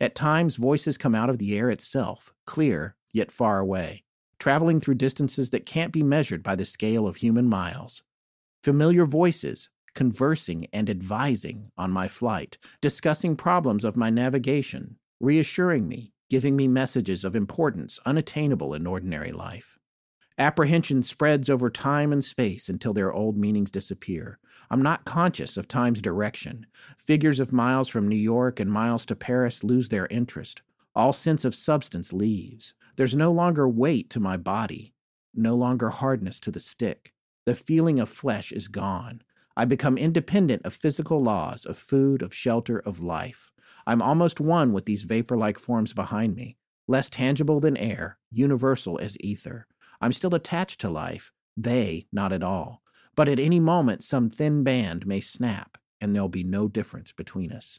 At times, voices come out of the air itself, clear, yet far away, traveling through distances that can't be measured by the scale of human miles. Familiar voices, conversing and advising on my flight, discussing problems of my navigation, reassuring me, giving me messages of importance unattainable in ordinary life. Apprehension spreads over time and space until their old meanings disappear. I'm not conscious of time's direction. Figures of miles from New York and miles to Paris lose their interest. All sense of substance leaves. There's no longer weight to my body, no longer hardness to the stick. The feeling of flesh is gone. I become independent of physical laws, of food, of shelter, of life. I'm almost one with these vapor like forms behind me, less tangible than air, universal as ether. I'm still attached to life, they not at all. But at any moment, some thin band may snap, and there'll be no difference between us.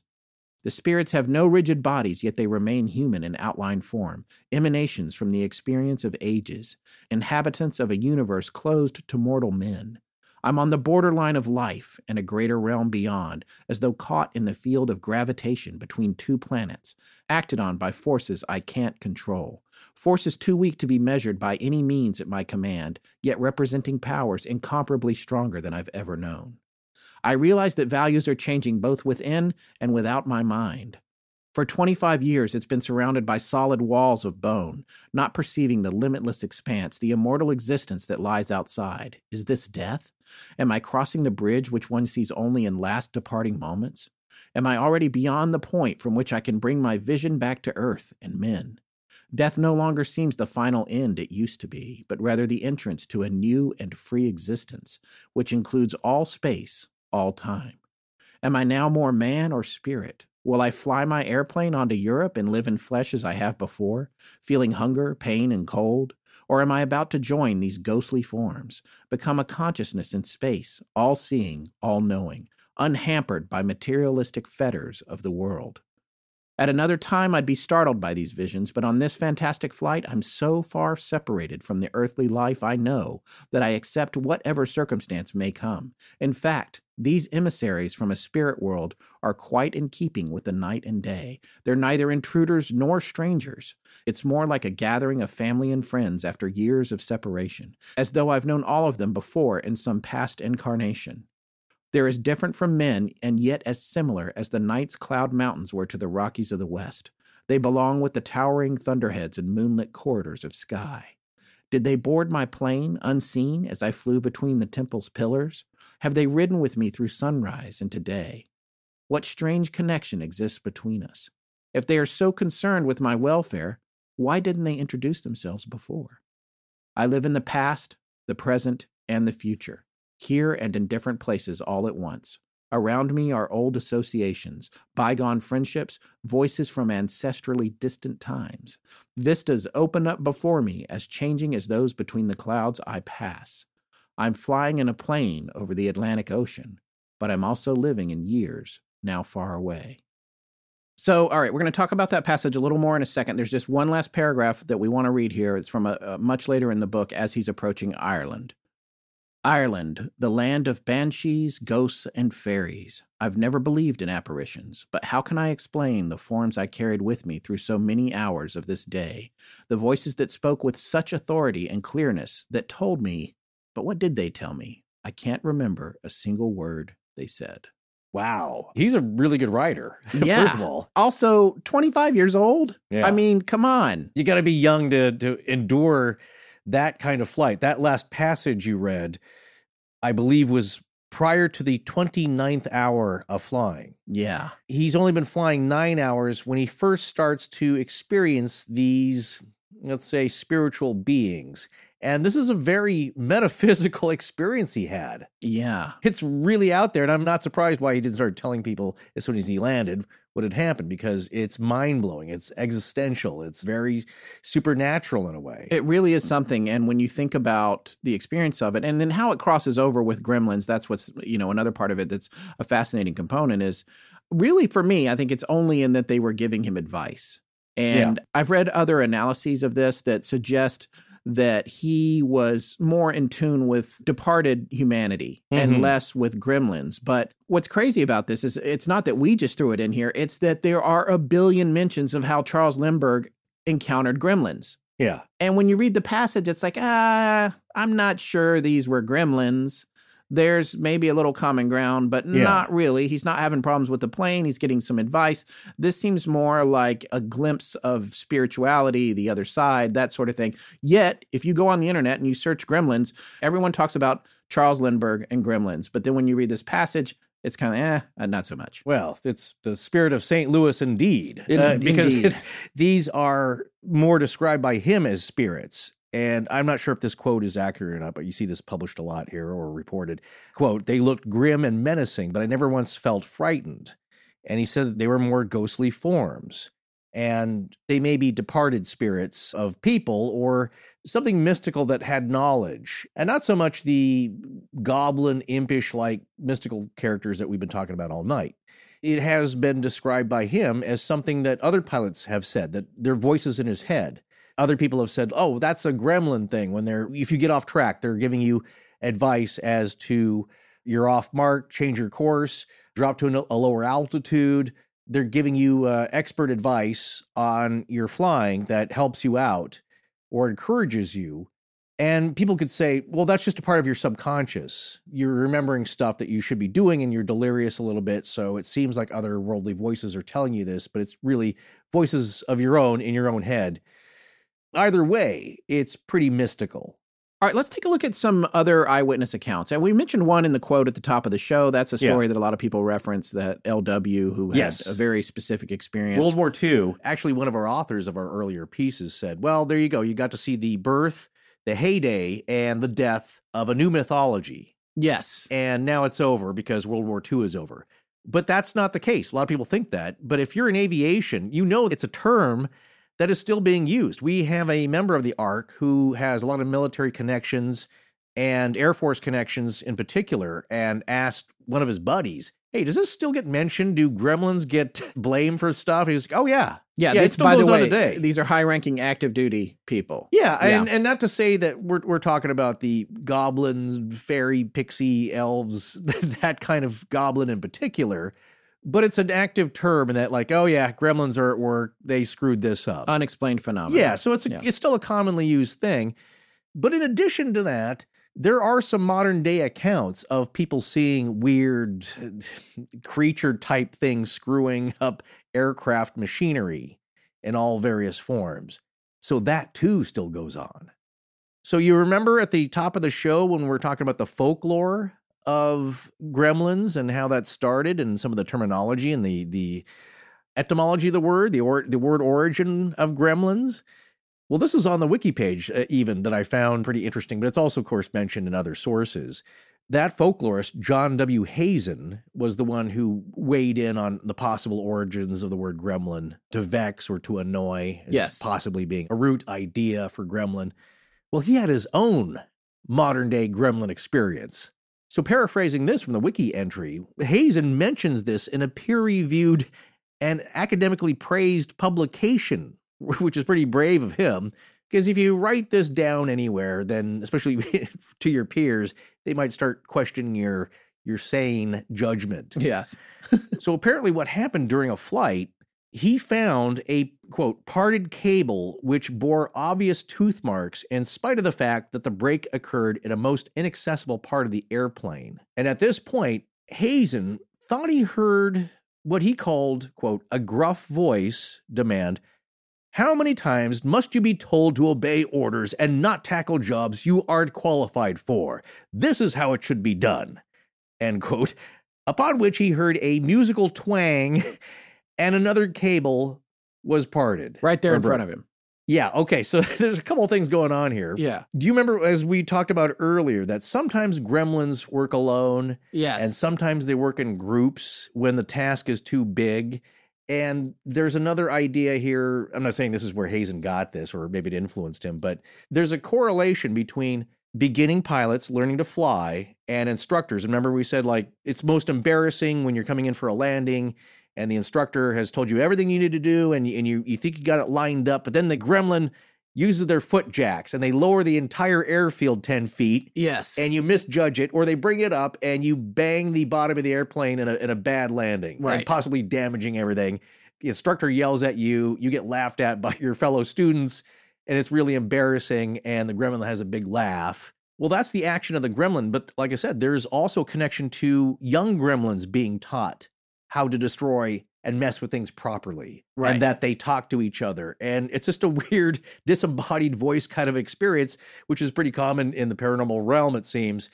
The spirits have no rigid bodies, yet they remain human in outline form, emanations from the experience of ages, inhabitants of a universe closed to mortal men. I'm on the borderline of life and a greater realm beyond, as though caught in the field of gravitation between two planets, acted on by forces I can't control. Forces too weak to be measured by any means at my command, yet representing powers incomparably stronger than I've ever known. I realize that values are changing both within and without my mind. For 25 years, it's been surrounded by solid walls of bone, not perceiving the limitless expanse, the immortal existence that lies outside. Is this death? Am I crossing the bridge which one sees only in last departing moments? Am I already beyond the point from which I can bring my vision back to earth and men? Death no longer seems the final end it used to be, but rather the entrance to a new and free existence, which includes all space, all time. Am I now more man or spirit? Will I fly my airplane onto Europe and live in flesh as I have before, feeling hunger, pain, and cold? Or am I about to join these ghostly forms, become a consciousness in space, all seeing, all knowing, unhampered by materialistic fetters of the world? At another time, I'd be startled by these visions, but on this fantastic flight, I'm so far separated from the earthly life I know that I accept whatever circumstance may come. In fact, these emissaries from a spirit world are quite in keeping with the night and day. They're neither intruders nor strangers. It's more like a gathering of family and friends after years of separation, as though I've known all of them before in some past incarnation. They're as different from men and yet as similar as the night's cloud mountains were to the Rockies of the West. They belong with the towering thunderheads and moonlit corridors of sky. Did they board my plane unseen as I flew between the temple's pillars? Have they ridden with me through sunrise into day? What strange connection exists between us? If they are so concerned with my welfare, why didn't they introduce themselves before? I live in the past, the present, and the future here and in different places all at once. Around me are old associations, bygone friendships, voices from ancestrally distant times. Vistas open up before me as changing as those between the clouds I pass. I'm flying in a plane over the Atlantic Ocean, but I'm also living in years now far away. So, all right, we're going to talk about that passage a little more in a second. There's just one last paragraph that we want to read here. It's from a, a much later in the book as he's approaching Ireland. Ireland, the land of banshees, ghosts, and fairies. I've never believed in apparitions, but how can I explain the forms I carried with me through so many hours of this day? The voices that spoke with such authority and clearness that told me, but what did they tell me? I can't remember a single word they said. Wow. He's a really good writer. Yeah. First of all, Also, 25 years old? Yeah. I mean, come on. you got to be young to to endure that kind of flight. That last passage you read, I believe, was prior to the 29th hour of flying. Yeah. He's only been flying nine hours when he first starts to experience these, let's say, spiritual beings. And this is a very metaphysical experience he had. Yeah. It's really out there. And I'm not surprised why he didn't start telling people as soon as he landed what had happened because it's mind blowing. It's existential. It's very supernatural in a way. It really is something. And when you think about the experience of it and then how it crosses over with Gremlins, that's what's, you know, another part of it that's a fascinating component is really for me, I think it's only in that they were giving him advice. And I've read other analyses of this that suggest that he was more in tune with departed humanity Mhm. and less with gremlins. But what's crazy about this is it's not that we just threw it in here, it's that there are a billion mentions of how Charles Lindbergh encountered gremlins. yeah. And when you read the passage, it's like, ah, I'm not sure these were gremlins. There's maybe a little common ground, but Yeah. not really. He's not having problems with the plane. He's getting some advice. This seems more like a glimpse of spirituality, the other side, that sort of thing. Yet, if you go on the internet and you search gremlins, everyone talks about Charles Lindbergh and gremlins. But then when you read this passage, it's kind of eh, uh, not so much. Well, it's the spirit of St. Louis indeed. In- uh, because indeed. these are more described by him as spirits. And I'm not sure if this quote is accurate or not, but you see this published a lot here or reported. Quote, they looked grim and menacing, but I never once felt frightened. And he said that they were more ghostly forms. and they may be departed spirits of people or something mystical that had knowledge, and not so much the goblin, impish like mystical characters that we've been talking about all night. It has been described by him as something that other pilots have said that their voices in his head. Other people have said, "Oh, that's a gremlin thing." When they're if you get off track, they're giving you advice as to you're off mark, change your course, drop to a lower altitude. They're giving you uh, expert advice on your flying that helps you out or encourages you. And people could say, well, that's just a part of your subconscious. You're remembering stuff that you should be doing and you're delirious a little bit. So it seems like other worldly voices are telling you this, but it's really voices of your own in your own head. Either way, it's pretty mystical. All right, let's take a look at some other eyewitness accounts. And we mentioned one in the quote at the top of the show. That's a story Yeah. that a lot of people reference that LW, who had Yes. a very specific experience. World War II, actually, one of our authors of our earlier pieces said, well, there you go. You got to see the birth, the heyday, and the death of a new mythology. yes. and now it's over because World War II is over. But that's not the case. A lot of people think that. But if you're in aviation, you know it's a term that is still being used. We have a member of the ARC who has a lot of military connections and Air Force connections in particular, and asked one of his buddies, Hey, does this still get mentioned? Do gremlins get blamed for stuff? He's like, Oh, yeah. Yeah, Yeah, this, by the way, today. these are high ranking active duty people. Yeah, Yeah. and and not to say that we're we're talking about the goblins, fairy, pixie, elves, that kind of goblin in particular, but it's an active term in that like, oh yeah, gremlins are at work, they screwed this up. Unexplained phenomena. yeah, so it's a, Yeah. it's still a commonly used thing. But in addition to that, there are some modern day accounts of people seeing weird creature type things screwing up aircraft machinery in all various forms. So that too still goes on. So you remember at the top of the show when we were talking about the folklore of gremlins and how that started and some of the terminology and the the etymology of the word, the or, the word origin of gremlins. Well, this is on the wiki page uh, even that I found pretty interesting, but it's also of course mentioned in other sources. That folklorist, John W. Hazen, was the one who weighed in on the possible origins of the word gremlin to vex or to annoy, as Yes. possibly being a root idea for gremlin. Well, he had his own modern day gremlin experience. So, paraphrasing this from the wiki entry, Hazen mentions this in a peer reviewed and academically praised publication, which is pretty brave of him. Because if you write this down anywhere, then especially to your peers, they might start questioning your your sane judgment. Yes. So apparently, what happened during a flight, he found a quote parted cable which bore obvious tooth marks in spite of the fact that the break occurred in a most inaccessible part of the airplane. And at this point, Hazen thought he heard what he called quote a gruff voice demand. How many times must you be told to obey orders and not tackle jobs you aren't qualified for? This is how it should be done. End quote upon which he heard a musical twang and another cable was parted. Right there in front of him. Yeah, okay. So there's a couple of things going on here. Yeah. Do you remember, as we talked about earlier, that sometimes gremlins work alone Yes. and sometimes they work in groups when the task is too big? And there's another idea here. I'm not saying this is where Hazen got this or maybe it influenced him, but there's a correlation between beginning pilots learning to fly and instructors. Remember, we said like it's most embarrassing when you're coming in for a landing and the instructor has told you everything you need to do and, you- and you, you think you got it lined up, but then the gremlin uses their foot jacks and they lower the entire airfield 10 feet yes. and you misjudge it, or they bring it up and you bang the bottom of the airplane in a, in a bad landing, Right. and possibly damaging everything. The instructor yells at you, you get laughed at by your fellow students, and it's really embarrassing. And the gremlin has a big laugh. Well, that's the action of the gremlin. But like I said, there's also a connection to young gremlins being taught how to destroy and mess with things properly Right. and that they talk to each other and it's just a weird disembodied voice kind of experience which is pretty common in the paranormal realm it seems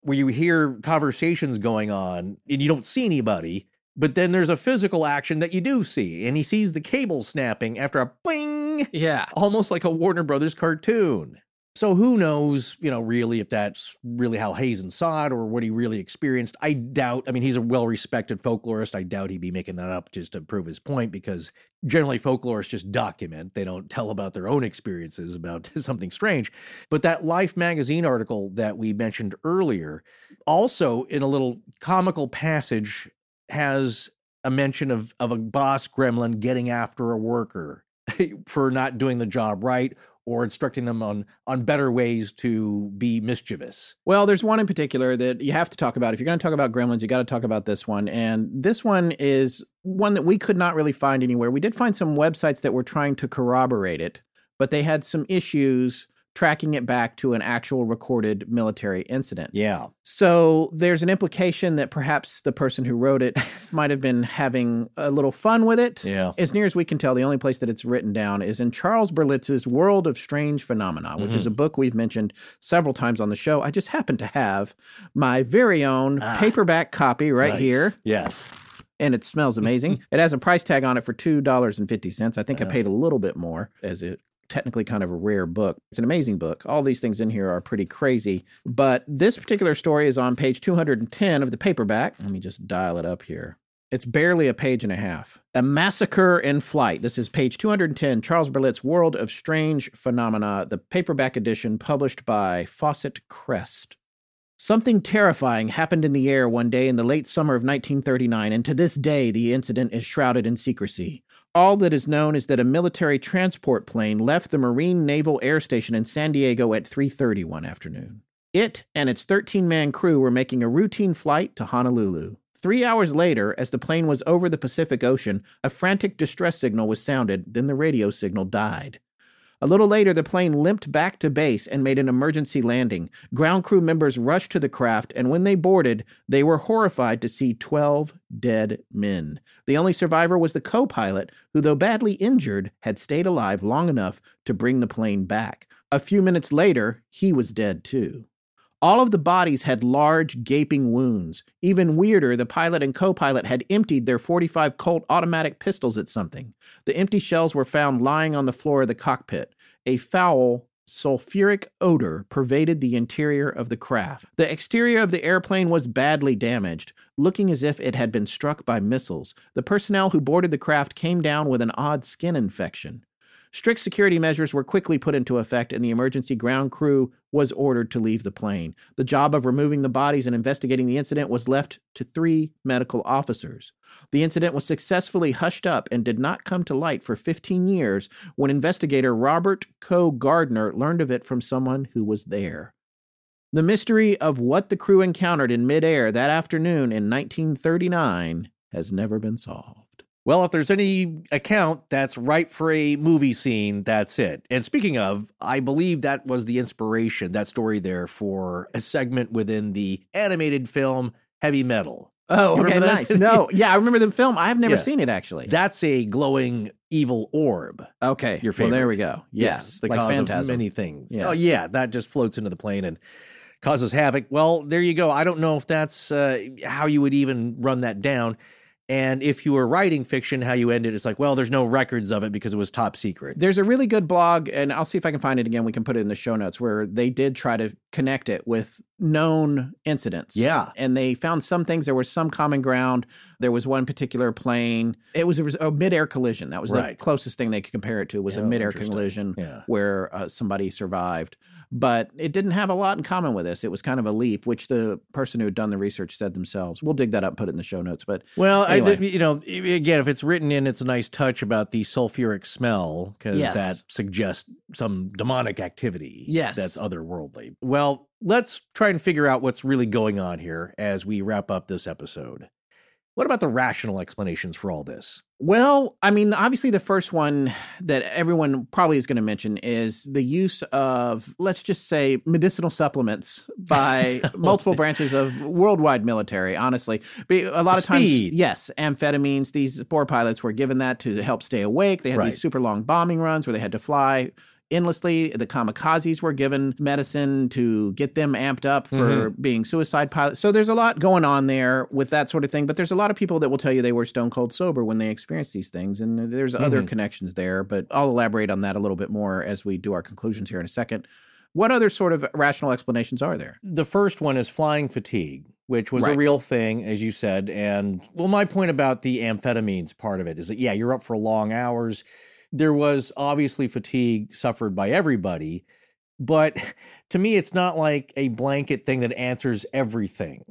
where you hear conversations going on and you don't see anybody but then there's a physical action that you do see and he sees the cable snapping after a bing yeah. almost like a warner brothers cartoon So who knows, you know, really if that's really how Hazen saw it or what he really experienced. I doubt, I mean, he's a well respected folklorist. I doubt he'd be making that up just to prove his point because generally folklorists just document. They don't tell about their own experiences about something strange. But that Life magazine article that we mentioned earlier, also in a little comical passage, has a mention of, of a boss gremlin getting after a worker for not doing the job right or instructing them on on better ways to be mischievous. Well, there's one in particular that you have to talk about. If you're going to talk about gremlins, you got to talk about this one. And this one is one that we could not really find anywhere. We did find some websites that were trying to corroborate it, but they had some issues tracking it back to an actual recorded military incident. Yeah. So there's an implication that perhaps the person who wrote it might have been having a little fun with it. Yeah. As near as we can tell, the only place that it's written down is in Charles Berlitz's World of Strange Phenomena, which Mm-hmm. is a book we've mentioned several times on the show. I just happen to have my very own Ah. paperback copy right Nice. here Yes. and it smells amazing. it has a price tag on it for two dollars and fifty cents. I think I paid a little bit more as it technically kind of a rare book. It's an amazing book. All these things in here are pretty crazy, but this particular story is on page 210 of the paperback. Let me just dial it up here. It's barely a page and a half. A Massacre in Flight. This is page 210, Charles Berlitz World of Strange Phenomena, the paperback edition published by Fawcett Crest. Something terrifying happened in the air one day in the late summer of 1939, and to this day the incident is shrouded in secrecy. All that is known is that a military transport plane left the Marine Naval Air Station in San Diego at 3:30 one afternoon. It and its 13-man crew were making a routine flight to Honolulu. 3 hours later, as the plane was over the Pacific Ocean, a frantic distress signal was sounded, then the radio signal died. A little later, the plane limped back to base and made an emergency landing. Ground crew members rushed to the craft, and when they boarded, they were horrified to see 12 dead men. The only survivor was the co pilot, who, though badly injured, had stayed alive long enough to bring the plane back. A few minutes later, he was dead too. All of the bodies had large, gaping wounds. Even weirder, the pilot and co pilot had emptied their 45 Colt automatic pistols at something. The empty shells were found lying on the floor of the cockpit. A foul, sulfuric odor pervaded the interior of the craft. The exterior of the airplane was badly damaged, looking as if it had been struck by missiles. The personnel who boarded the craft came down with an odd skin infection. Strict security measures were quickly put into effect, and the emergency ground crew was ordered to leave the plane. The job of removing the bodies and investigating the incident was left to three medical officers. The incident was successfully hushed up and did not come to light for 15 years when investigator Robert Coe Gardner learned of it from someone who was there. The mystery of what the crew encountered in midair that afternoon in 1939 has never been solved. Well, if there's any account that's ripe for a movie scene, that's it. And speaking of, I believe that was the inspiration, that story there, for a segment within the animated film Heavy Metal. Oh, okay, nice. No, yeah, I remember the film. I have never Yeah. seen it actually. That's a glowing evil orb. okay, your Well, there we go. Yes, the like cause Phantasm. of many things. Yes. Oh yeah, that just floats into the plane and causes havoc. Well, there you go. I don't know if that's uh, how you would even run that down. And if you were writing fiction, how you end it, it's like, well, there's no records of it because it was top secret. There's a really good blog, and I'll see if I can find it again. We can put it in the show notes where they did try to connect it with known incidents. Yeah. And they found some things. There was some common ground. There was one particular plane. It was a, a midair collision. That was the closest thing they could compare it to was a Oh, midair collision Yeah. where uh, somebody survived. But it didn't have a lot in common with this. It was kind of a leap, which the person who had done the research said themselves. We'll dig that up, put it in the show notes. But Well, Anyway. I, you know, again, if it's written in, it's a nice touch about the sulfuric smell because Yes. that suggests some demonic activity. Yes. that's otherworldly. Well, let's try and figure out what's really going on here as we wrap up this episode. What about the rational explanations for all this? Well, I mean, obviously, the first one that everyone probably is going to mention is the use of, let's just say, medicinal supplements by oh, multiple branches of worldwide military. Honestly, Be- a lot of times, yes, amphetamines. These poor pilots were given that to help stay awake. They had Right. these super long bombing runs where they had to fly endlessly. The kamikazes were given medicine to get them amped up for being suicide pilots. So there's a lot going on there with that sort of thing. But there's a lot of people that will tell you they were stone cold sober when they experienced these things. And there's other Mhm. connections there. But I'll elaborate on that a little bit more as we do our conclusions here in a second. What other sort of rational explanations are there? The first one is flying fatigue, which was a real thing, as you said. And well, my point about the amphetamines part of it is that, yeah, you're up for long hours. There was obviously fatigue suffered by everybody. But to me, it's not like a blanket thing that answers everything.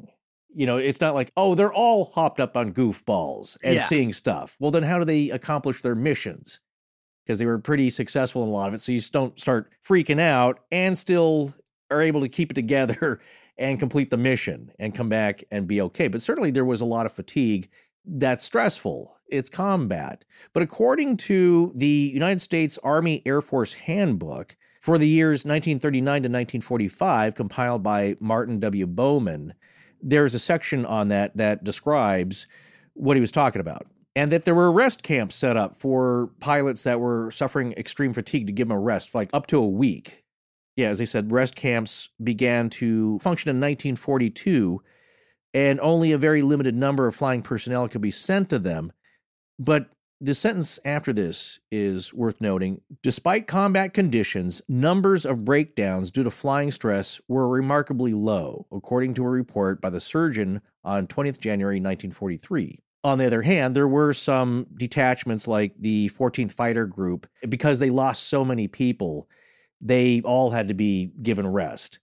You know, it's not like, oh, they're all hopped up on goofballs and Yeah. seeing stuff. Well, then how do they accomplish their missions? Because they were pretty successful in a lot of it. So you just don't start freaking out and still are able to keep it together and complete the mission and come back and be okay. But certainly there was a lot of fatigue that's stressful. It's combat. But according to the United States Army Air Force Handbook for the years 1939 to 1945, compiled by Martin W. Bowman, there's a section on that that describes what he was talking about. And that there were rest camps set up for pilots that were suffering extreme fatigue to give them a rest like up to a week. Yeah, as I said, rest camps began to function in 1942, and only a very limited number of flying personnel could be sent to them. But the sentence after this is worth noting. Despite combat conditions, numbers of breakdowns due to flying stress were remarkably low, according to a report by the surgeon on 20th January 1943. On the other hand, there were some detachments like the 14th Fighter Group, because they lost so many people, they all had to be given rest.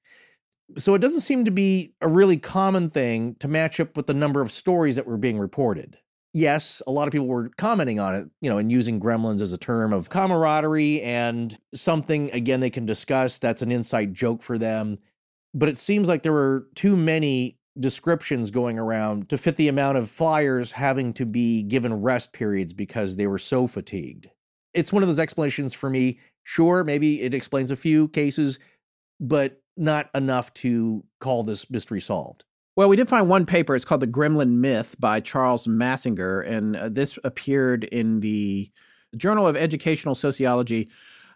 So it doesn't seem to be a really common thing to match up with the number of stories that were being reported. Yes, a lot of people were commenting on it, you know, and using gremlins as a term of camaraderie and something, again, they can discuss. That's an inside joke for them. But it seems like there were too many descriptions going around to fit the amount of flyers having to be given rest periods because they were so fatigued. It's one of those explanations for me. Sure, maybe it explains a few cases, but not enough to call this mystery solved. Well, we did find one paper. It's called The Gremlin Myth by Charles Massinger. And uh, this appeared in the Journal of Educational Sociology,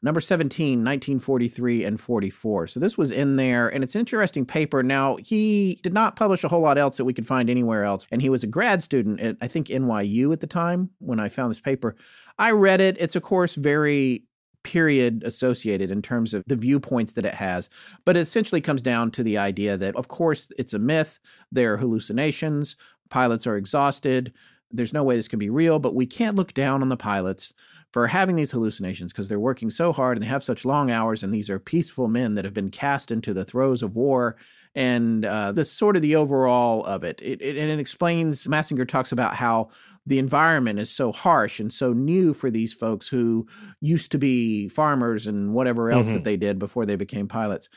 number 17, 1943 and 44. So this was in there. And it's an interesting paper. Now, he did not publish a whole lot else that we could find anywhere else. And he was a grad student at, I think, NYU at the time when I found this paper. I read it. It's, of course, very period associated in terms of the viewpoints that it has. But it essentially comes down to the idea that, of course, it's a myth. There are hallucinations. Pilots are exhausted. There's no way this can be real, but we can't look down on the pilots for having these hallucinations because they're working so hard and they have such long hours. And these are peaceful men that have been cast into the throes of war. And uh, this sort of the overall of it. It, it. And it explains, Massinger talks about how the environment is so harsh and so new for these folks who used to be farmers and whatever else Mhm. that they did before they became pilots.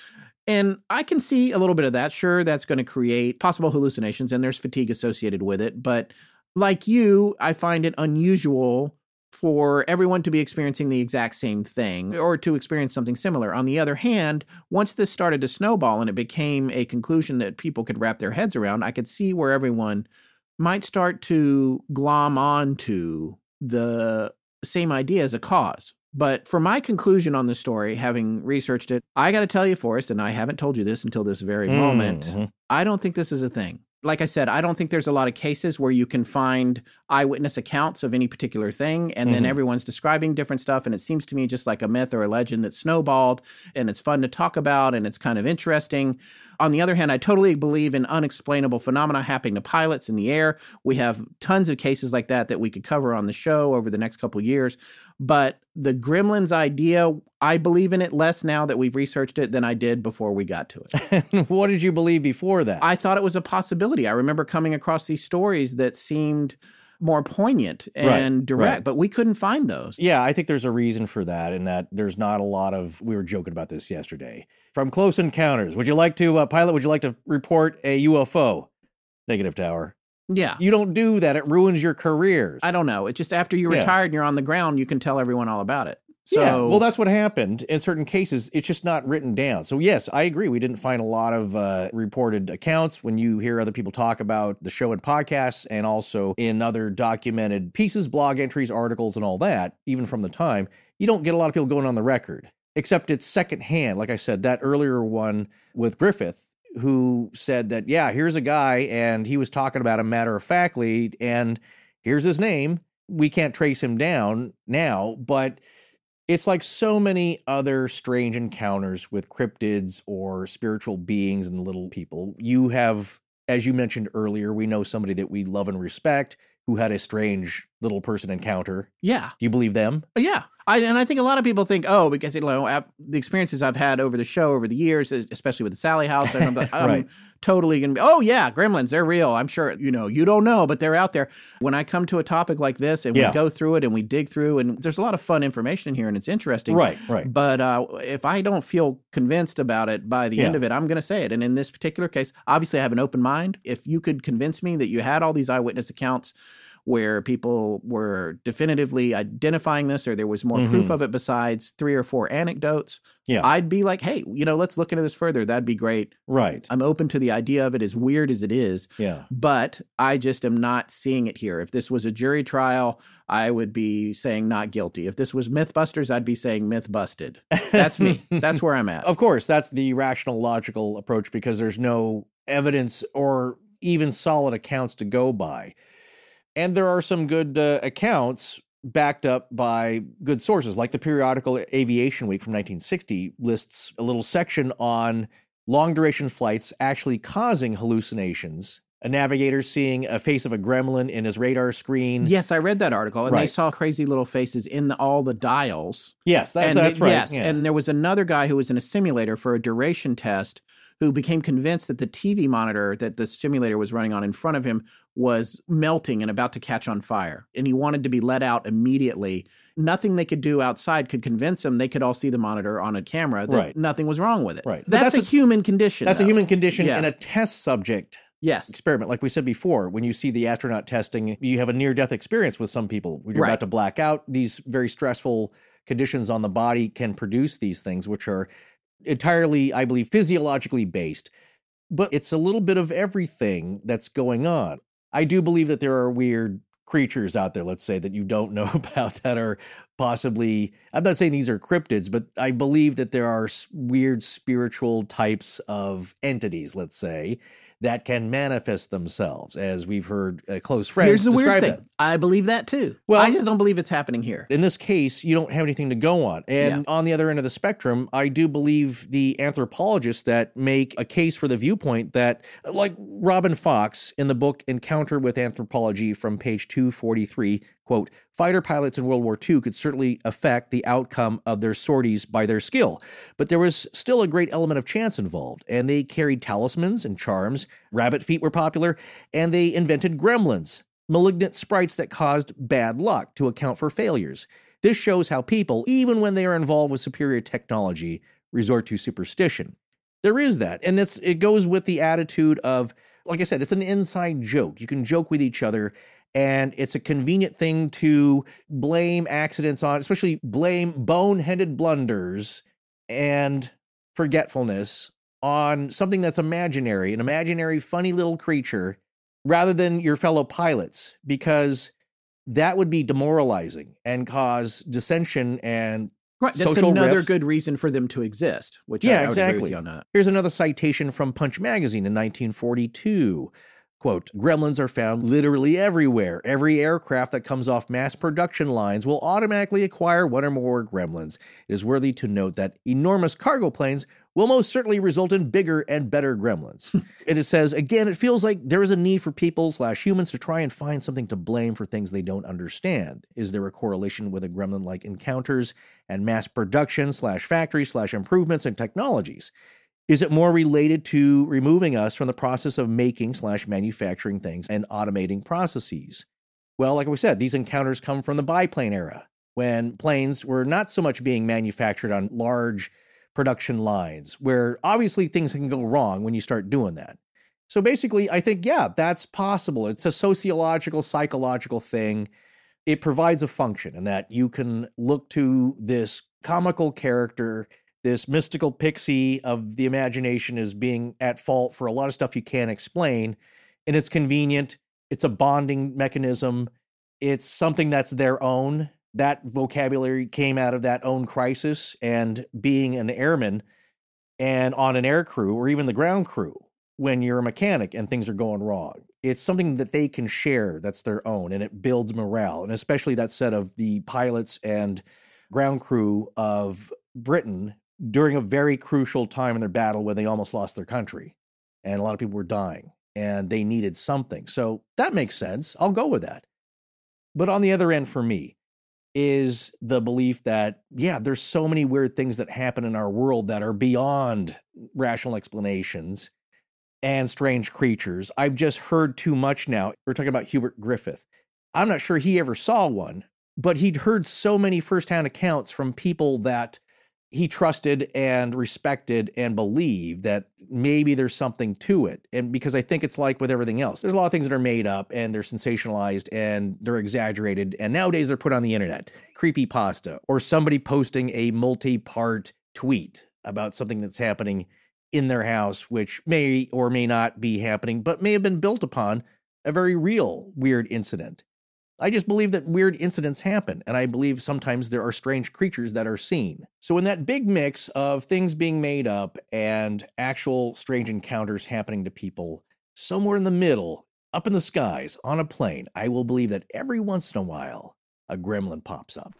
And I can see a little bit of that. Sure, that's going to create possible hallucinations and there's fatigue associated with it. But like you, I find it unusual for everyone to be experiencing the exact same thing or to experience something similar. On the other hand, once this started to snowball and it became a conclusion that people could wrap their heads around, I could see where everyone might start to glom onto the same idea as a cause. But for my conclusion on the story, having researched it, I got to tell you, Forrest, and I haven't told you this until this very moment, Mhm. I don't think this is a thing. Like I said, I don't think there's a lot of cases where you can find eyewitness accounts of any particular thing and then Mhm. everyone's describing different stuff. And it seems to me just like a myth or a legend that snowballed and it's fun to talk about and it's kind of interesting. On the other hand, I totally believe in unexplainable phenomena happening to pilots in the air. We have tons of cases like that that we could cover on the show over the next couple years. But the gremlins idea, I believe in it less now that we've researched it than I did before we got to it. what did you believe before that? I thought it was a possibility. I remember coming across these stories that seemed more poignant Right, and direct, right. but we couldn't find those. Yeah, I think there's a reason for that, and that there's not a lot of. We were joking about this yesterday. From close encounters, would you like to, uh, pilot? Would you like to report a UFO? Negative tower. Yeah. You don't do that. It ruins your career. I don't know. It's just after you're Yeah. retired and you're on the ground, you can tell everyone all about it. So, yeah, well, that's what happened in certain cases. It's just not written down. So yes, I agree. We didn't find a lot of uh, reported accounts when you hear other people talk about the show in podcasts, and also in other documented pieces, blog entries, articles, and all that. Even from the time, you don't get a lot of people going on the record, except it's secondhand. Like I said, that earlier one with Griffith. Who said that? Yeah, here's a guy, and he was talking about him matter of factly, and here's his name. We can't trace him down now, but It's like so many other strange encounters with cryptids or spiritual beings and little people. You have, as you mentioned earlier, we know somebody that we love and respect who had a strange little person encounter. Yeah. Do you believe them? Uh, yeah. I, and I think a lot of people think, oh, because you know, ap- the experiences I've had over the show over the years, especially with the Sallie House, I'm, like, I'm Right. totally gonna be, oh yeah, gremlins, they're real. I'm sure you know you don't know, but they're out there. When I come to a topic like this and Yeah. we go through it and we dig through, and there's a lot of fun information in here and it's interesting. Right, right. But uh, if I don't feel convinced about it by the end of it, I'm going to say it. And in this particular case, obviously, I have an open mind. If you could convince me that you had all these eyewitness accounts where people were definitively identifying this, or there was more proof Mhm. of it besides three or four anecdotes, Yeah. I'd be like, hey, you know, let's look into this further. That'd be great. Right. I'm open to the idea of it, as weird as it is, Yeah. but I just am not seeing it here. If this was a jury trial, I would be saying not guilty. If this was Mythbusters, I'd be saying myth busted. That's me. That's where I'm at. Of course, that's the rational, logical approach because there's no evidence or even solid accounts to go by. And there are some good uh, accounts backed up by good sources, like the periodical Aviation Week from 1960 lists a little section on long duration flights actually causing hallucinations. A navigator seeing a face of a gremlin in his radar screen. Yes, I read that article, and they saw crazy little faces in the, all the dials. Yes, that, and that's right. Yes, yeah. and there was another guy who was in a simulator for a duration test who became convinced that the TV monitor that the simulator was running on in front of him was melting and about to catch on fire. And he wanted to be let out immediately. Nothing they could do outside could convince him. They could all see the monitor on a camera that Right. nothing was wrong with it. Right. That's, that's a, a- human condition. that's a human condition Yeah. in a test subject Yes. experiment. Like we said before, when you see the astronaut testing, you have a near death experience with some people. You're Right. about to black out, these very stressful conditions on the body can produce these things, which are entirely, I believe, physiologically based. But it's a little bit of everything that's going on. I do believe that there are weird creatures out there, let's say, that you don't know about that are possibly, I'm not saying these are cryptids, but I believe that there are weird spiritual types of entities, let's say, that can manifest themselves, as we've heard a close friend Here's the weird thing. that. I believe that too. Well- I just don't believe it's happening here. In this case, you don't have anything to go on. And on the other end of the spectrum, I do believe the anthropologists that make a case for the viewpoint that, like Robin Fox in the book Encounter with Anthropology from page 243, quote, fighter pilots in World War II could certainly affect the outcome of their sorties by their skill, but there was still a great element of chance involved, and they carried talismans and charms. Rabbit feet were popular, and they invented gremlins, malignant sprites that caused bad luck to account for failures. This shows how people, even when they are involved with superior technology, resort to superstition. There is that, and it's it goes with the attitude of, like I said, it's an inside joke. You can joke with each other, and it's a convenient thing to blame accidents on, especially blame boneheaded blunders and forgetfulness on something that's imaginary, an imaginary, funny little creature, rather than your fellow pilots, because that would be demoralizing and cause dissension and Right. That's social another good reason for them to exist, which Yeah, I, I would agree with exactly. you on that. Here's another citation from Punch Magazine in 1942. Quote, gremlins are found literally everywhere. Every aircraft that comes off mass production lines will automatically acquire one or more gremlins. It is worthy to note that enormous cargo planes will most certainly result in bigger and better gremlins. and it says, again, it feels like there is a need for people slash humans to try and find something to blame for things they don't understand. Is there a correlation with a gremlin like encounters and mass production slash factory slash improvements and technologies? Is it more related to removing us from the process of making slash manufacturing things and automating processes? Well, like we said, these encounters come from the biplane era when planes were not so much being manufactured on large production lines, where obviously things can go wrong when you start doing that. So basically, I think, yeah, that's possible. It's a sociological, psychological thing. It provides a function, and that you can look to this comical character this mystical pixie of the imagination is being at fault for a lot of stuff you can't explain and it's convenient it's a bonding mechanism it's something that's their own. That vocabulary came out of that own crisis and being an airman and on an air crew or even the ground crew when you're a mechanic and things are going wrong. It's something that they can share that's their own and it builds morale and especially that set of the pilots and ground crew of Britain during a very crucial time in their battle when they almost lost their country and a lot of people were dying and they needed something. So that makes sense. I'll go with that. But on the other end, for me, is the belief that, yeah, there's so many weird things that happen in our world that are beyond rational explanations and strange creatures. I've just heard too much now. We're talking about Hubert Griffith. I'm not sure he ever saw one, but he'd heard so many firsthand accounts from people that he trusted and respected and believed that maybe there's something to it. And because I think it's like with everything else, there's a lot of things that are made up and they're sensationalized and they're exaggerated. And nowadays they're put on the internet, creepy pasta, or somebody posting a multi part tweet about something that's happening in their house, which may or may not be happening, but may have been built upon a very real weird incident. I just believe that weird incidents happen, and I believe sometimes there are strange creatures that are seen. So, in that big mix of things being made up and actual strange encounters happening to people, somewhere in the middle, up in the skies, on a plane, I will believe that every once in a while, a gremlin pops up.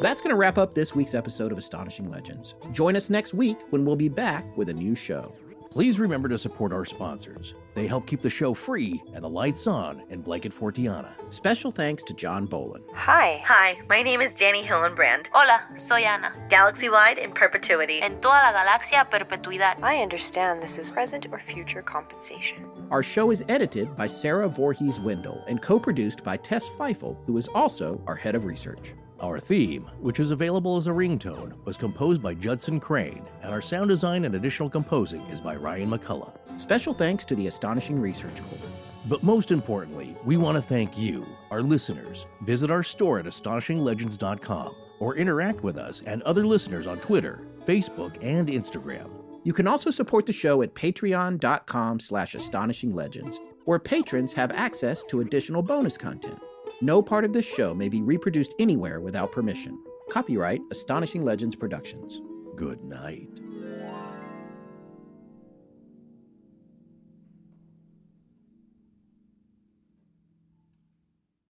That's going to wrap up this week's episode of Astonishing Legends. Join us next week when we'll be back with a new show. Please remember to support our sponsors. They help keep the show free and the lights on in Blanket Fortiana. Special thanks to John Bolin. Hi. Hi, my name is Danny Hillenbrand. Hola, soy Ana. Galaxy-wide in perpetuity. En toda la galaxia perpetuidad. I understand this is present or future compensation. Our show is edited by Sarah Voorhees Wendell and co produced by Tess Feifel, who is also our head of research. Our theme, which is available as a ringtone, was composed by Judson Crane, and our sound design and additional composing is by Ryan McCullough. Special thanks to the Astonishing Research Corps. But most importantly, we want to thank you, our listeners. Visit our store at astonishinglegends.com or interact with us and other listeners on Twitter, Facebook, and Instagram. You can also support the show at patreon.com slash astonishinglegends, where patrons have access to additional bonus content. No part of this show may be reproduced anywhere without permission. Copyright Astonishing Legends Productions. Good night.